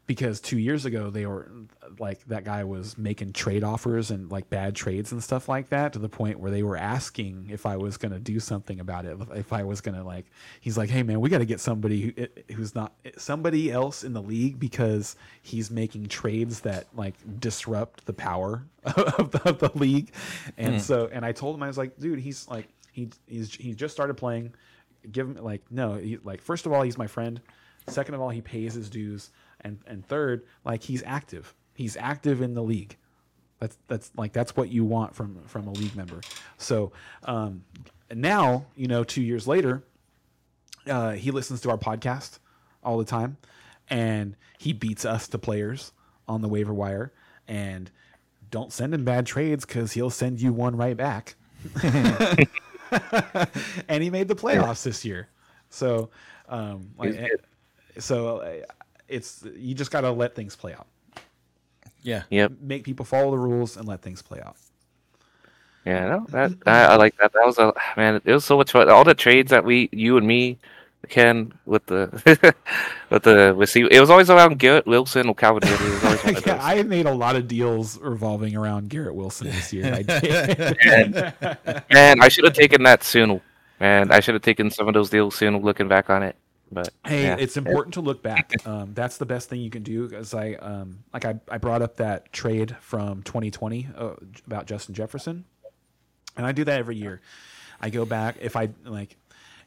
Because two years ago they were like that guy was making trade offers and like bad trades and stuff like that to the point where they were asking if I was going to do something about it. If I was going to like, he's like, "Hey man, we got to get somebody who, who's not somebody else in the league because he's making trades that like disrupt the power of the, of the league." And hmm. so, and I told him I was like, "Dude, he's like." he he's he just started playing. Give him like no, he, like first of all he's my friend. Second of all, he pays his dues, and and third, like he's active. He's active in the league. That's that's like that's what you want from from a league member. So um, now you know, two years later, uh, he listens to our podcast all the time, and he beats us to players on the waiver wire. And don't send him bad trades because he'll send you one right back. and he made the playoffs this year. So, um, like, He's good. So uh, it's you just got to let things play out. Yeah. Yep. Make people follow the rules and let things play out. Yeah, no, that I, I like that. That was a man. It was so much fun. All the trades that we, you and me, Ken, with the with the with see, it was always around Garrett Wilson or Calvin Ridley. It was always one of yeah, those. I made a lot of deals revolving around Garrett Wilson this year. I did. Man, I should have taken that soon. Man, I should have taken some of those deals soon. Looking back on it, but Hey, yeah. it's important to look back. Um, that's the best thing you can do. As I um, like, I, I brought up that trade from 2020 uh, about Justin Jefferson, and I do that every year. I go back if I like,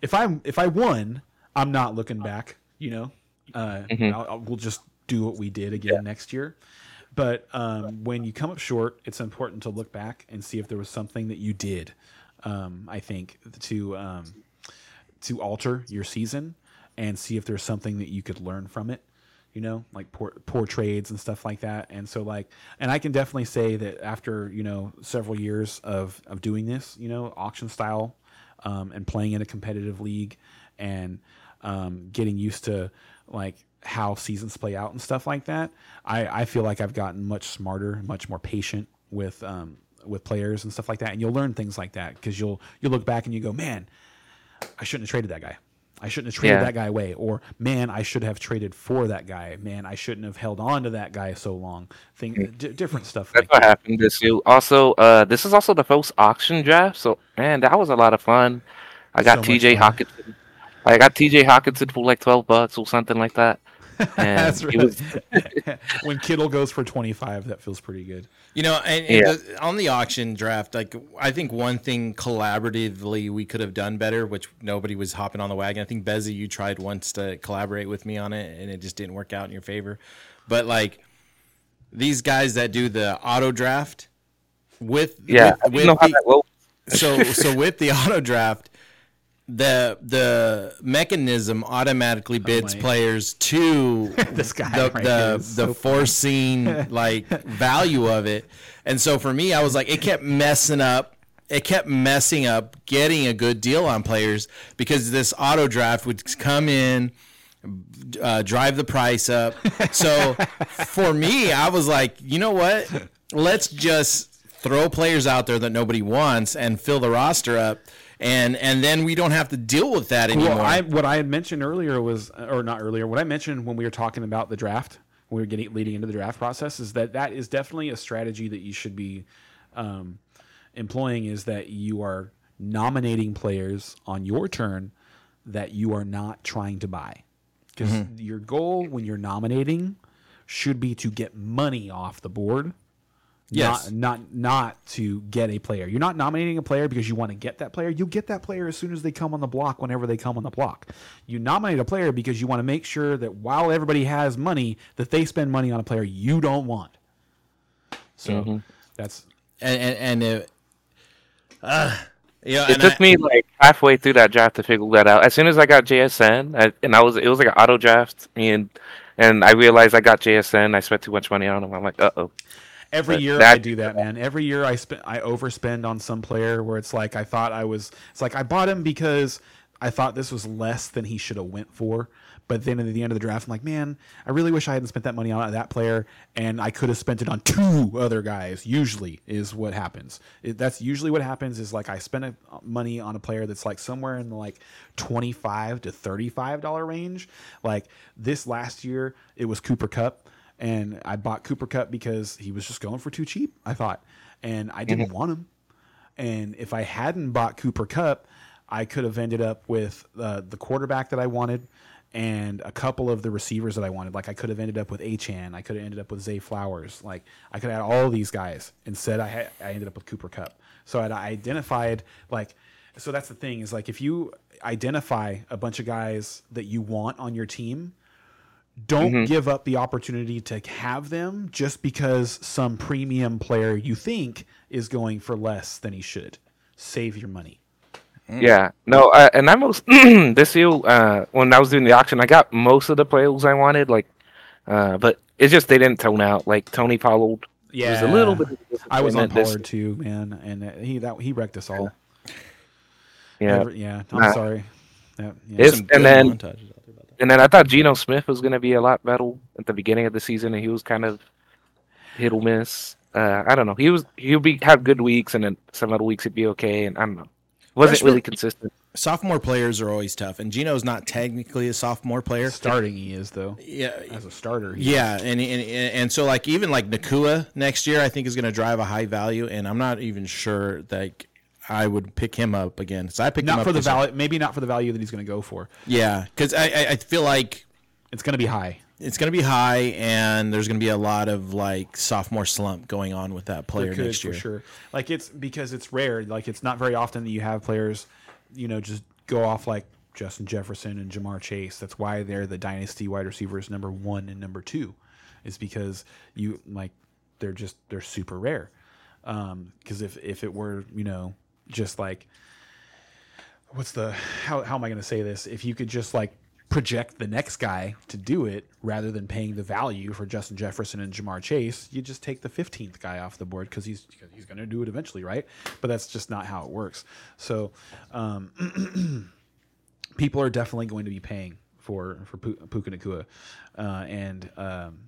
if I if I won, I'm not looking back. You know, uh, Mhm. I'll, I'll- we'll just do what we did again next year. But um, when you come up short, it's important to look back and see if there was something that you did. Um, I think to um, to alter your season and see if there's something that you could learn from it you know like poor poor trades and stuff like that and so like and i can definitely say that after you know several years of of doing this you know auction style um, and playing in a competitive league and um, getting used to like how seasons play out and stuff like that i i feel like i've gotten much smarter much more patient with um with players and stuff like that and you'll learn things like that because you'll you'll look back and you go man I shouldn't have traded that guy. I shouldn't have traded Yeah. that guy away. Or man, I should have traded for that guy. Man, I shouldn't have held on to that guy so long. Thing, d- different stuff That's like what that. happened this year. Also, uh, this is also the first auction draft, so man, that was a lot of fun. I got So T.J. Hockenson. I got T.J. Hockenson for like twelve bucks or something like that. And That's right. was- when Kittle goes for twenty five, that feels pretty good. You know, and, and Yeah. the, on the auction draft, like I think one thing collaboratively we could have done better, which nobody was hopping on the wagon. I think Bezzy, you tried once to collaborate with me on it, and it just didn't work out in your favor. But like these guys that do the auto draft with yeah, I with, didn't know how the- that so so with the auto draft the the mechanism automatically bids my- players to This guy the right the, the so foreseen like value of it and so for me i was like it kept messing up it kept messing up getting a good deal on players because this auto draft would come in uh, drive the price up. So for me, I was like, you know what? Let's just throw players out there that nobody wants and fill the roster up, and and then we don't have to deal with that anymore. Well, I, what I had mentioned earlier was, or not earlier, what I mentioned when we were talking about the draft, when we were getting leading into the draft process, is that that is definitely a strategy that you should be um, employing. Is that you are nominating players on your turn that you are not trying to buy, because your goal when you're nominating should be to get money off the board. Yes. Not, not not to get a player. You're not nominating a player because you want to get that player. You get that player as soon as they come on the block, whenever they come on the block. You nominate a player because you want to make sure that while everybody has money, that they spend money on a player you don't want. So Mhm. that's and and, and it, Uh, you know, It and took I- me like halfway through that draft to figure that out. As soon as I got JSN, I, and I was it was like an auto draft, and and I realized I got JSN. I spent too much money on him. I'm like, uh oh. Every But year that- I do that, man. Every year I spend I overspend on some player where it's like I thought I was it's like I bought him because I thought this was less than he should have went for. But then at the end of the draft, I'm like, man, I really wish I hadn't spent that money on that player, and I could have spent it on two other guys. Usually is what happens. It, that's usually what happens. Is like I spend a, uh, money on a player that's like somewhere in the like twenty five to thirty five dollar range. Like this last year, it was Cooper Kupp and I bought Cooper Kupp because he was just going for too cheap. I thought, and I didn't want him. And if I hadn't bought Cooper Kupp, I could have ended up with uh, the quarterback that I wanted and a couple of the receivers that I wanted. Like I could have ended up with Achane. I could have ended up with Zay Flowers. Like I could have had all these guys. Instead, I had, I ended up with Cooper Kupp. So I'd identified like. So that's the thing is like if you identify a bunch of guys that you want on your team, don't give up the opportunity to have them just because some premium player you think is going for less than he should. Save your money. Yeah, no, uh, and I most this year uh, when I was doing the auction, I got most of the players I wanted, like, uh, but it's just they didn't tone out. Like Tony Pollard was a little bit. of a I was on disappointment this- Pollard too, man, and uh, he that he wrecked us all. Yeah, Every- yeah. I'm Nah. sorry. Yeah, yeah. It's- and then- montages out there about that. and then I thought Geno Smith was going to be a lot better at the beginning of the season, and he was kind of hit or miss. Uh, I don't know. He was he'll be have good weeks, and then some other weeks he'd be okay, and I don't know. Wasn't Freshman- really consistent. sophomore players are always tough, and Geno's not technically a sophomore player. starting he is though. Yeah, As a starter, he Yeah, and, and and so like even like Nacua next year, I think is going to drive a high value, and I'm not even sure that I would pick him up again. So I picked him up for the year. value. Maybe not for the value that he's going to go for. Yeah, because I, I I feel like It's going to be high. it's going to be high, and there's going to be a lot of like sophomore slump going on with that player could, next year. for sure. Like it's because it's rare. Like it's not very often that you have players, you know, just go off like Justin Jefferson and Ja'Marr Chase. That's why they're the dynasty wide receivers number one and number two, is because you like they're just they're super rare. Um, because if if it were you know just like what's the how how am I going to say this? If you could just like project the next guy to do it rather than paying the value for Justin Jefferson and Ja'Marr Chase, you just take the 15th guy off the board because he's cause he's going to do it eventually, right? But that's just not how it works. So um, people are definitely going to be paying for for Puka Nacua, uh, and um,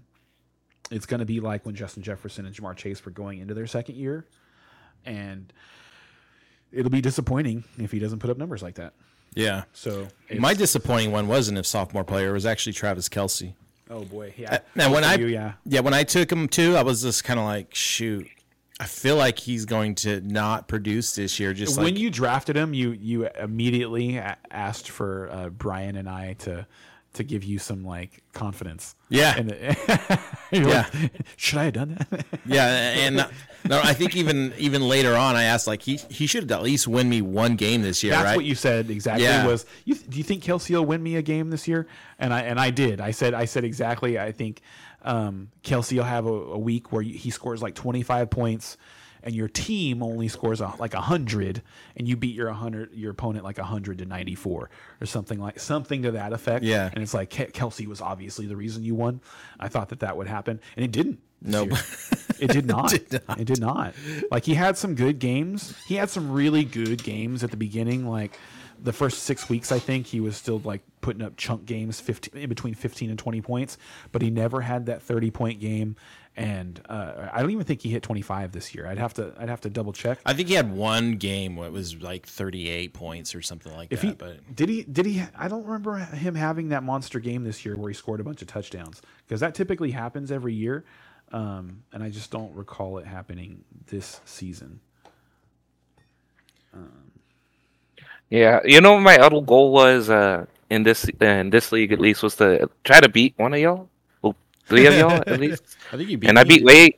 it's going to be like when Justin Jefferson and Ja'Marr Chase were going into their second year, and it'll be disappointing if he doesn't put up numbers like that. Yeah. So My disappointing one wasn't a sophomore player; it was actually Travis Kelce. oh boy, yeah. Now when I you, yeah. yeah when I took him too, I was just kind of like, shoot, I feel like he's going to not produce this year. Just when like you drafted him, you you immediately asked for uh, Brian and I to to give you some like confidence. Yeah. And Yeah. like, should I have done that? yeah, and no, I think even even later on, I asked like he he should at least win me one game this year, That's right? what you said exactly. Yeah. Was you? Do you think Kelce will win me a game this year? And I and I did. I said I said exactly. I think um, Kelce will have a, a week where he scores like twenty five points, and your team only scores a, like hundred, and you beat your hundred your opponent like hundred to ninety four or something like something to that effect. Yeah. And it's like Kelce was obviously the reason you won. I thought that that would happen, and it didn't. This Nope. It did not. Did not. It did not. Like he had some good games. He had some really good games at the beginning. Like the first six weeks, I think he was still like putting up chunk games, fifteen in between fifteen and twenty points. But he never had that thirty point game. And uh, I don't even think he hit twenty five this year. I'd have to. I'd have to double check. I think he had one game where it was like 38 points or something like If that. he but did he did he I don't remember him having that monster game this year where he scored a bunch of touchdowns because that typically happens every year, um, and I just don't recall it happening this season. Yeah, you know, what my other goal was uh, in this in this league at least was to try to beat one of y'all, well, three of y'all at least, I think he beat and I beat Wade.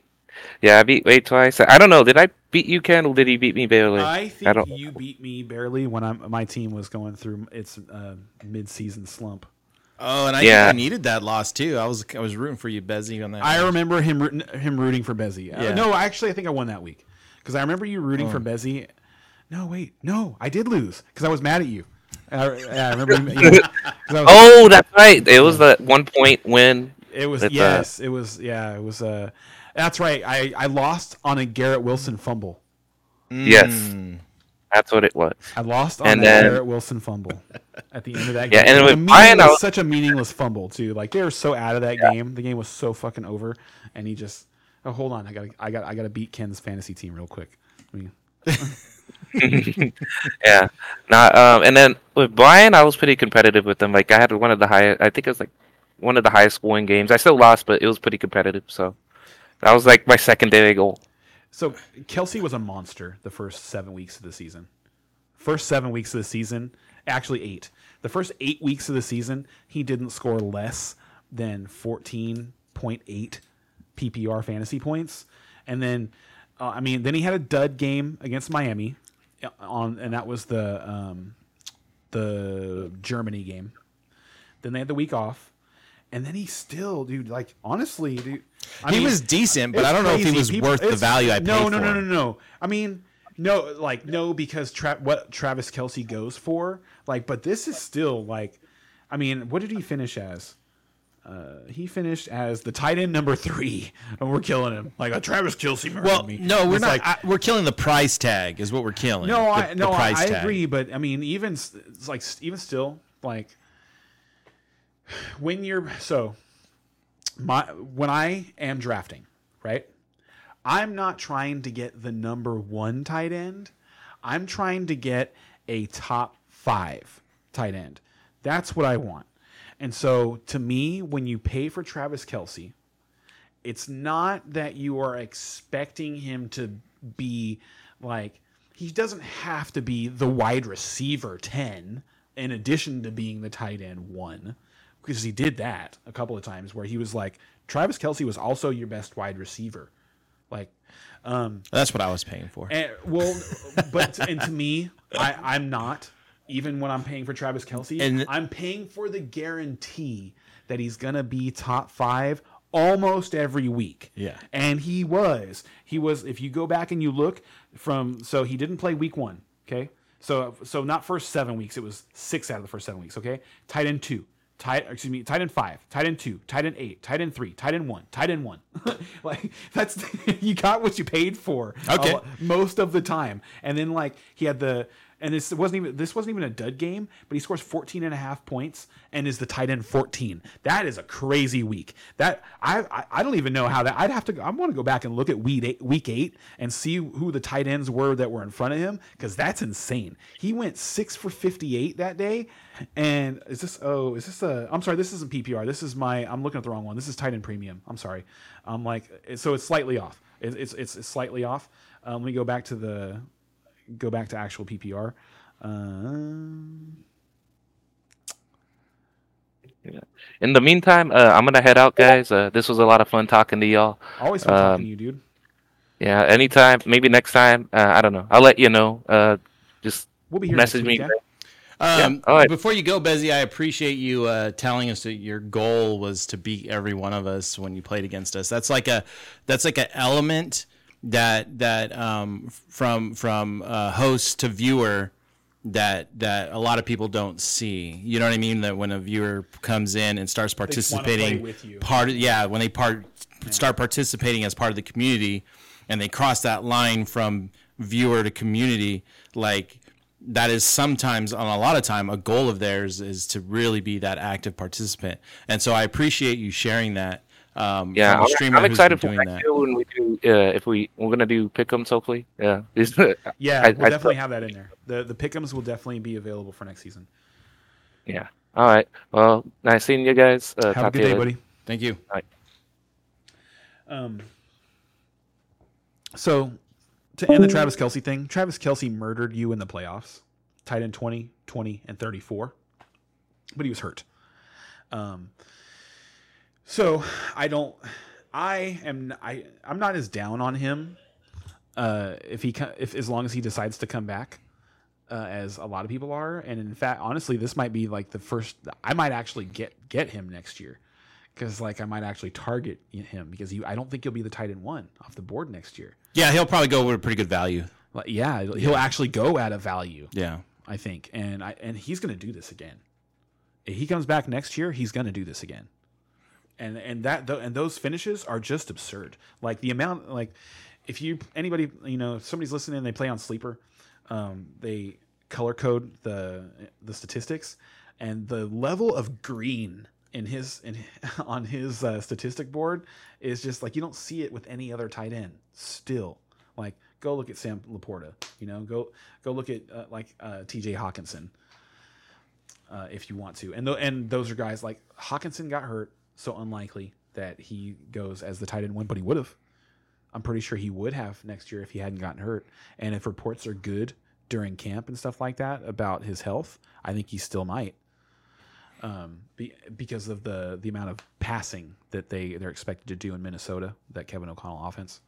Yeah, I beat Wade twice. I don't know. Did I beat you, Ken, or did he beat me barely? I think don't- you beat me barely when I'm my team was going through its uh, mid season slump. Oh, and I Yeah. think I needed that loss too. I was I was rooting for you, Bezzy, on that. I one. remember him rooting, him rooting for Bezzy. Uh, no, actually, I think I won that week because I remember you rooting Oh. for Bezzy, no, wait, no, I did lose because I was mad at you. I, I remember. You, you know, 'cause I was- Oh, that's right. It was the one point win. It was With, uh, yes, it was yeah, it was. Uh, that's right. I I lost on a Garrett Wilson fumble. Yes, Mm. That's what it was. I lost on And a then- Garrett Wilson fumble at the end of that game. Yeah, and it meaning Brian, was was- such a meaningless fumble too. Like they were so out of that game. The game was so fucking over, and he just. Oh, hold on. I got. I got. I got to beat Ken's fantasy team real quick. I mean, Yeah. Nah, um, and then with Brian, I was pretty competitive with him. Like I had one of the highest. I think it was like one of the highest scoring games. I still lost, but it was pretty competitive. So that was like my secondary goal. So Kelce was a monster the first seven weeks of the season. First seven weeks of the season, actually eight. The first eight weeks of the season, he didn't score less than fourteen point eight PPR fantasy points, and then, uh, I mean, then he had a dud game against Miami, uh, on and that was the um, the Germany game. Then they had the week off, and then he still, dude. Like honestly, dude. I he mean, was decent, but I don't know if he was People- worth the value I paid no, for no, no, no, no. I mean, no, like no, because Tra- what Travis Kelce goes for, like, but this is still like, I mean, what did he finish as? Uh, he finished as the tight end number three, and we're killing him like a Travis Kelce Well, me. no, we're It's not. like, I, we're killing the price tag, is what we're killing. no, the, I no, I, I agree, but I mean, even like even still, like when you're so my when I am drafting, right? I'm not trying to get the number one tight end. I'm trying to get a top five tight end. That's what I want. And so to me, when you pay for Travis Kelce, it's not that you are expecting him to be like he doesn't have to be the wide receiver 10 in addition to being the tight end 1 because he did that a couple of times where he was like Travis Kelce was also your best wide receiver like um That's what I was paying for. and, well but and to me I I'm not even when I'm paying for Travis Kelce And- I'm paying for the guarantee that he's gonna be top five almost every week Yeah. and he was. He was. If you go back and you look from, so he didn't play week one. Okay, so so not first seven weeks. It was six out of the first seven weeks. Okay, tight end two. Tight, excuse me, tight end five, tight end two, tight end eight, tight end three, tight end one, tight end one. like that's you got what you paid for. Okay. lo- most of the time. And then like he had the and this wasn't even this wasn't even a dud game, but he scores 14 and a half points and is the tight end 14. That is a crazy week. That I I, I don't even know how that I'd have to I want to go back and look at week eight, week 8 and see who the tight ends were that were in front of him cuz that's insane. He went 6 for 58 that day and is this oh, is this a I'm sorry, this isn't PPR. This is my I'm looking at the wrong one. This is tight end premium. I'm sorry. I'm like so it's slightly off. It's, it's it's slightly off. Um, let me go back to the go back to actual PPR. Um, In the meantime, uh, I'm gonna head out, guys. Uh, this was a lot of fun talking to y'all. always fun talking Um, to you, dude. Yeah, anytime, maybe next time. Uh, I don't know. I'll let you know. Uh, just We'll be here. message me. week, yeah? Um, Yeah, all right. Before you go, Bezzy, I appreciate you uh, telling us that your goal was to beat every one of us when you played against us. That's like a that's like an element that that um, from from uh, host to viewer that that a lot of people don't see. You know what I mean? That when a viewer comes in and starts just wanna play participating, with you. part of, yeah, when they part start participating as part of the community, and they cross that line from viewer to community, like that is sometimes on a lot of time a goal of theirs is to really be that active participant. And so I appreciate you sharing that. Um, yeah, from a I'm, streamer I'm who's excited for been doing next that. year when we do. Uh, if we we're gonna do pickums, hopefully. Yeah. Yeah, I- we'll I definitely still- have that in there. The the pickums will definitely be available for next season. yeah. All right. Well, nice seeing you guys. Uh, Have a talk to good you day, later. buddy. Thank you. Um, so to end the Travis Kelce thing, Travis Kelce murdered you in the playoffs. Tight end 20, 20, and 34. But he was hurt. Um, so I don't I am I I'm not as down on him uh if he if as long as he decides to come back uh, as a lot of people are and in fact honestly this might be like the first I might actually get get him next year because like I might actually target him because he, I don't think he'll be the tight end one off the board next year. Yeah, he'll probably go with a pretty good value. Like, yeah, he'll actually go at a value. Yeah. I think, and I and he's going to do this again. If he comes back next year, he's going to do this again. And and that and those finishes are just absurd. Like the amount, like if you anybody you know if somebody's listening, they play on sleeper, um, they color code the the statistics, and the level of green in his in on his uh, statistic board is just like you don't see it with any other tight end. Still, like go look at Sam Laporta. You know, go go look at uh, like uh, T.J. Hockenson uh, if you want to. And th- and those are guys like Hockenson got hurt, so unlikely that he goes as the tight end one, but he would have. I'm pretty sure he would have next year if he hadn't gotten hurt. And if reports are good during camp and stuff like that about his health, I think he still might. Um, be, because of the the amount of passing that they they're expected to do in Minnesota, that Kevin O'Connell offense.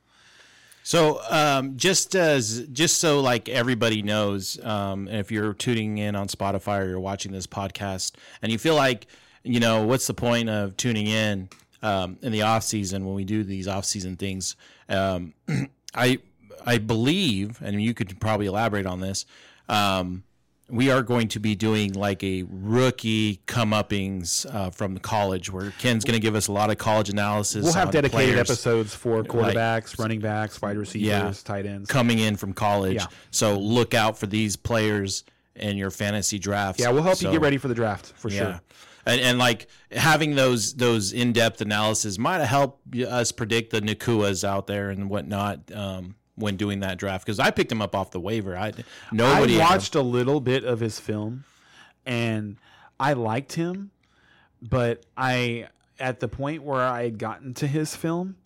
So um, just as just so like everybody knows, um, and if you're tuning in on Spotify or you're watching this podcast, and you feel like you know what's the point of tuning in um, in the off season when we do these off season things, um, I I believe, and you could probably elaborate on this. Um, we are going to be doing like a rookie come uppings uh, from the college where Ken's going to give us a lot of college analysis. We'll have dedicated players episodes for quarterbacks, running backs, wide receivers, Yeah. tight ends. coming in from college. Yeah. So look out for these players in your fantasy drafts. Yeah, we'll help you get ready for the draft for Yeah. sure. And, and like having those those in depth analysis might have helped us predict the Nacuas out there and whatnot um, when doing that draft because I picked him up off the waiver. I nobody I watched a little bit of his film, and I liked him, but I at the point where I had gotten to his film,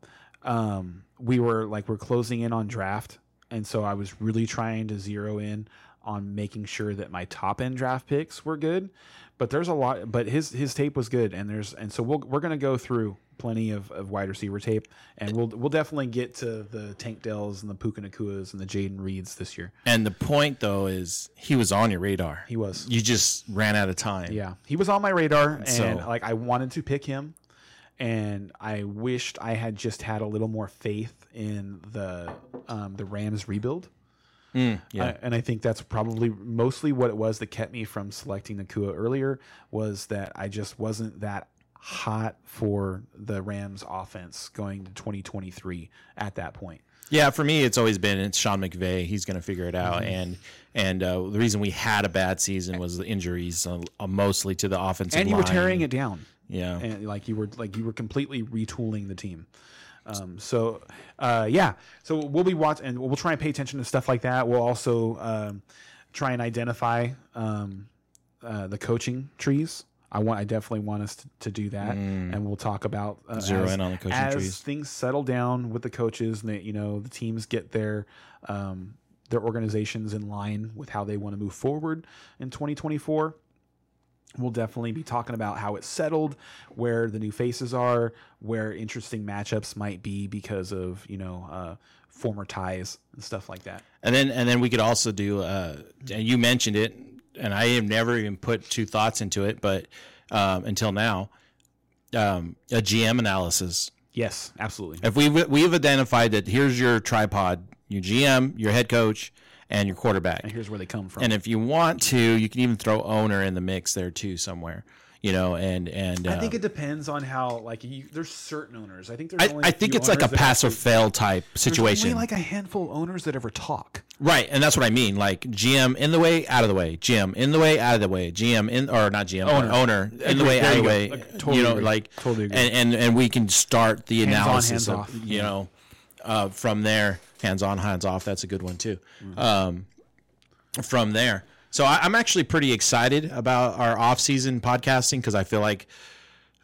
um, we were like we're closing in on draft, and so I was really trying to zero in on making sure that my top end draft picks were good. But there's a lot, but his his tape was good, and there's and so we'll, we're gonna go through plenty of, of wide receiver tape, and we'll we'll definitely get to the Tank Dells and the Puka Nacuas and the Jayden Reeds this year. And the point though is he was on your radar. He was. You just ran out of time. Yeah, he was on my radar, and So- like I wanted to pick him, and I wished I had just had a little more faith in the um, the Rams rebuild. Mm, yeah. I- and I think that's probably mostly what it was that kept me from selecting Nacua earlier was that I just wasn't that hot for the Rams offense going to 2023 at that point. Yeah, for me, it's always been it's Sean McVay. He's going to figure it Mm-hmm. out, and and uh, the reason we had a bad season was the injuries, uh, uh, mostly to the offensive And you were tearing it down. Yeah, and like you were like you were completely retooling the team. Um, so uh, yeah, so we'll be watching and we'll try and pay attention to stuff like that. We'll also um, try and identify um, uh, the coaching trees. I want I definitely want us to, to do that, and we'll talk about uh, Mm. Zero as, in on the coaching as trees. things settle down with the coaches and that you know the teams get their um, their organizations in line with how they want to move forward in 2024 we'll definitely be talking about how it's settled, where the new faces are, where interesting matchups might be because of you know uh, former ties and stuff like that. and then and then we could also do. Uh, and you mentioned it, and I have never even put two thoughts into it, but um, until now, um, a GM analysis. Yes, absolutely. If we we've identified that here's your tripod, your GM, your head coach, and your quarterback. And here's where they come from. And if you want to, you can even throw owner in the mix there too somewhere. You know, and and I uh, think it depends on how like you, there's certain owners. I think there's I, only I think it's like a pass or fail type there's situation. only like a handful of owners that ever talk. right, and that's what I mean. Like GM in the way, out of the way. GM in the way, out of the way. GM in or not GM Owner. owner, in the way, out of the way. Like, totally you know, agree. like Totally agree. And, and and we can start the Hands on, analysis hands of off. you know uh, from there. Hands on, hands off. That's a good one too. Mm-hmm. Um, from there. So I, I'm actually pretty excited about our off-season podcasting because I feel like,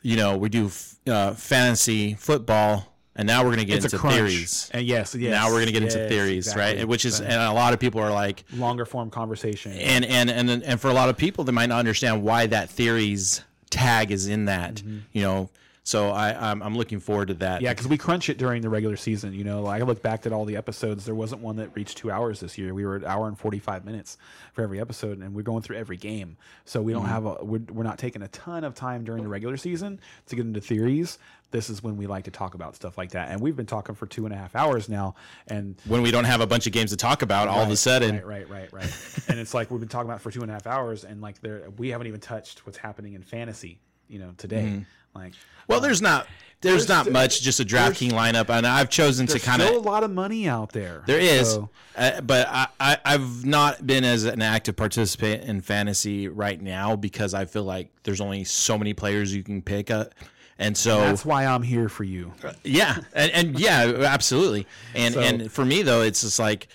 you know, we do f- uh, fantasy football, and now we're going to get It's into theories. And yes, yes. Now we're going to get into theories, exactly. right? Which is, and a lot of people are like, longer form conversation. and and and and for a lot of people, they might not understand why that theories tag is in that. Mm-hmm. You know, So I I'm, I'm looking forward to that. Yeah, because we crunch it during the regular season. You know, like I look back at all the episodes. There wasn't one that reached two hours this year. We were at hour and forty five minutes for every episode, and we're going through every game. So we don't have a we're, we're not taking a ton of time during the regular season to get into theories. This is when we like to talk about stuff like that, and we've been talking for two and a half hours now. And when we don't have a bunch of games to talk about, all of a sudden, right, right, right, right. and it's like we've been talking about it for two and a half hours, and like there we haven't even touched what's happening in fantasy. You know, today, Mm-hmm. Like well, there's not there's, there's not much, just a DraftKings lineup, and I've chosen to kind of a lot of money out there. There is, So- uh, but I, I, I've not been as an active participant in fantasy right now because I feel like there's only so many players you can pick up, and so That's why I'm here for you. yeah, and, and yeah, absolutely. And So- and for me though, it's just like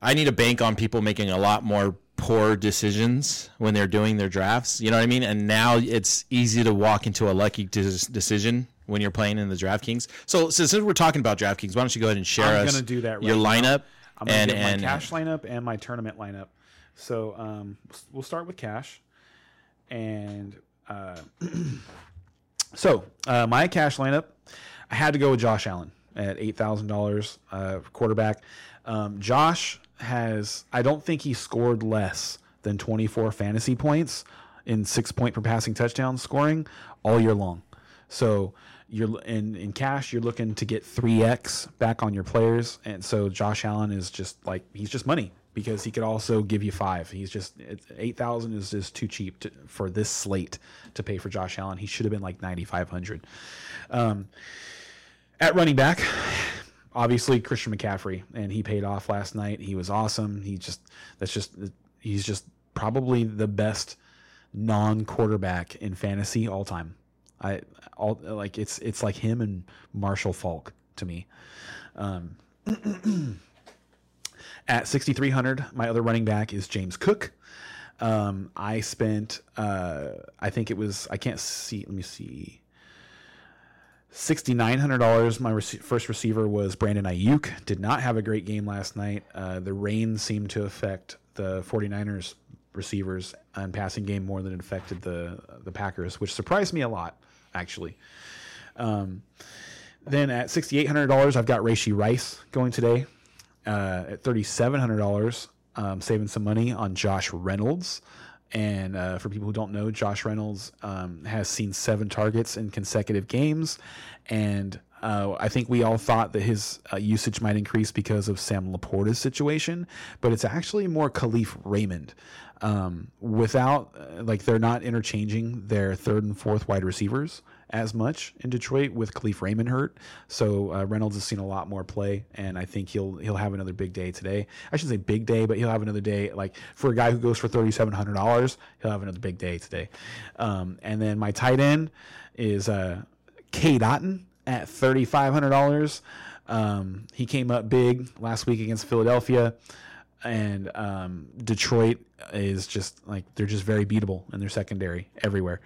I need to bank on people making a lot more poor decisions when they're doing their drafts. You know what I mean? And now it's easy to walk into a lucky des- decision when you're playing in the DraftKings. So, so since we're talking about DraftKings, why don't you go ahead and share I'm us gonna do that right your now. lineup I'm gonna and get and my cash lineup and my tournament lineup. So um, we'll start with cash, and uh, so uh, my cash lineup, I had to go with Josh Allen at eight thousand dollars uh, quarterback. Um, Josh has, I don't think he scored less than twenty four fantasy points in six point per passing touchdown scoring all year long. So you're in in cash, you're looking to get three x back on your players, and so Josh Allen is just like he's just money because he could also give you five. He's just eight thousand is just too cheap to, for this slate to pay for Josh Allen. He should have been like ninety five hundred. Um, at running back, obviously Christian McCaffrey, and he paid off last night. He was awesome. He just that's just he's just probably the best non quarterback in fantasy all time. I all like it's it's like him and Marshall Faulk to me. Um, at 6300 my other running back is James Cook. Um, I spent uh, I think it was I can't see let me see $6,900. My rece- first receiver was Brandon Aiyuk. Did not have a great game last night. Uh, the rain seemed to affect the 49ers receivers and passing game more than it affected the the Packers, which surprised me a lot, actually. Um, then at $6,800, I've got Rashee Rice going today. Uh, at $3,700, um, saving some money on Josh Reynolds. And uh, for people who don't know, Josh Reynolds um, has seen seven targets in consecutive games. And uh, I think we all thought that his uh, usage might increase because of Sam Laporta's situation, but it's actually more Kalif Raymond. Um, without, uh, like, they're not interchanging their third and fourth wide receivers as much in Detroit with Kalif Raymond hurt. So uh, Reynolds has seen a lot more play, and I think he'll he'll have another big day today. I shouldn't say big day, but he'll have another day. Like for a guy who goes for thirty seven hundred dollars, he'll have another big day today. Um, and then my tight end is uh, Cade Otton at thirty five hundred dollars. Um, he came up big last week against Philadelphia and um, Detroit is just like they're just very beatable in their secondary everywhere.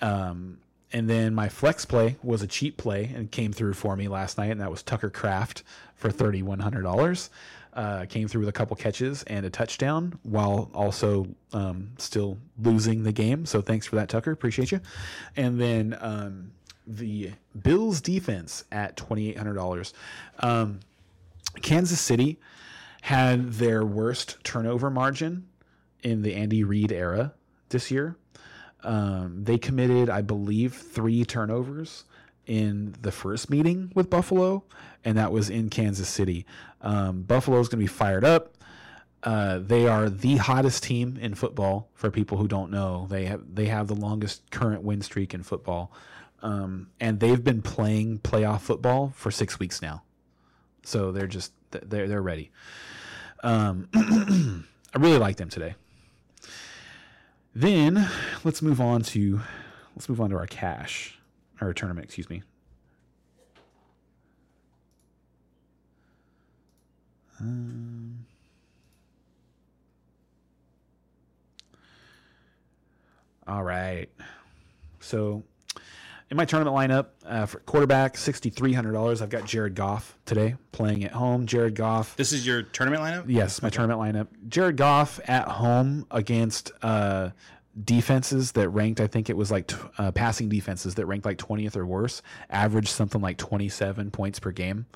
Um, and then my flex play was a cheap play and came through for me last night, and that was Tucker Kraft for thirty one hundred dollars. Uh, came through with a couple catches and a touchdown while also um, still losing the game. So thanks for that, Tucker. Appreciate you. And then um, the Bills defense at twenty eight hundred dollars. Um, Kansas City had their worst turnover margin in the Andy Reid era this year. Um, they committed, I believe, three turnovers in the first meeting with Buffalo, and that was in Kansas City. Um, Buffalo's going to be fired up. Uh, they are the hottest team in football. For people who don't know, they have they have the longest current win streak in football, um, and they've been playing playoff football for six weeks now. So they're just they're they're ready. Um, I really like them today. Then let's move on to let's move on to our cash our tournament. Excuse me. Um, all right. So in my tournament lineup uh, for quarterback, sixty three hundred dollars. I've got Jared Goff today playing at home. Jared Goff. This is your tournament lineup. Yes, my tournament lineup. Jared Goff at home against uh, defenses that ranked, I think it was like t- uh, passing defenses that ranked like 20th or worse, averaged something like 27 points per game.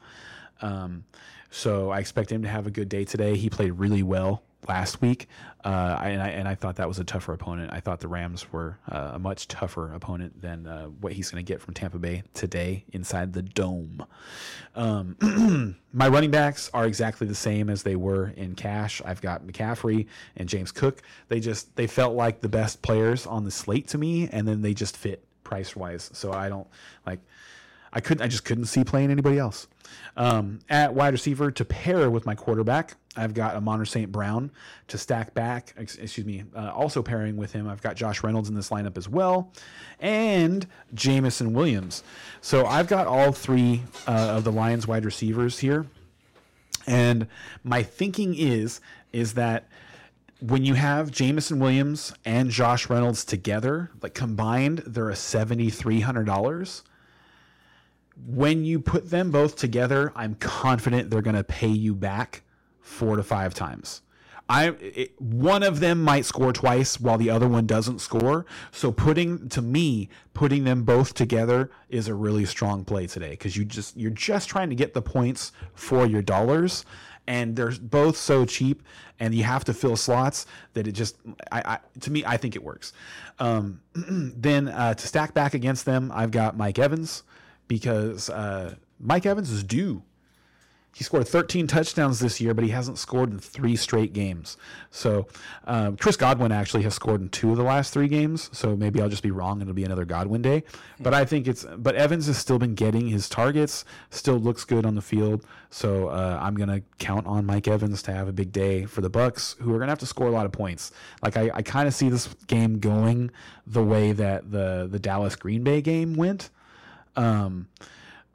Um, so I expect him to have a good day today. He played really well last week, uh, and, I, and I thought that was a tougher opponent. I thought the Rams were uh, a much tougher opponent than uh, what he's going to get from Tampa Bay today inside the dome. Um, my running backs are exactly the same as they were in cash. I've got McCaffrey and James Cook. They just they felt like the best players on the slate to me, and then they just fit price wise. So I don't like. I couldn't. I just couldn't see playing anybody else. Um, at wide receiver to pair with my quarterback, I've got Amon St. Brown to stack back. ex- Excuse me. Uh, also pairing with him, I've got Josh Reynolds in this lineup as well, and Jameson Williams. So I've got all three uh, of the Lions wide receivers here, and my thinking is is that when you have Jameson Williams and Josh Reynolds together, like combined, they're a seventy three hundred dollars when you put them both together, I'm confident they're going to pay you back four to five times. I it, one of them might score twice while the other one doesn't score. So putting to me putting them both together is a really strong play today because you just you're just trying to get the points for your dollars and they're both so cheap and you have to fill slots that it just I, I to me I think it works. Um, then uh, to stack back against them, I've got Mike Evans because uh, Mike Evans is due. He scored 13 touchdowns this year, but he hasn't scored in three straight games. So um, Chris Godwin actually has scored in two of the last three games. So maybe I'll just be wrong and it'll be another Godwin day. But I think it's. But Evans has still been getting his targets. Still looks good on the field. So uh, I'm gonna count on Mike Evans to have a big day for the Bucs, who are gonna have to score a lot of points. Like I, I kind of see this game going the way that the the Dallas Green Bay game went. Um,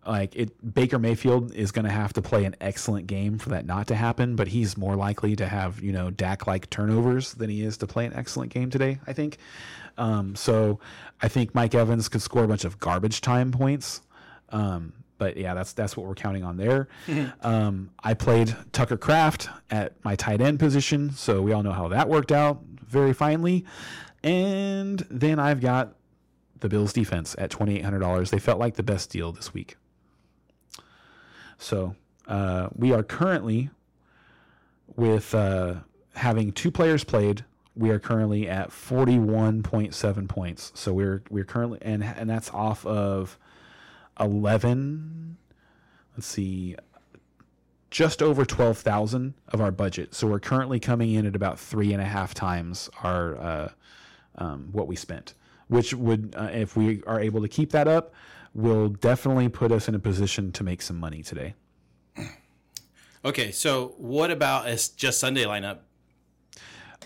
like it, Baker Mayfield is going to have to play an excellent game for that not to happen, but he's more likely to have you know Dak like turnovers than he is to play an excellent game today. I think. Um, so I think Mike Evans could score a bunch of garbage time points. Um, but yeah, that's that's what we're counting on there. um, I played Tucker Kraft at my tight end position, so we all know how that worked out very finely. And then I've got the Bills defense at twenty eight hundred dollars. They felt like the best deal this week. So uh, we are currently with uh, having two players played. We are currently at forty one point seven points. So we're we're currently and and that's off of eleven. Let's see, just over twelve thousand of our budget. So we're currently coming in at about three and a half times our uh, um, what we spent, which would uh, if we are able to keep that up, will definitely put us in a position to make some money today. Okay, so what about a just Sunday lineup?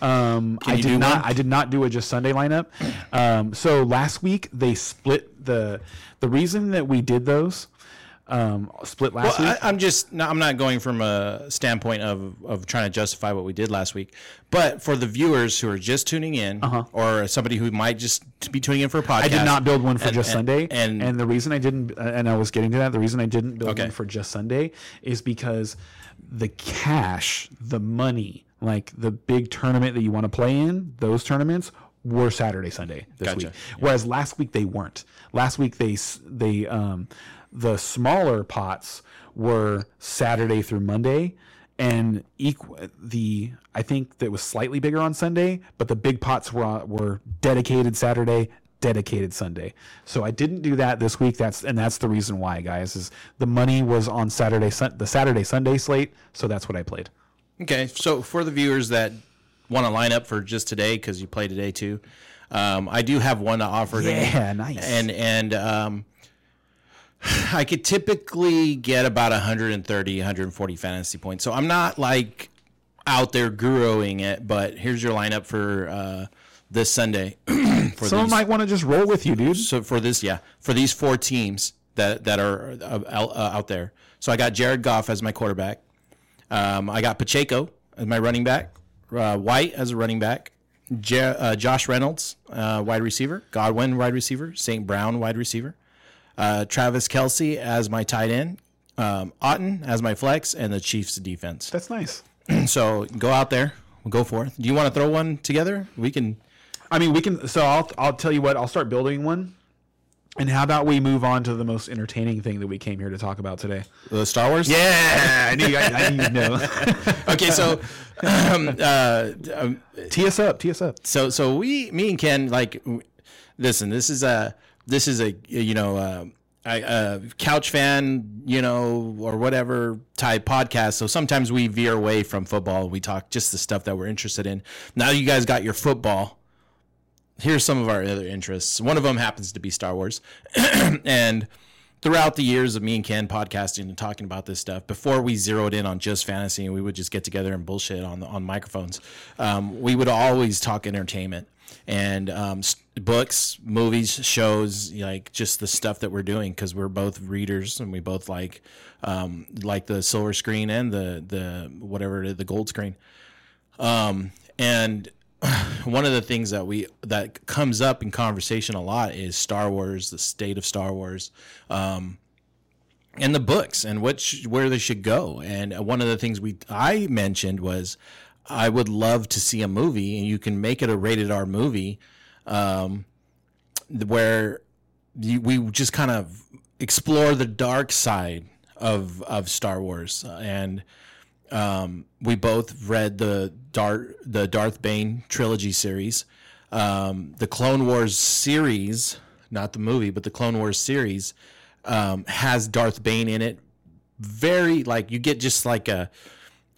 Um, I did not. one? I did not do a just Sunday lineup. Um, so last week they split the the reason that we did those um, split Well, last week. I, I'm just no, I'm not going from a standpoint of of trying to justify what we did last week, but for the viewers who are just tuning in, or somebody who might just be tuning in for a podcast, Uh-huh. I did not build one for and- just and- Sunday, and- and the reason I didn't, and I was getting to that, the reason I didn't build Okay. one for just Sunday is because the cash, the money, like the big tournament that you want to play in, those tournaments were Saturday, Sunday this Gotcha. week. Whereas last week they weren't. Last week they they um the smaller pots were Saturday through Monday. And equ- the I think that was slightly bigger on Sunday, but the big pots were were dedicated Saturday, dedicated Sunday. So I didn't do that this week. That's and that's the reason why, guys. Is the money was on Saturday, the Saturday Sunday slate. So that's what I played. Okay, so for the viewers that want to line up for just today because you play today too, um, I do have one to offer. today. Yeah, nice. And and um, I could typically get about 130, 140 fantasy points. So I'm not like out there guruing it, but here's your lineup for uh, this Sunday. for Someone these- might want to just roll with you, dude. so for this, yeah, for these four teams that that are uh, out, uh, out there. So I got Jared Goff as my quarterback. Um, I got Pacheco as my running back. Uh, White as a running back. J- uh, Josh Reynolds, uh, wide receiver. Godwin, wide receiver. St. Brown, wide receiver. Uh, Travis Kelce as my tight end. Um, Otton as my flex, and the Chiefs defense. That's nice. So go out there, go forth. Do you want to throw one together? We can. I mean, we can. So I'll I'll tell you what. I'll start building one. And how about we move on to the most entertaining thing that we came here to talk about today? The Star Wars. Yeah, I knew I, I knew you'd know. Okay, so um, uh, um, tee us up. Tee us up. so so we me and Ken like listen this is a this is a you know uh, a, a couch fan you know or whatever type podcast. So sometimes we veer away from football. We talk just the stuff that we're interested in. Now you guys got your football. Here's some of our other interests. One of them happens to be Star Wars. And throughout the years of me and Ken podcasting and talking about this stuff, before we zeroed in on just fantasy and we would just get together and bullshit on on microphones, um, we would always talk entertainment and um, books, movies, shows, like just the stuff that we're doing because we're both readers and we both like um, like the silver screen and the the whatever the gold screen. Um, and one of the things that we that comes up in conversation a lot is Star Wars, the state of Star Wars, um, and the books and which where they should go. And one of the things we I mentioned was I would love to see a movie, and you can make it a rated R movie, um, where you, we just kind of explore the dark side of of Star Wars and um, we both read the Darth the Darth Bane trilogy series, um, the Clone Wars series, not the movie, but the Clone Wars series um, has Darth Bane in it. Very like you get just like a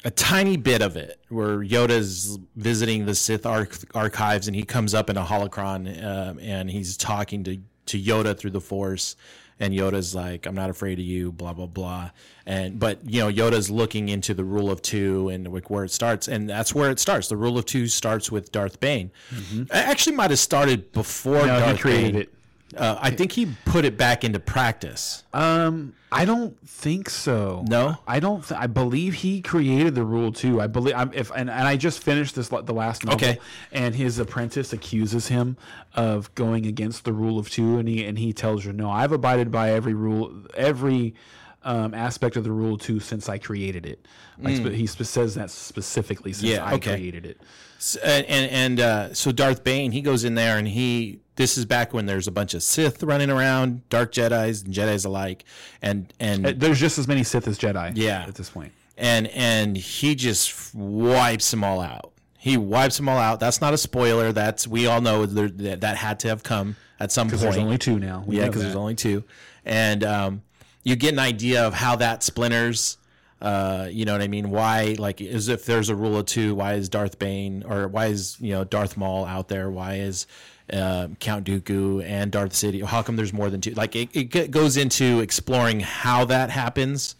a tiny bit of it where Yoda's visiting the Sith arch- archives and he comes up in a holocron um, and he's talking to to Yoda through the Force and Yoda's like, "I'm not afraid of you," blah blah blah. And but you know, Yoda's looking into the rule of two and like where it starts, and that's where it starts. The rule of two starts with Darth Bane. It actually might have started before No, Darth he created Bane. it. Uh, I think he put it back into practice. Um, I don't think so. No? I don't. Th- I believe he created the rule too. I believe. I'm, if and, and I just finished this the last novel. Okay. And his apprentice accuses him of going against the rule of two, and he and he tells her, "No, I've abided by every rule, every." Um, aspect of the rule two since I created it. Like, spe- he spe- says that specifically since. Yeah, I okay. created it. S- and and, and uh, so Darth Bane, he goes in there and he. This is back when there's a bunch of Sith running around, dark Jedi's and Jedi's alike, and and Uh, There's just as many Sith as Jedi. Yeah. At this and and he just wipes them all out. He wipes them all out. That's not a spoiler. That's we all know that that had to have come at some point. There's only two now. We yeah, because there's only two, and um, you get an idea of how that splinters. Uh, you know what I mean? Why, like, as if there's a rule of two, why is Darth Bane or why is you know Darth Maul out there? Why is uh, Count Dooku and Darth Sidious? How come there's more than two? Like, it, it goes into exploring how that happens,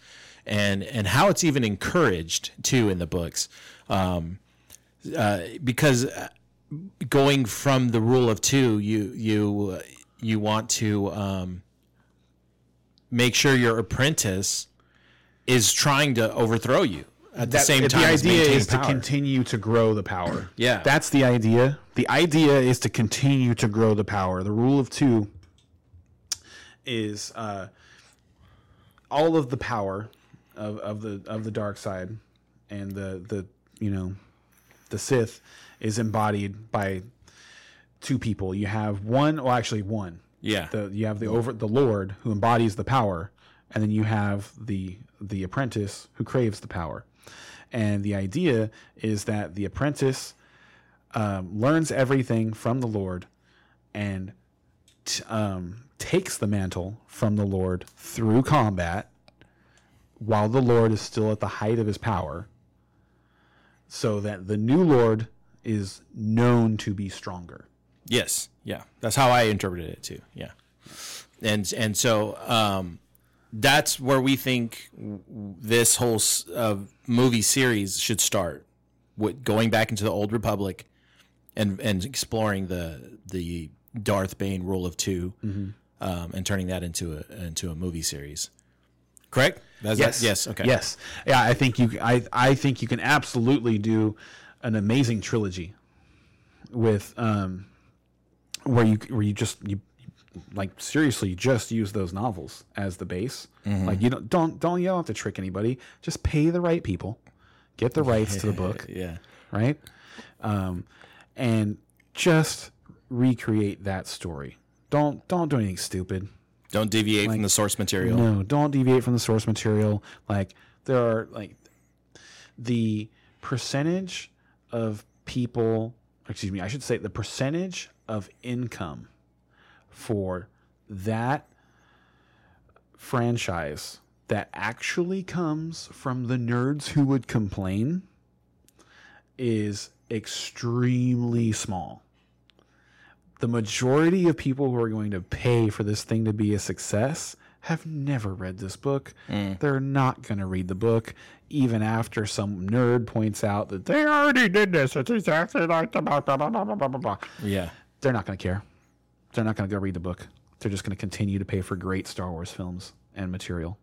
and and how it's even encouraged too in the books, um, uh, because uh, going from the rule of two, you you uh, you want to um, make sure your apprentice is trying to overthrow you at the That- same the time. as idea is to continue to grow the power. Yeah. that's the idea. The idea is to continue to grow the power. The rule of two is uh, all of the power of, of the of the dark side and the the you know the Sith is embodied by two people. You have one, well, actually one. Yeah. The you have the over the Lord who embodies the power, and then you have the the apprentice who craves the power. And the idea is that the apprentice um, learns everything from the Lord and t- um, takes the mantle from the Lord through combat while the Lord is still at the height of his power, so that the new Lord is known to be stronger. Yes, yeah, that's how I interpreted it too. Yeah, and and so um, that's where we think this whole uh, movie series should start, with going back into the old Republic, and and exploring the the Darth Bane rule of 2 um, and turning that into a into a movie series. Correct? That's Yes. yes. Okay. Yes. Yeah, I think you. I I think you can absolutely do an amazing trilogy with um, where you where you just you like seriously just use those novels as the base. Mm-hmm. Like you don't don't don't you don't have to trick anybody. Just pay the right people, get the rights to the book, Yeah. right? Um, and just recreate that story. Don't don't do anything stupid. Don't deviate from the source material. No, don't deviate from the source material. Like there are like the percentage of people, excuse me, I should say the percentage of income for that franchise that actually comes from the nerds who would complain is extremely small. The majority of people who are going to pay for this thing to be a success have never read this book. Mm. They're not going to read the book, even after some nerd points out that they already did this. It's exactly like the blah, blah, blah, blah, blah, blah, blah. Yeah. They're not going to care. They're not going to go read the book. They're just going to continue to pay for great Star Wars films and material,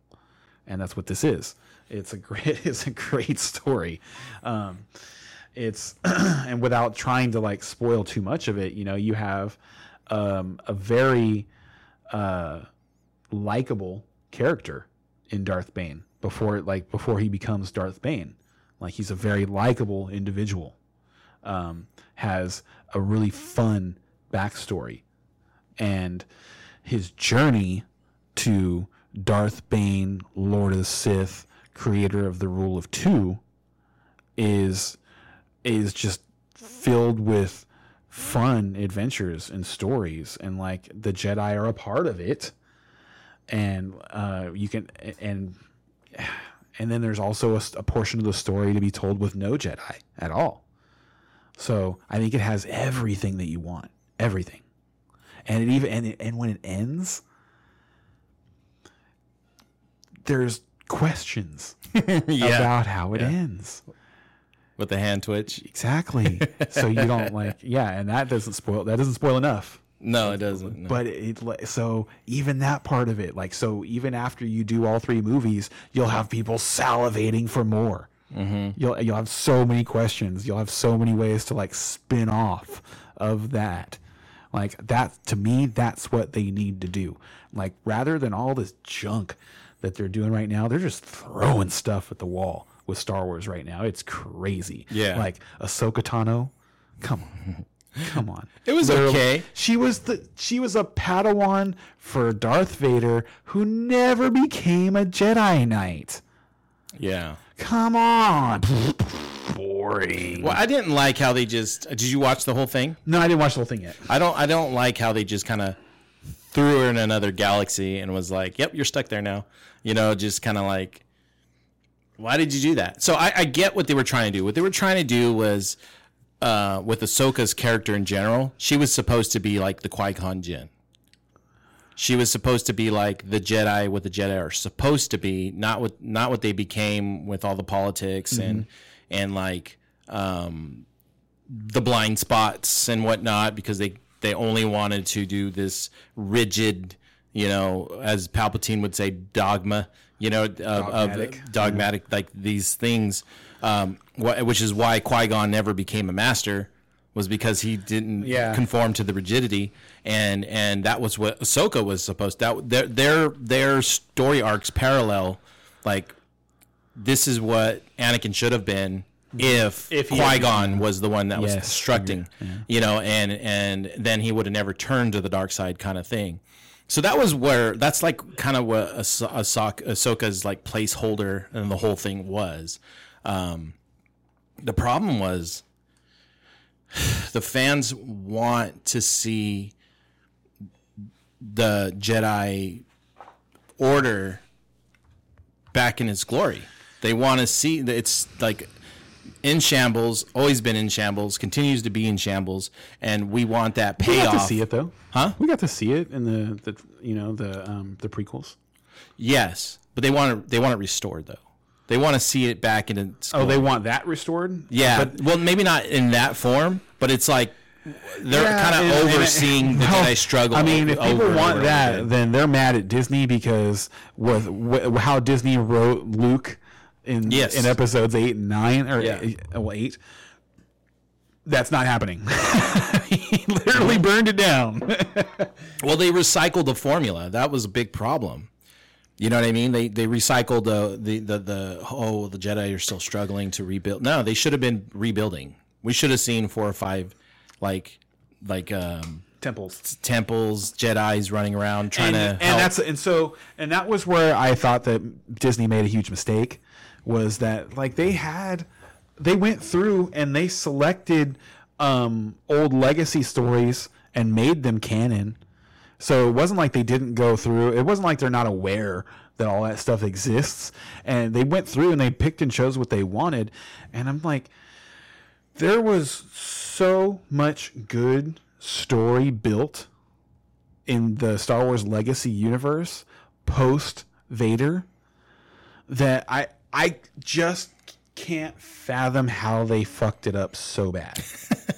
and that's what this is. It's a great, it's a great story. Um, it's and without trying to like spoil too much of it, you know, you have um, a very uh, likable character in Darth Bane before like before he becomes Darth Bane. Like he's a very likable individual. Um, has a really fun backstory, and his journey to Darth Bane, Lord of the Sith, creator of the Rule of Two, is is just filled with fun adventures and stories, and like the Jedi are a part of it, and uh, you can and and then there's also a, a portion of the story to be told with no Jedi at all. So I think it has everything that you want, everything, and it even and it, and when it ends, there's questions yeah. about how it ends. With the hand twitch. Exactly. so you don't like, yeah, and that doesn't spoil. That doesn't spoil enough. No, it doesn't. no. But it so even that part of it, like so, even after you do all three movies, you'll have people salivating for more. Mm-hmm. You'll you'll have so many questions. You'll have so many ways to like spin off of that. Like that to me, that's what they need to do. Like rather than all this junk that they're doing right now, they're just throwing stuff at the wall with Star Wars right now. It's crazy. Yeah. Like Ahsoka Tano, come on. Come on. It was Literally, okay. She was the she was a Padawan for Darth Vader who never became a Jedi Knight. yeah. Come on. Boring. Well, I didn't like how they just. Did you watch the whole thing? No, I didn't watch the whole thing yet. I don't. I don't like how they just kind of threw her in another galaxy and was like, "Yep, you're stuck there now." You know, just kind of like, why did you do that? So I, I get what they were trying to do. What they were trying to do was, uh, with Ahsoka's character in general, she was supposed to be like the Qui Gon Jinn. She was supposed to be like the Jedi, what the Jedi are supposed to be, not what not what they became with all the politics and and like um, the blind spots and whatnot because they they only wanted to do this rigid, you know, as Palpatine would say, dogma, you know, of Dogmatic. of dogmatic like these things, um, wh- which is why Qui Gon never became a master. Was because he didn't Yeah. conform to the rigidity, and and that was what Ahsoka was supposed. That their their their story arcs parallel, like this is what Anakin should have been if, If Qui Gon was the one that was Yes, instructing, you know, and and then he would have never turned to the dark side, kind of thing. So that was where that's like kind of what Ah- Ah- Ahsoka's like placeholder and the whole thing was. Um, the problem was the fans want to see the Jedi Order back in its glory. They want to see that it's like in shambles, always been in shambles, continues to be in shambles, and we want that payoff. We got to see it though. Huh? We got to see it in the, the you know the um, the prequels. Yes, but they want it. They want it restored though. They want to see it back in its. Oh, they want that restored. yeah. But well, maybe not in that form, but it's like they're Yeah, kind and- of and- overseeing the Jedi struggle. I mean, if people want that, then they're mad at Disney because with how Disney wrote Luke in Yes. in episodes eight and nine or Yeah. eight, oh, well eight. That's not happening. he literally burned it down. Well, they recycled the formula. That was a big problem. You know what I mean? They they recycled the the the, the oh the Jedi are still struggling to rebuild. No, they should have been rebuilding. We should have seen four or five like like um, Temples. temples, Jedi's running around trying and, to. and help. that's and so and that was where I thought that Disney made a huge mistake was that like they had they went through and they selected um, old legacy stories and made them canon. So it wasn't like they didn't go through. It wasn't like they're not aware that all that stuff exists. And they went through and they picked and chose what they wanted. And I'm like, there was so much good story built in the Star Wars Legacy universe post Vader that I I just can't fathom how they fucked it up so bad.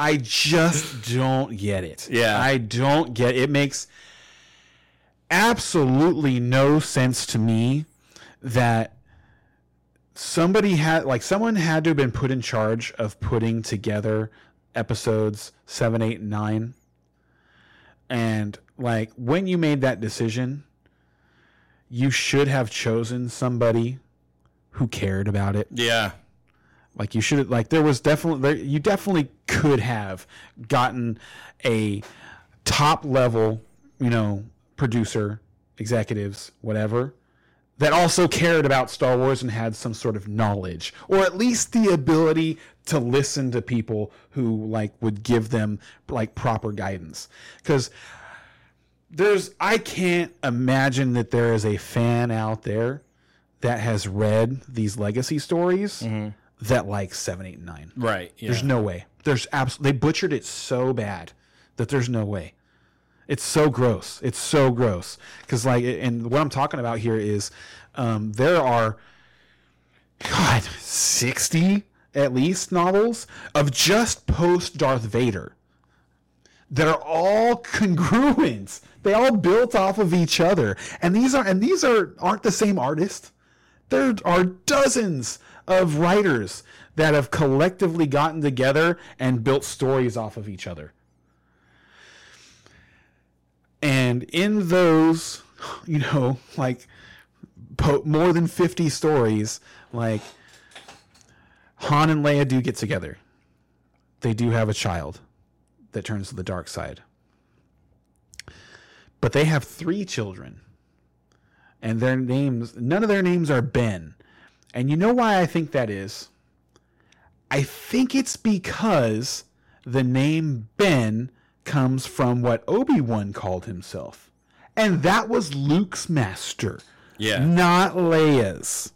I just don't get it. Yeah. I don't get it. it makes absolutely no sense to me that somebody had like someone had to have been put in charge of putting together episodes 7 8 and 9 and like when you made that decision you should have chosen somebody who cared about it yeah, like you should have like there was definitely there, you definitely could have gotten a top level, you know, producer, executives, whatever, that also cared about Star Wars and had some sort of knowledge or at least the ability to listen to people who like would give them like proper guidance. Cuz there's I can't imagine that there is a fan out there that has read these legacy stories mm-hmm. That like seven, eight, and nine. right. Yeah. There's no way. There's absolutely they butchered it so bad that there's no way. It's so gross. It's so gross because like, and what I'm talking about here is um, there are God sixty at least novels of just post Darth Vader that are all congruent. They all built off of each other, and these are and these are aren't the same artist. There are dozens of writers that have collectively gotten together and built stories off of each other. And in those, you know, like po- more than 50 stories, like Han and Leia do get together. They do have a child that turns to the dark side. But they have three children. And their names, none of their names are Ben. And you know why I think that is? I think it's because the name Ben comes from what Obi Wan called himself. And that was Luke's master, yeah, not Leia's.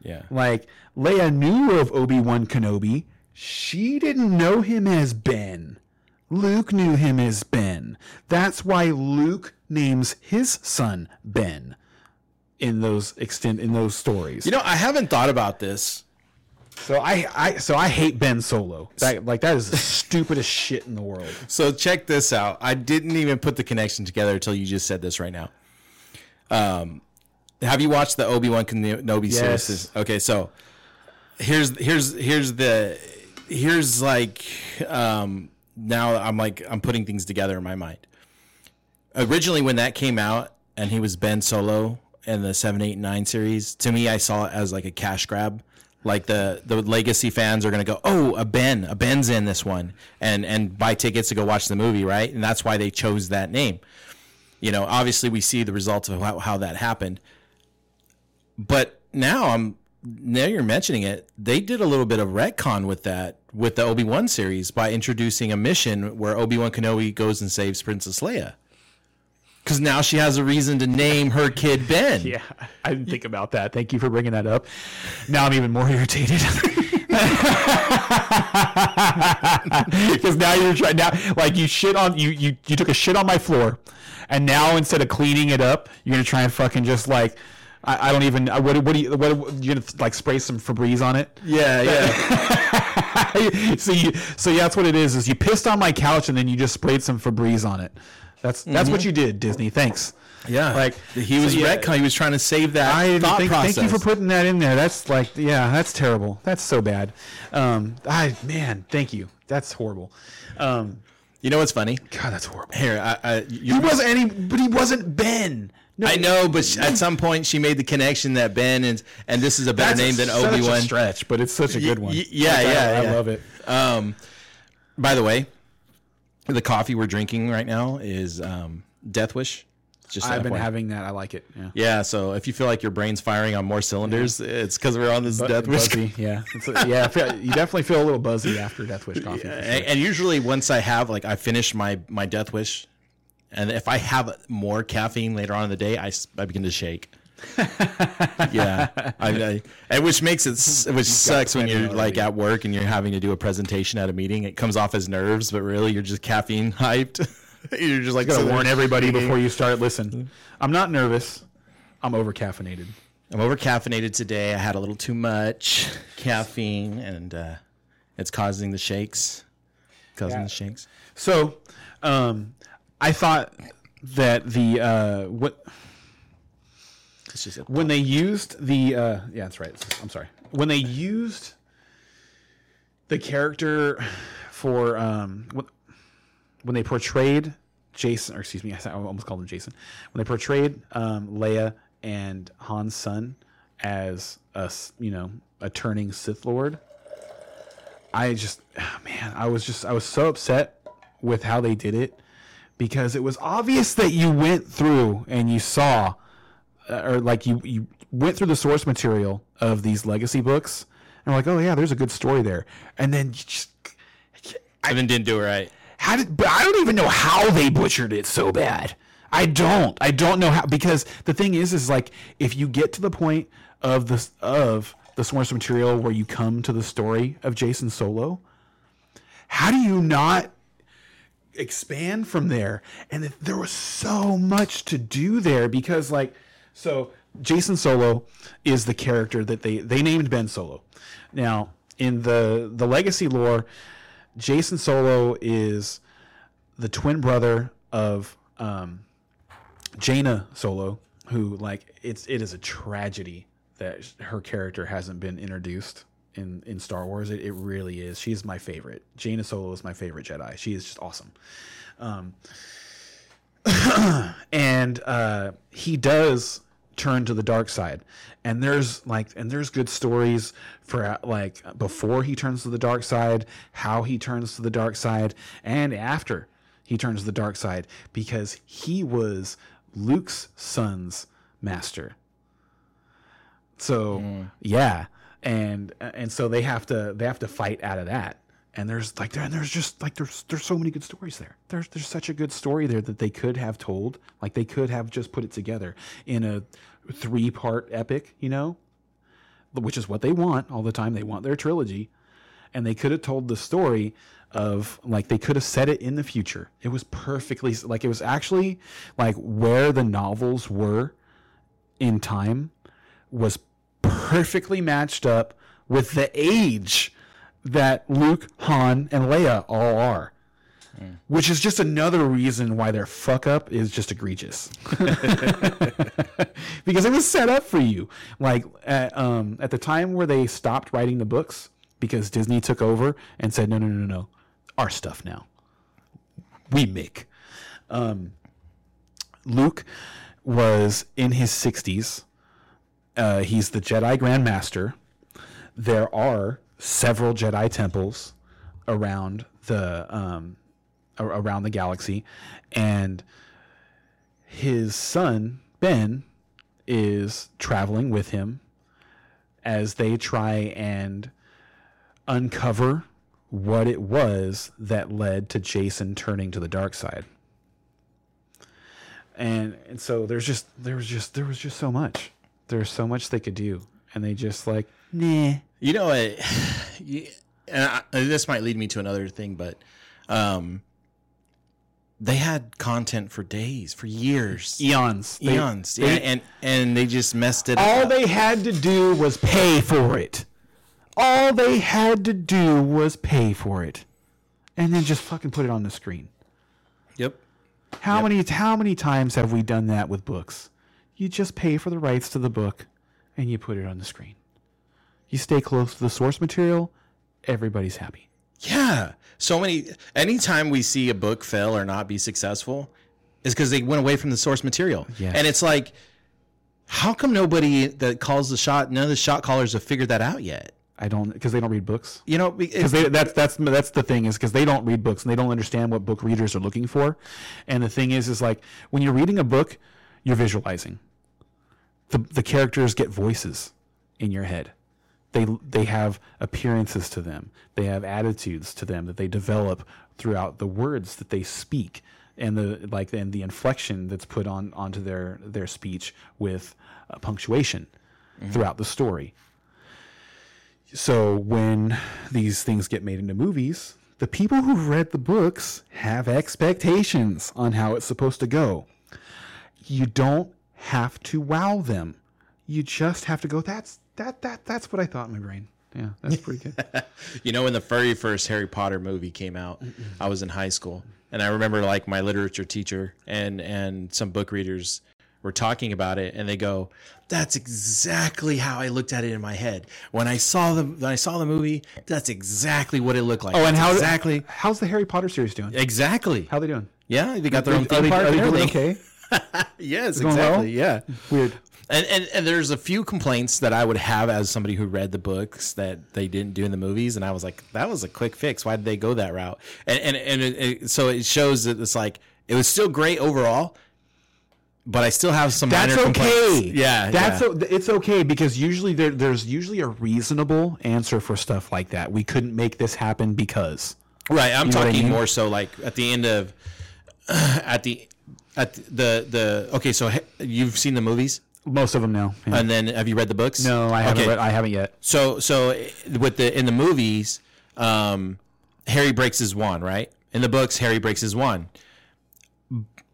yeah. Like, Leia knew of Obi Wan Kenobi. She didn't know him as Ben. Luke knew him as Ben. That's why Luke names his son Ben in those extent in those stories. You know, I haven't thought about this. So I, I so I hate Ben Solo. That like that is the stupidest shit in the world. So check this out. I didn't even put the connection together until you just said this right now. Um, have you watched the Obi Wan Kenobi Yes. series? Okay, so here's here's here's the here's like um, now I'm like I'm putting things together in my mind. Originally, when that came out and he was Ben Solo in the seven, eight, and nine series, to me I saw it as like a cash grab. Like the the legacy fans are gonna go, oh, a Ben, a Ben's in this one, and and buy tickets to go watch the movie, right? And that's why they chose that name. You know, obviously we see the results of how, how that happened. But now I'm now you're mentioning it, they did a little bit of retcon with that with the Obi Wan series by introducing a mission where Obi Wan Kenobi goes and saves Princess Leia. Because now she has a reason to name her kid Ben. Yeah, I didn't think about that. Thank you for bringing that up. Now I'm even more irritated. Because now you're trying now, like you shit on you you you took a shit on my floor, and now instead of cleaning it up, you're gonna try and fucking just like. I, I don't even. What, what do you? What you gonna like spray some Febreze on it? Yeah, yeah. so you, so yeah, that's what it is. Is you pissed on my couch and then you just sprayed some Febreze on it. That's that's what you did, Disney. Thanks. yeah. Like, he was so, yeah. retcon. He was trying to save that I thought thank, process. thank you for putting that in there. That's like, yeah, that's terrible. That's so bad. Um, I man, thank you. That's horrible. Um, you know what's funny? God, that's horrible. Here, I, I, you, He wasn't any, but he wasn't Ben. No, I know, but sh- at some point she made the connection that Ben and and this is a better name than Obi Wan. stretch, but it's such a good one. y- yeah, Like, I- yeah, I, love it. Um, by the way, the coffee we're drinking right now is um, Death Wish. Just I've been FYI. having that. I like it. Yeah. Yeah, so if you feel like your brain's firing on more cylinders, it's because we're on this Bu- Death Wish. buzzy, yeah, yeah. You definitely feel a little buzzy after Death Wish coffee. for sure. And, and usually, once I have like I finish my my Death Wish, and if I have more caffeine later on in the day, I I begin to shake. yeah, I, I, which makes it which sucks when you're like at work and you're having to do a presentation at a meeting. It comes off as nerves, but really you're just caffeine hyped. you're just like Gotta sitting there warn everybody before you start. Listen, I'm not nervous. I'm over caffeinated. I'm over caffeinated today. I had a little too much caffeine, and uh, it's causing the shakes. Causing Yeah. the shakes. So, um, I thought that the uh, what It's just a- when they used the uh, yeah, that's right. I'm sorry. When they used the character for um, when, they portrayed Jacen, or excuse me, I almost called him Jacen. When they portrayed um, Leia and Han's son as a you know a turning Sith Lord, I just ah, man, I was just I was so upset with how they did it because it was obvious that you went through and you saw Uh, or like you you went through the source material of these legacy books and were like, oh yeah, there's a good story there, and then you just I then didn't do it right. how did but I don't even know how they butchered it so bad. I don't. I don't know how because the thing is is like if you get to the point of this of the source material where you come to the story of Jacen Solo, how do you not expand from there? And there was so much to do there because like so Jacen Solo is the character that they they named Ben Solo. Now, in the the legacy lore, Jacen Solo is the twin brother of um, Jaina Solo, who like it's it is a tragedy that her character hasn't been introduced in in Star Wars. It, it really is. She's my favorite. Jaina Solo is my favorite Jedi. She is just awesome. Um, and uh, he does turn to the dark side. And there's like and there's good stories for uh, like before he turns to the dark side how he turns to the dark side and after he turns to the dark side because he was luke's son's master. So yeah. And and so they have to they have to fight out of that and there's like and there's just like there's there's so many good stories there. There's there's such a good story there that they could have told. Like they could have just put it together in a three part epic you know? Which is what they want all the time. They want their trilogy. And they could have told the story of like they could have set it in the future. It was perfectly like it was actually like where the novels were in time was perfectly matched up with the age that Luke, Han, and Leia all are. Which is just another reason why their fuck up is just egregious. because it was set up for you. Like at, um, at the time where they stopped writing the books, because Disney took over and said, no, no, no, no, our stuff now. We make. Um, Luke was in his 60s. Uh, he's the Jedi Grand Master. There are several Jedi temples around the um, around the galaxy, and his son Ben is traveling with him as they try and uncover what it was that led to Jacen turning to the dark side. And and so there's just there was just there was just so much. There's so much they could do, and they just like nah. You know, it, and I, this might lead me to another thing, but um, they had content for days, for years, Eons, eons, they- yeah, and and they just messed it up. all up. they had to do was pay for it. All they had to do was pay for it, and then just fucking put it on the screen. yep. How many how many times have we done that with books? You just pay for the rights to the book and you put it on the screen. You stay close to the source material, everybody's happy. Yeah. So many. Anytime we see a book fail or not be successful, is because they went away from the source material. Yes. And it's like, how come nobody that calls the shot, none of the shot callers have figured that out yet? I don't because they don't read books. You know, Because that's that's that's the thing is because they don't read books and they don't understand what book readers are looking for. And the thing is, is like when you're reading a book, you're visualizing. The the characters get voices in your head. They they have appearances to them. They have attitudes to them that they develop throughout the words that they speak and the like and the inflection that's put on onto their their speech with uh, punctuation throughout the story. So when these things get made into movies, the people who've read the books have expectations on how it's supposed to go. You don't have to wow them. You just have to go, that's that that that's what I thought in my brain. Yeah, that's pretty good. You know, when the very first Harry Potter movie came out, I was in high school, and I remember like my literature teacher and and some book readers were talking about it, and they go, "That's exactly how I looked at it in my head when I saw the when I saw the movie. That's exactly what it looked like. Oh, and That's how exactly how's the Harry Potter series doing? exactly? How they doing? Yeah, they got their own Are theme park are they doing everything. okay? Yes, going well? exactly. Yeah. Weird. And, and and there's a few complaints that I would have as somebody who read the books that they didn't do in the movies, and I was like, that was a quick fix. Why did they go that route? And and and it, it, so it shows that it's like it was still great overall, but I still have some That's minor okay. complaints. Yeah, that's yeah. o- it's okay because usually there, there's usually a reasonable answer for stuff like that. We couldn't make this happen because. right. I'm know what I talking mean? more so like at the end of at the at the the okay. So he- you've seen the movies, Most of them now. Yeah. and then have you read the books? no, I haven't. Read, I haven't yet. So so with the in the movies, um, Harry breaks his wand, right? In the books, Harry breaks his wand.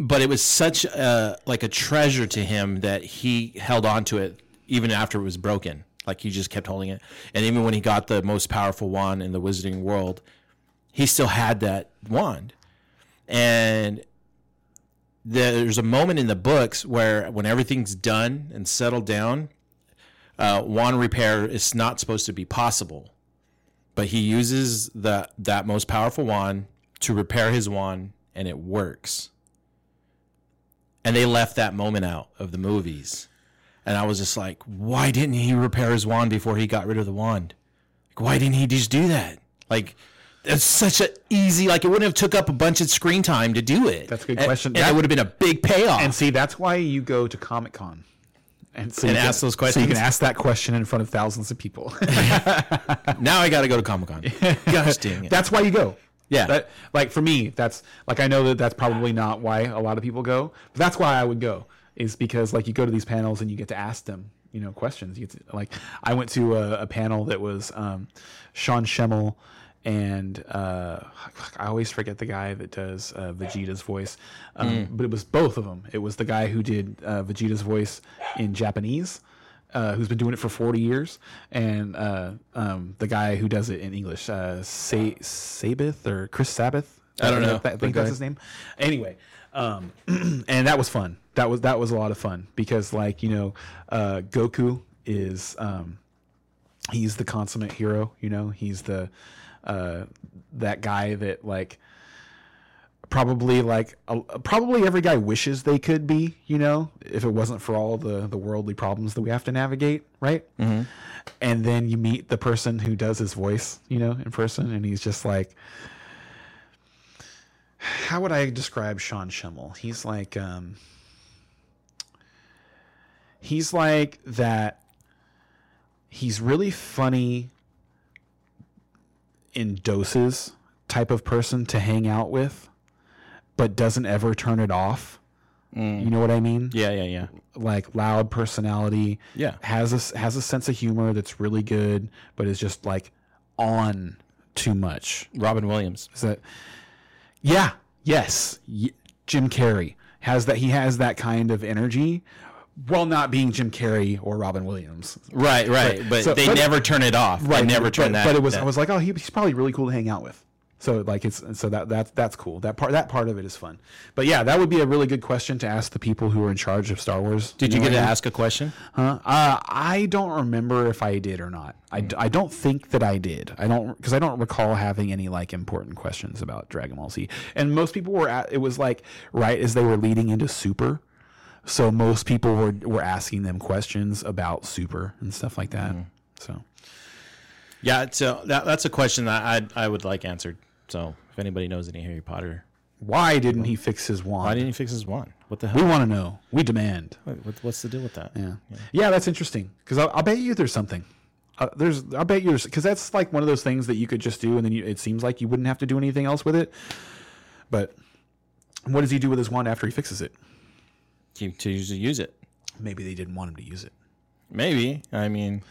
But it was such a like a treasure to him that he held on to it even after it was broken. Like he just kept holding it. And even when he got the most powerful wand in the wizarding world, he still had that wand. And there's a moment in the books where when everything's done and settled down, uh, wand repair is not supposed to be possible, but he uses the that most powerful wand to repair his wand, and it works. And they left that moment out of the movies, and I was just like, why didn't he repair his wand before he got rid of the wand? Like, why didn't he just do that? Like. It's such an easy like it wouldn't have took up a bunch of screen time to do it. That's a good And- question. And, That- would have been a big payoff. And see, that's why you go to Comic Con. And, so And you can- ask those So you can ask that question in front of thousands of people. now I got to go to Comic Con. Gosh dang it! that's why you go. Yeah. That, like for me, that's like I know that that's probably not why a lot of people go, but that's why I would go. Is because like you go to these panels and you get to ask them, you know, questions. You get to, like I went to a, a panel that was um, Sean Schemmel and uh, I always forget the guy that does uh, Vegeta's voice, um, but it was both of them. It was the guy who did uh, Vegeta's voice in Japanese. Uh, who's been doing it for 40 years, and uh, um, the guy who does it in English, uh, Sa- Sabith or Chris Sabat. I don't know, I think that's his name. Anyway, um, and that was fun. That was that was a lot of fun because, like you know, uh, Goku is um, he's the consummate hero. You know, he's the uh, that guy that like probably like uh, probably every guy wishes they could be. You know, if it wasn't for all the the worldly problems that we have to navigate, right? Mm-hmm. And then you meet the person who does his voice, you know, in person, and he's just like. How would I describe Sean Schemmel? He's like, um, he's like that. He's really funny in doses type of person to hang out with, but doesn't ever turn it off. Mm. You know what I mean? Yeah, yeah, yeah. Like loud personality. Yeah. Has a has a sense of humor that's really good, but is just like on too much. Robin Williams. Is that? Yeah. Yes. Y- Jim Carrey has that. He has that kind of energy, while not being Jim Carrey or Robin Williams. Right, right. But So- they but- never turn it off. Right, they never but, turn that. But it was. that- I was like, oh, he, he's probably really cool to hang out with. So like it's so that that's that's cool. That part that part of it is fun. But yeah, that would be a really good question to ask the people who are in charge of Star Wars. Did you know get to I mean? ask a question? Huh? Uh, I don't remember if I did or not. I I don't think that I did. I don't because I don't recall having any like important questions about Dragon Ball Z. And most people were at it was like right as they were leading into Super, so most people were were asking them questions about Super and stuff like that. So Yeah, so that, that's a question that I I would like answered. So if anybody knows any Harry Potter, Why didn't he fix his wand? why didn't he fix his wand? What the hell? we want to know. We demand. What, what- what's the deal with that? Yeah, yeah, that's interesting because I'll, I'll bet you there's something. Uh, there's, I bet you because that's like one of those things that you could just do, and then you, it seems like you wouldn't have to do anything else with it. But what does he do with his wand after he fixes it? To, to use, use it. Maybe they didn't want him to use it. Maybe. I mean,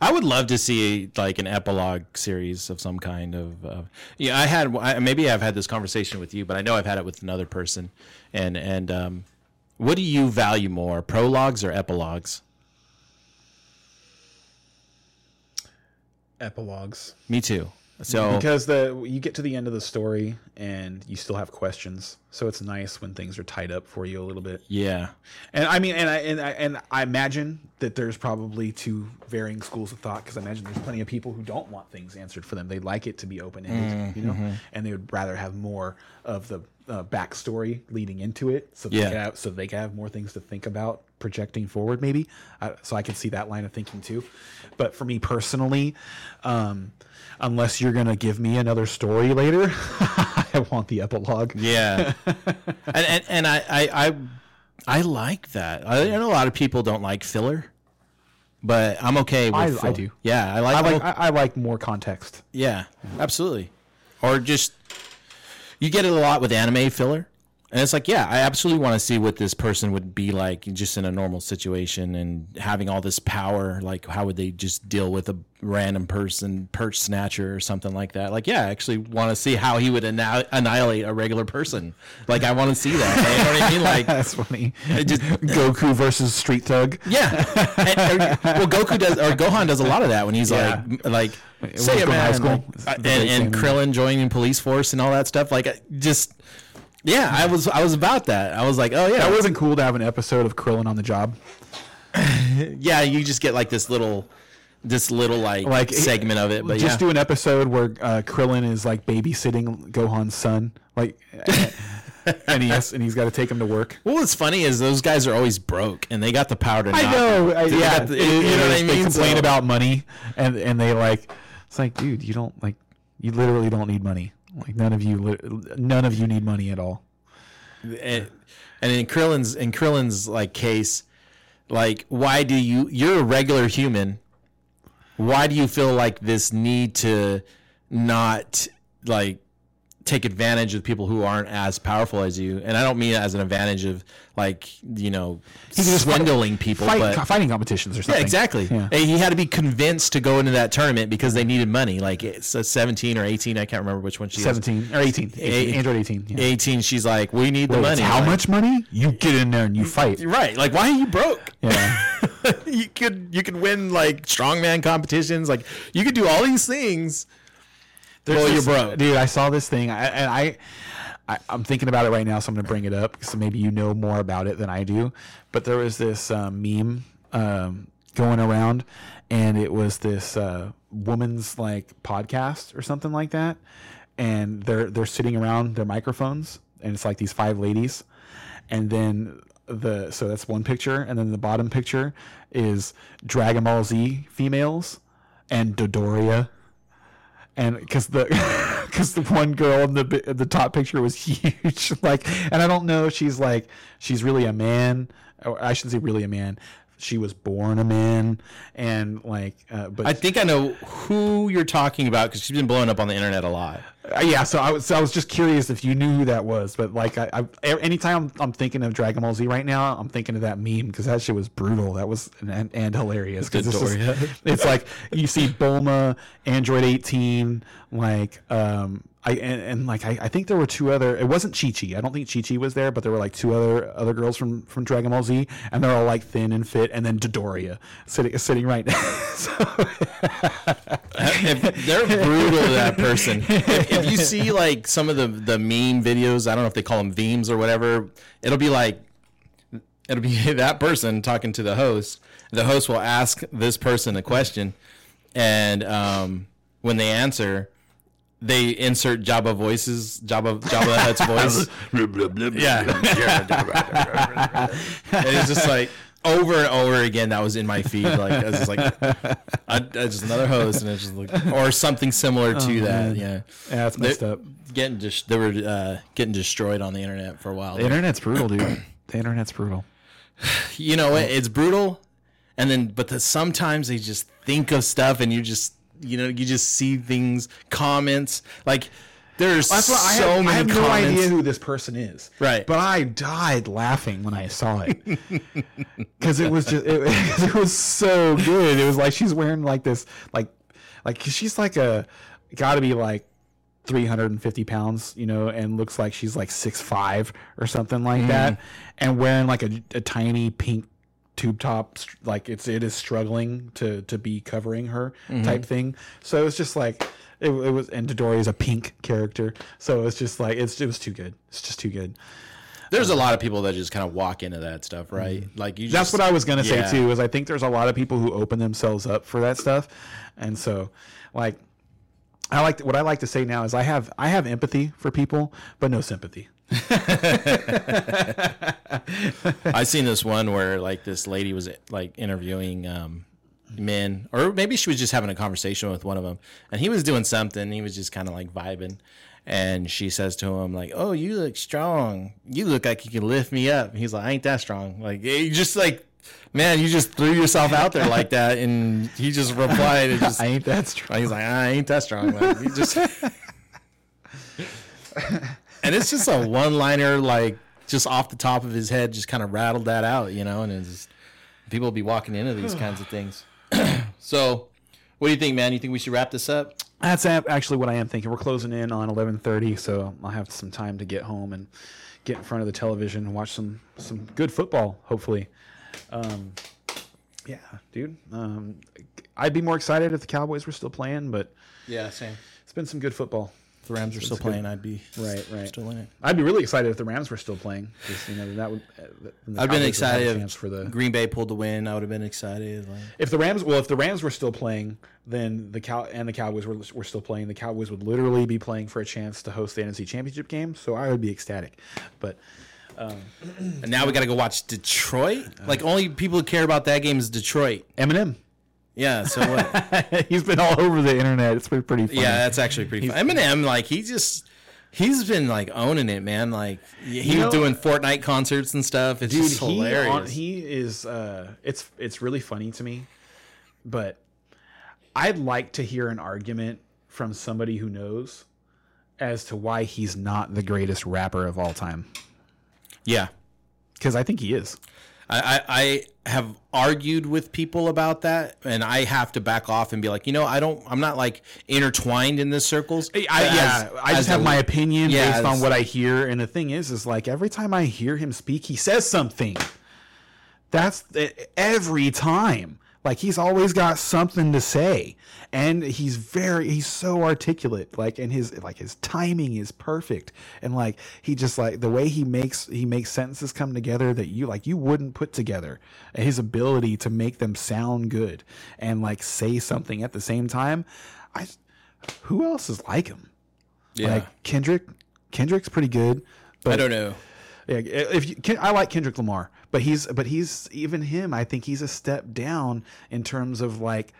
I would love to see like an epilogue series of some kind of. Uh, yeah, I had I, maybe I've had this conversation with you, but I know I've had it with another person. And and um, what do you value more, prologues or epilogues? Epilogues. Me too. So because the you get to the end of the story and you still have questions, so it's nice when things are tied up for you a little bit. yeah, And I mean, and I and I, and I imagine that there's probably two varying schools of thought because I imagine there's plenty of people who don't want things answered for them. They like it to be open ended, you know, and they would rather have more of the uh, backstory leading into it, so they Yeah. can have, so they can have more things to think about projecting forward. Maybe, uh, so I can see that line of thinking too. But for me personally, um, unless you're gonna give me another story later, I want the epilogue. yeah, and and, and I, I I I like that. I, I know a lot of people don't like filler, but I'm okay with. I- I do. Yeah, I like. I like. I, I like more context. Yeah, absolutely. Or just you get it a lot with anime filler. And it's like, yeah, I absolutely want to see what this person would be like just in a normal situation and having all this power. Like, how would they just deal with a random person, perch snatcher or something like that? Like, yeah, I actually want to see how he would anni- annihilate a regular person. Like, I want to see that. You know what I mean? Like, That's funny. just, Goku versus Street Thug. yeah. And, or- well, Goku does, or Gohan does a lot of that when he's Yeah. like, like, It say it, to high man. school. uh, and, great and. Krillin joining police force and all that stuff. Like, just, yeah, I was, I was about that. I was like, oh yeah, That wasn't cool to have an episode of Krillin on the job. yeah. You just get like this little, this little like, Like segment of it. But just yeah, do an episode where uh, Krillin is like babysitting Gohan's son, like, and he has, and he's got to take him to work. well, what's funny is those guys are always broke and they got the power to. I not- know, I, yeah. the- it- you it know what I mean? They complain So- about money, and and they like, it's like, dude, you don't like, you literally don't need money. Like none of you, none of you need money at all. and, and in Krillin's in Krillin's like case, like why do you you're a regular human? Why do you feel like this need to not like take advantage of people who aren't as powerful as you? And I don't mean it as an advantage of like you know just swindling people, Fight, but fighting competitions or yeah, something. exactly. Yeah. He had to be convinced to go into that tournament because they needed money. Like it's a 17 or 18, I can't remember which one she is. Seventeen or 18, 18 Eight- Android eighteen. Yeah. 18, she's like, we need the money. How Like, much money? You get in there and you fight. Right. Like, why are you broke? Yeah. you could you could win like strongman competitions. Like, you could do all these things. Well, you're broke. dude. I saw this thing, I, and I, I, I'm thinking about it right now, so I'm gonna bring it up because maybe you know more about it than I do. But there was this um, meme um, going around, and it was this uh, woman's like podcast or something like that, and they're they're sitting around their microphones, and it's like these five ladies, and then the so that's one picture, and then the bottom picture is Dragon Ball Z females and Dodoria and because the because the one girl in the the top picture was huge like and i don't know if she's like she's really a man or i shouldn't say really a man she was born a man and like uh, but I think I know who you're talking about because she's been blowing up on the internet a lot. Uh, yeah, so I was so I was just curious if you knew who that was, but like I, I anytime I'm, I'm thinking of Dragon Ball Z right now, I'm thinking of that meme because that shit was brutal. That was and, and hilarious because it's, just- it's like you see Bulma, Android 18, like um I and, and like I, I think there were two other. It wasn't Chi Chi. I don't think Chi Chi was there, but there were like two other other girls from from Dragon Ball Z, and they're all like thin and fit, and then Dodoria sitting sitting right. so, If they're brutal to that person. If, if you see like some of the the meme videos, I don't know if they call them memes or whatever. It'll be like it'll be that person talking to the host. The host will ask this person a question, and um, when they answer, they insert Jabba voices, Jabba Jabba the Hutt's voice. yeah, and it's just like over and over again that was in my feed. Like I was just like, I, I just another host, and it's just like, or something similar to Oh, that. man. Yeah, Yeah, that's messed They- up. getting just they were uh, getting destroyed on the internet for a while. The internet's brutal, dude. The internet's brutal. you know what? It's brutal, and then but the, sometimes they just think of stuff, and you just you know you just see things, comments like. There's I so have, many I have no idea who this person is. Right. But I died laughing when I saw it because it was just it, it was so good. It was like she's wearing like this like like 'cause she's like a got to be like 350 pounds, you know, and looks like she's like six five or something like mm-hmm. that, and wearing like a, a tiny pink tube top like it's it is struggling to to be covering her type thing. So it was just like it, it was and Dory is a pink character. So it was just like it's it was too good. It's just too good. There's a lot of people that just kind of walk into that stuff, right? Like you. Mm-hmm. that's what I was gonna say too is I think there's a lot of people who open themselves up for that stuff. And so like I like what I like to say now is I have I have empathy for people but no sympathy I seen this one where like this lady was like interviewing um, men, or maybe she was just having a conversation with one of them, and he was doing something. He was just kind of like vibing, and she says to him like, "Oh, you look strong. You look like you can lift me up." And he's like, "I ain't that strong." Like you just like. Man, you just threw yourself out there like that, and he just replied, and just I ain't that strong He's like, I ain't that strong. Like, he just, and it's just a one-liner, like just off the top of his head, just kind of rattled that out, you know. And it's just, people be walking into these kinds of things. so, what do you think, man? You think we should wrap this up? That's actually what I am thinking. We're closing in on 11:30, so I'll have some time to get home and get in front of the television and watch some some good football. Hopefully, um, yeah, dude. Um, I'd be more excited if the Cowboys were still playing, but Yeah, same. it's been some good football. If the Rams are still That's good. playing, I'd be Right, right. still in it. I'd be really excited if the Rams were still playing. you know that would. uh, I've been excited if for the Green Bay pulled the win. I would have been excited. Like, If the Rams, well, if the Rams were still playing, then the Cow and the Cowboys were, were still playing. The Cowboys would literally be playing for a chance to host the NFC Championship game. So I would be ecstatic. But and now we got to go watch Detroit. Like, only people who care about that game is Detroit. Eminem, Yeah. So what? he's been all over the internet. It's been pretty funny. Yeah, that's actually pretty fun. Eminem, like he just he's been like owning it, man. Like he You was doing Fortnite concerts and stuff. It's dude, just hilarious. on- he is. Uh, it's it's really funny to me, but I'd like to hear an argument from somebody who knows as to why he's not the greatest rapper of all time. yeah, Because I think he is. I, I I have argued with people about that, and I have to back off and be like, you know, I don't. I'm not like intertwined in this circles. I, But yeah, as- I just have a- my opinion Yeah, based on what I hear, and the thing is, is like every time I hear him speak, he says something. That's every time. Like he's always got something to say, and he's very he's so articulate. Like and his like his timing is perfect, and like he just like the way he makes he makes sentences come together that you like you wouldn't put together. His ability to make them sound good and like say something at the same time. I who else is like him? Yeah, Like Kendrick, Kendrick's pretty good. But I don't know. yeah, if you, I like Kendrick Lamar, but he's but he's even him. I think he's a step down in terms of like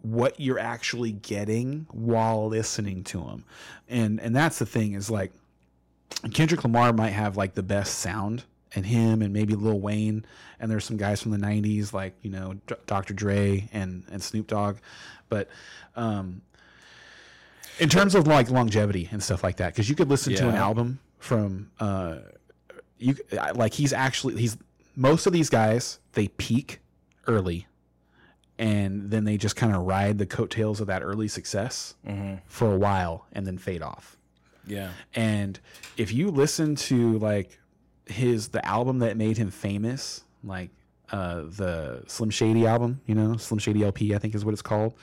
what you're actually getting while listening to him, and and that's the thing is like Kendrick Lamar might have like the best sound, and him and maybe Lil Wayne, and there's some guys from the '90s like you know D- Dr. Dre and and Snoop Dogg, but um, in terms of like longevity and stuff like that, because you could listen to an album from uh, you like he's actually he's most of these guys they peak early and then they just kind of ride the coattails of that early success for a while and then fade off. Yeah, and if you listen to like his the album that made him famous like uh the slim shady album you know slim shady lp i think is what it's called.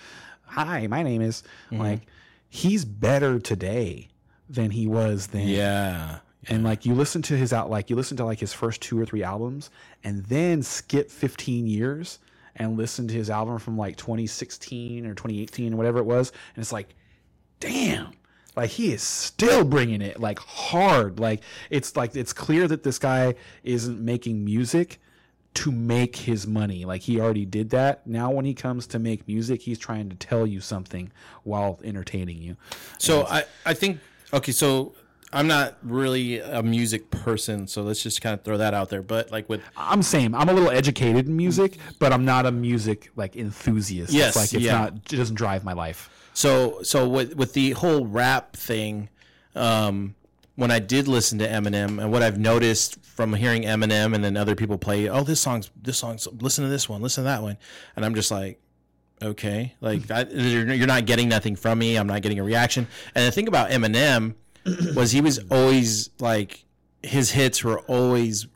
Hi my name is like he's better today than he was then. Yeah, and like you listen to his out like you listen to like his first two or three albums and then skip 15 years and listen to his album from like 2016 or 2018 or whatever it was and it's like damn like he is still bringing it like hard like it's like it's clear that this guy isn't making music to make his money. Like he already did that. Now when he comes to make music, he's trying to tell you something while entertaining you. So I, I think okay, so I'm not really a music person, so let's just kind of throw that out there. But like with I'm same. I'm a little educated in music, but I'm not a music like enthusiast. Yes, it's like it's yeah. not it doesn't drive my life. so so with with the whole rap thing, um, when I did listen to Eminem and what I've noticed from hearing Eminem and then other people play, oh this song's this song's listen to this one, listen to that one, and I'm just like. Okay, like I, you're you're not getting nothing from me. I'm not getting a reaction. And the thing about Eminem was he was always like his hits were always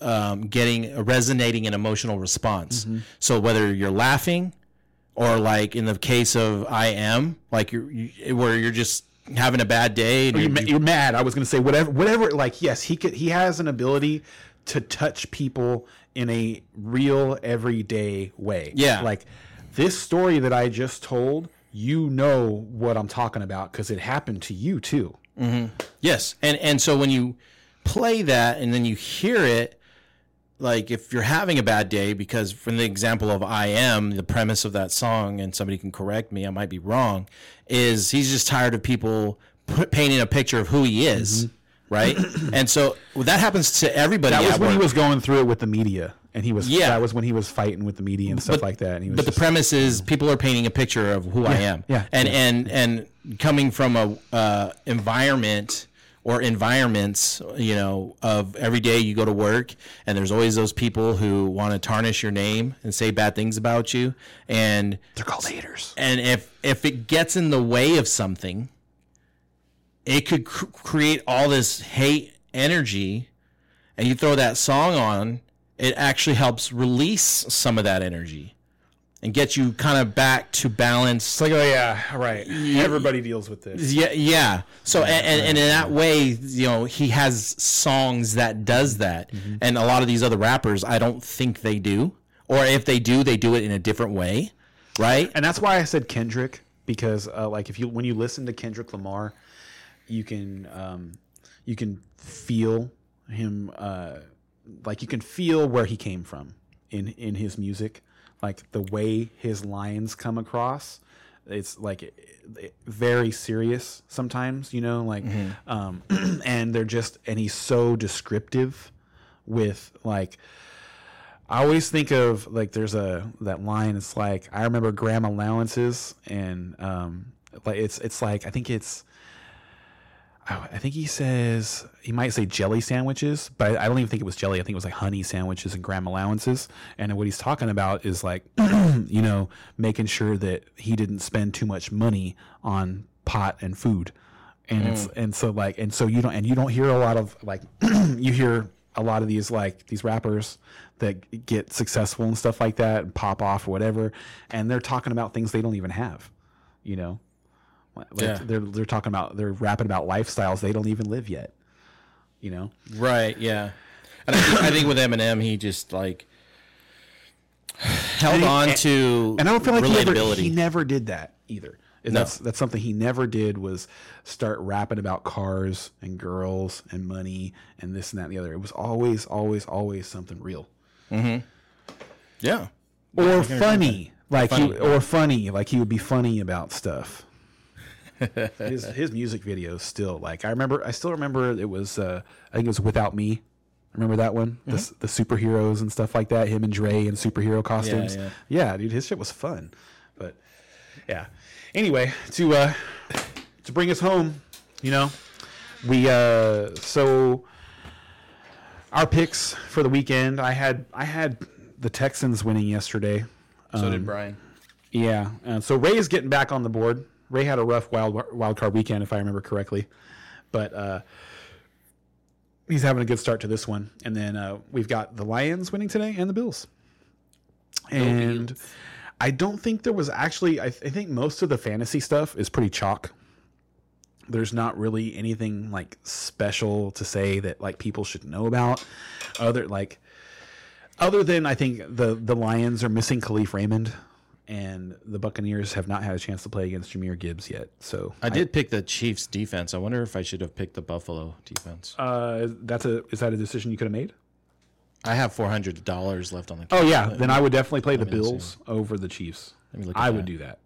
um, getting a resonating and emotional response. So whether you're laughing or like in the case of I am like you're you, where you're just having a bad day and You're, you're, you're mad. I was gonna say whatever, whatever. Like yes, he could. He has an ability to touch people in a real everyday way. Yeah. like this story that I just told. You know what I'm talking about because it happened to you too. Mm-hmm. yes. And and so when you play that and then you hear it like if you're having a bad day because from the example of I am the premise of that song and somebody can correct me I might be wrong is he's just tired of people painting a picture of who he is mm-hmm. right? And so well, that happens to everybody That was when he was going through it with the media, and he was. Yeah. that was when he was fighting with the media and stuff like that. And he was but the premise is people are painting a picture of who I am. yeah, And and and coming from a uh, environment or environments, you know, of every day you go to work and there's always those people who want to tarnish your name and say bad things about you and they're called haters. and if if it gets in the way of something it could cr- create all this hate energy and you throw that song on it actually helps release some of that energy and get you kind of back to balance. It's like, oh yeah, right. Everybody deals with this. yeah yeah. So and, and, and in that way you know he has songs that does that. And a lot of these other rappers i don't think they do. Or if they do they do it in a different way right? And that's why I said Kendrick because uh, like if you when you listen to Kendrick Lamar, you can um, you can feel him uh, like you can feel where he came from in in his music, like the way his lines come across. It's like very serious sometimes, you know, like, um, and they're just and he's so descriptive with like I always think of like there's a that line. It's like I remember gram allowances, and um, like it's it's like I think it's. I I think he says he might say jelly sandwiches, but I don't even think it was jelly. I think it was like honey sandwiches and gram allowances. And what he's talking about is like, you know, making sure that he didn't spend too much money on pot and food. And it's mm. and so like and so you don't and you don't hear a lot of like you hear a lot of these like these rappers that get successful and stuff like that and pop off or whatever and they're talking about things they don't even have you know like Yeah. they're they're talking about they're rapping about lifestyles they don't even live yet you know Right. Yeah. And I think, I think with Eminem, he just like held he- on and- to and I don't feel like he, ever, he never did that either. And No. That's that's something he never did was start rapping about cars and girls and money and this and that and the other. It was always, always, always something real Mm-hmm. yeah. or funny, like Funny. he or funny, like he would be funny about stuff. His his music videos still like I remember I still remember it was uh I think it was without me. Remember that one? The s The, superheroes and stuff like that. Him and Dre in superhero costumes. yeah. yeah, dude, his shit was fun. But yeah. Anyway, to uh to bring us home, you know, we uh so our picks for the weekend. I had I had the Texans winning yesterday. So Um, did Brian. Yeah. Uh, so Ray is getting back on the board. Ray had a rough wild wild card weekend, if I remember correctly, but uh, he's having a good start to this one. And then uh, we've got the Lions winning today and the Bills. And I don't think there was actually. I, th- I think most of the fantasy stuff is pretty chalk. There's not really anything like special to say that like people should know about. Other like other than I think the the Lions are missing Kalif Raymond, and the Buccaneers have not had a chance to play against Jahmyr Gibbs yet. So I did pick the Chiefs defense. I wonder if I should have picked the Buffalo defense. Uh, that's a is that a decision you could have made? I have four hundred dollars left on the. Oh yeah, then I would definitely play the. Bills over the Chiefs. Let me look at I would do that.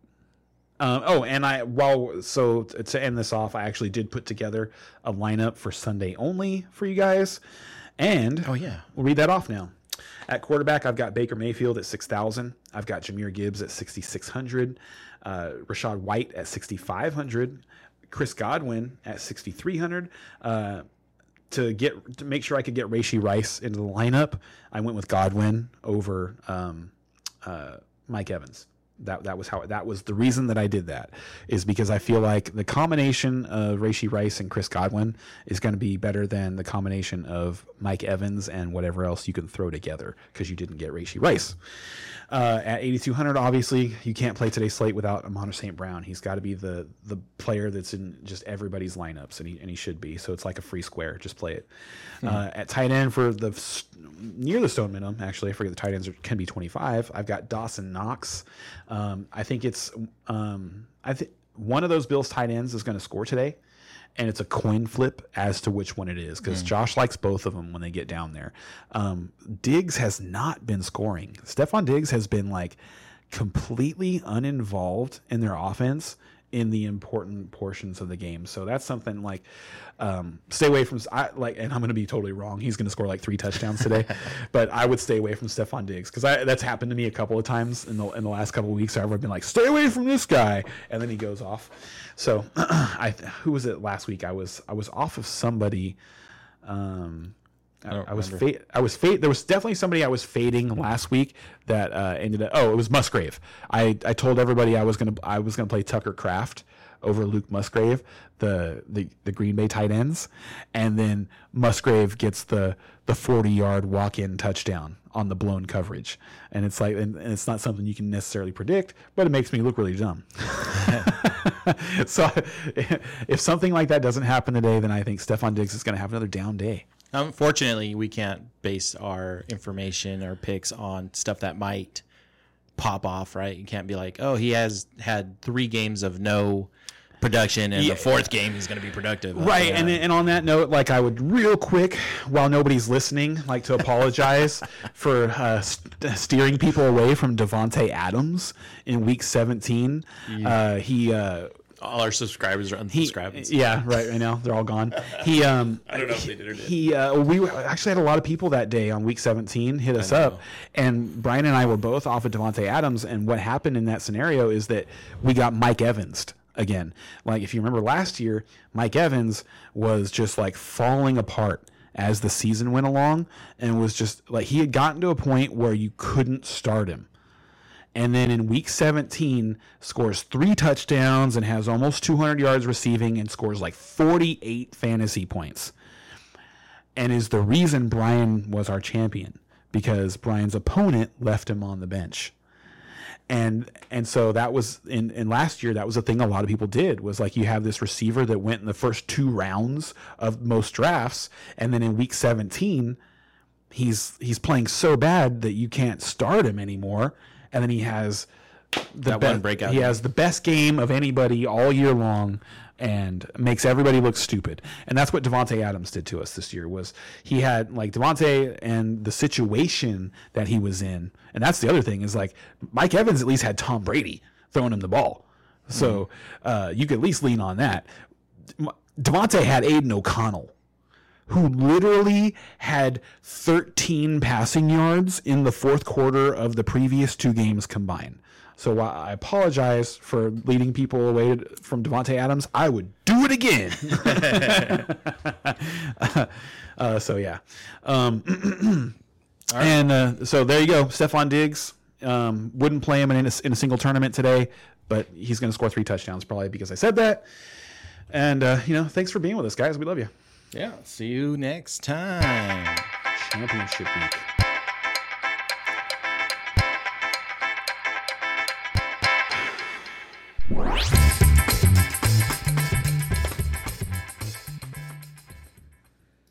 Um, oh, and I while so to end this off, I actually did put together a lineup for Sunday only for you guys, and Oh yeah. we'll read that off now. At quarterback, I've got Baker Mayfield at six thousand. I've got Jahmyr Gibbs at sixty six hundred. Uh, Rachaad White at sixty five hundred. Chris Godwin at sixty three hundred. Uh, to get to make sure I could get Rashee Rice into the lineup, I went with Godwin over um, uh, Mike Evans. That that was how that was the reason that I did that is because I feel like the combination of Rashee Rice and Chris Godwin is going to be better than the combination of Mike Evans and whatever else you can throw together because you didn't get Rashee Rice. Uh, at 8,200, obviously, you can't play today's slate without Amon St. Brown. He's got to be the the player that's in just everybody's lineups, and he, and he should be. So it's like a free square. Just play it. Uh, at tight end for the near the stone minimum, actually, I forget the tight ends are, can be 25. I've got Dawson Knox. Um, I think it's um, I think one of those Bills tight ends is going to score today and it's a coin flip as to which one it is because Josh likes both of them when they get down there. Um, Diggs has not been scoring. Stefon Diggs has been like completely uninvolved in their offense in the important portions of the game. So that's something like um, stay away from. I like, and I'm going to be totally wrong. He's going to score like three touchdowns today, but I would stay away from Stefon Diggs because that's happened to me a couple of times in the in the last couple of weeks. I've been like, stay away from this guy, and then he goes off. So I who was it last week? I was I was off of somebody. Um, I, I was remember. fa- I was fade. There was definitely somebody I was fading last week that uh, ended up. Oh, it was Musgrave. I, I told everybody I was gonna I was gonna play Tucker Kraft over Luke Musgrave, the the the Green Bay tight ends, and then Musgrave gets the the forty yard walk in touchdown on the blown coverage, and it's like and, and it's not something you can necessarily predict, but it makes me look really dumb. so if something like that doesn't happen today, then I think Stefon Diggs is going to have another down day. Unfortunately, we can't base our information or picks on stuff that might pop off, right? You can't be like, oh, he has had three games of no production, and Yeah. the fourth game he's going to be productive. Right, Uh, and and on that note, like I would real quick, while nobody's listening, like to apologize for uh, st- steering people away from Davante Adams in Week 17. Uh, he. Uh, all our subscribers are he, unsubscribed. yeah, right. I know they're all gone. He, um, I don't know if they did or didn't. he, uh, we actually had a lot of people that day on week 17 hit us up, and Brian and I were both off of Davante Adams. And what happened in that scenario is that we got Mike Evans again. Like if you remember last year, Mike Evans was just like falling apart as the season went along, and was just like he had gotten to a point where you couldn't start him and then in week 17 scores three touchdowns and has almost 200 yards receiving and scores like 48 fantasy points. And is the reason Brian was our champion because Brian's opponent left him on the bench. And and so that was in, in last year that was a thing a lot of people did was like you have this receiver that went in the first two rounds of most drafts and then in week 17 he's he's playing so bad that you can't start him anymore and then he has the That be- one breakout he game. has the best game of anybody all year long and makes everybody look stupid. And that's what Davante Adams did to us this year was he had like Davante and the situation that he was in. And that's the other thing is like Mike Evans at least had Tom Brady throwing him the ball. So uh, you could at least lean on that. Davante had Aidan O'Connell who literally had 13 passing yards in the fourth quarter of the previous two games combined. So while I apologize for leading people away from Davante Adams, I would do it again. uh, so yeah, um, and uh, so there you go, Stefon Diggs. Um, wouldn't play him in a, in a single tournament today, but he's going to score three touchdowns probably because I said that. And uh, you know, thanks for being with us, guys. We love you. Yeah. See you next time. Championship week.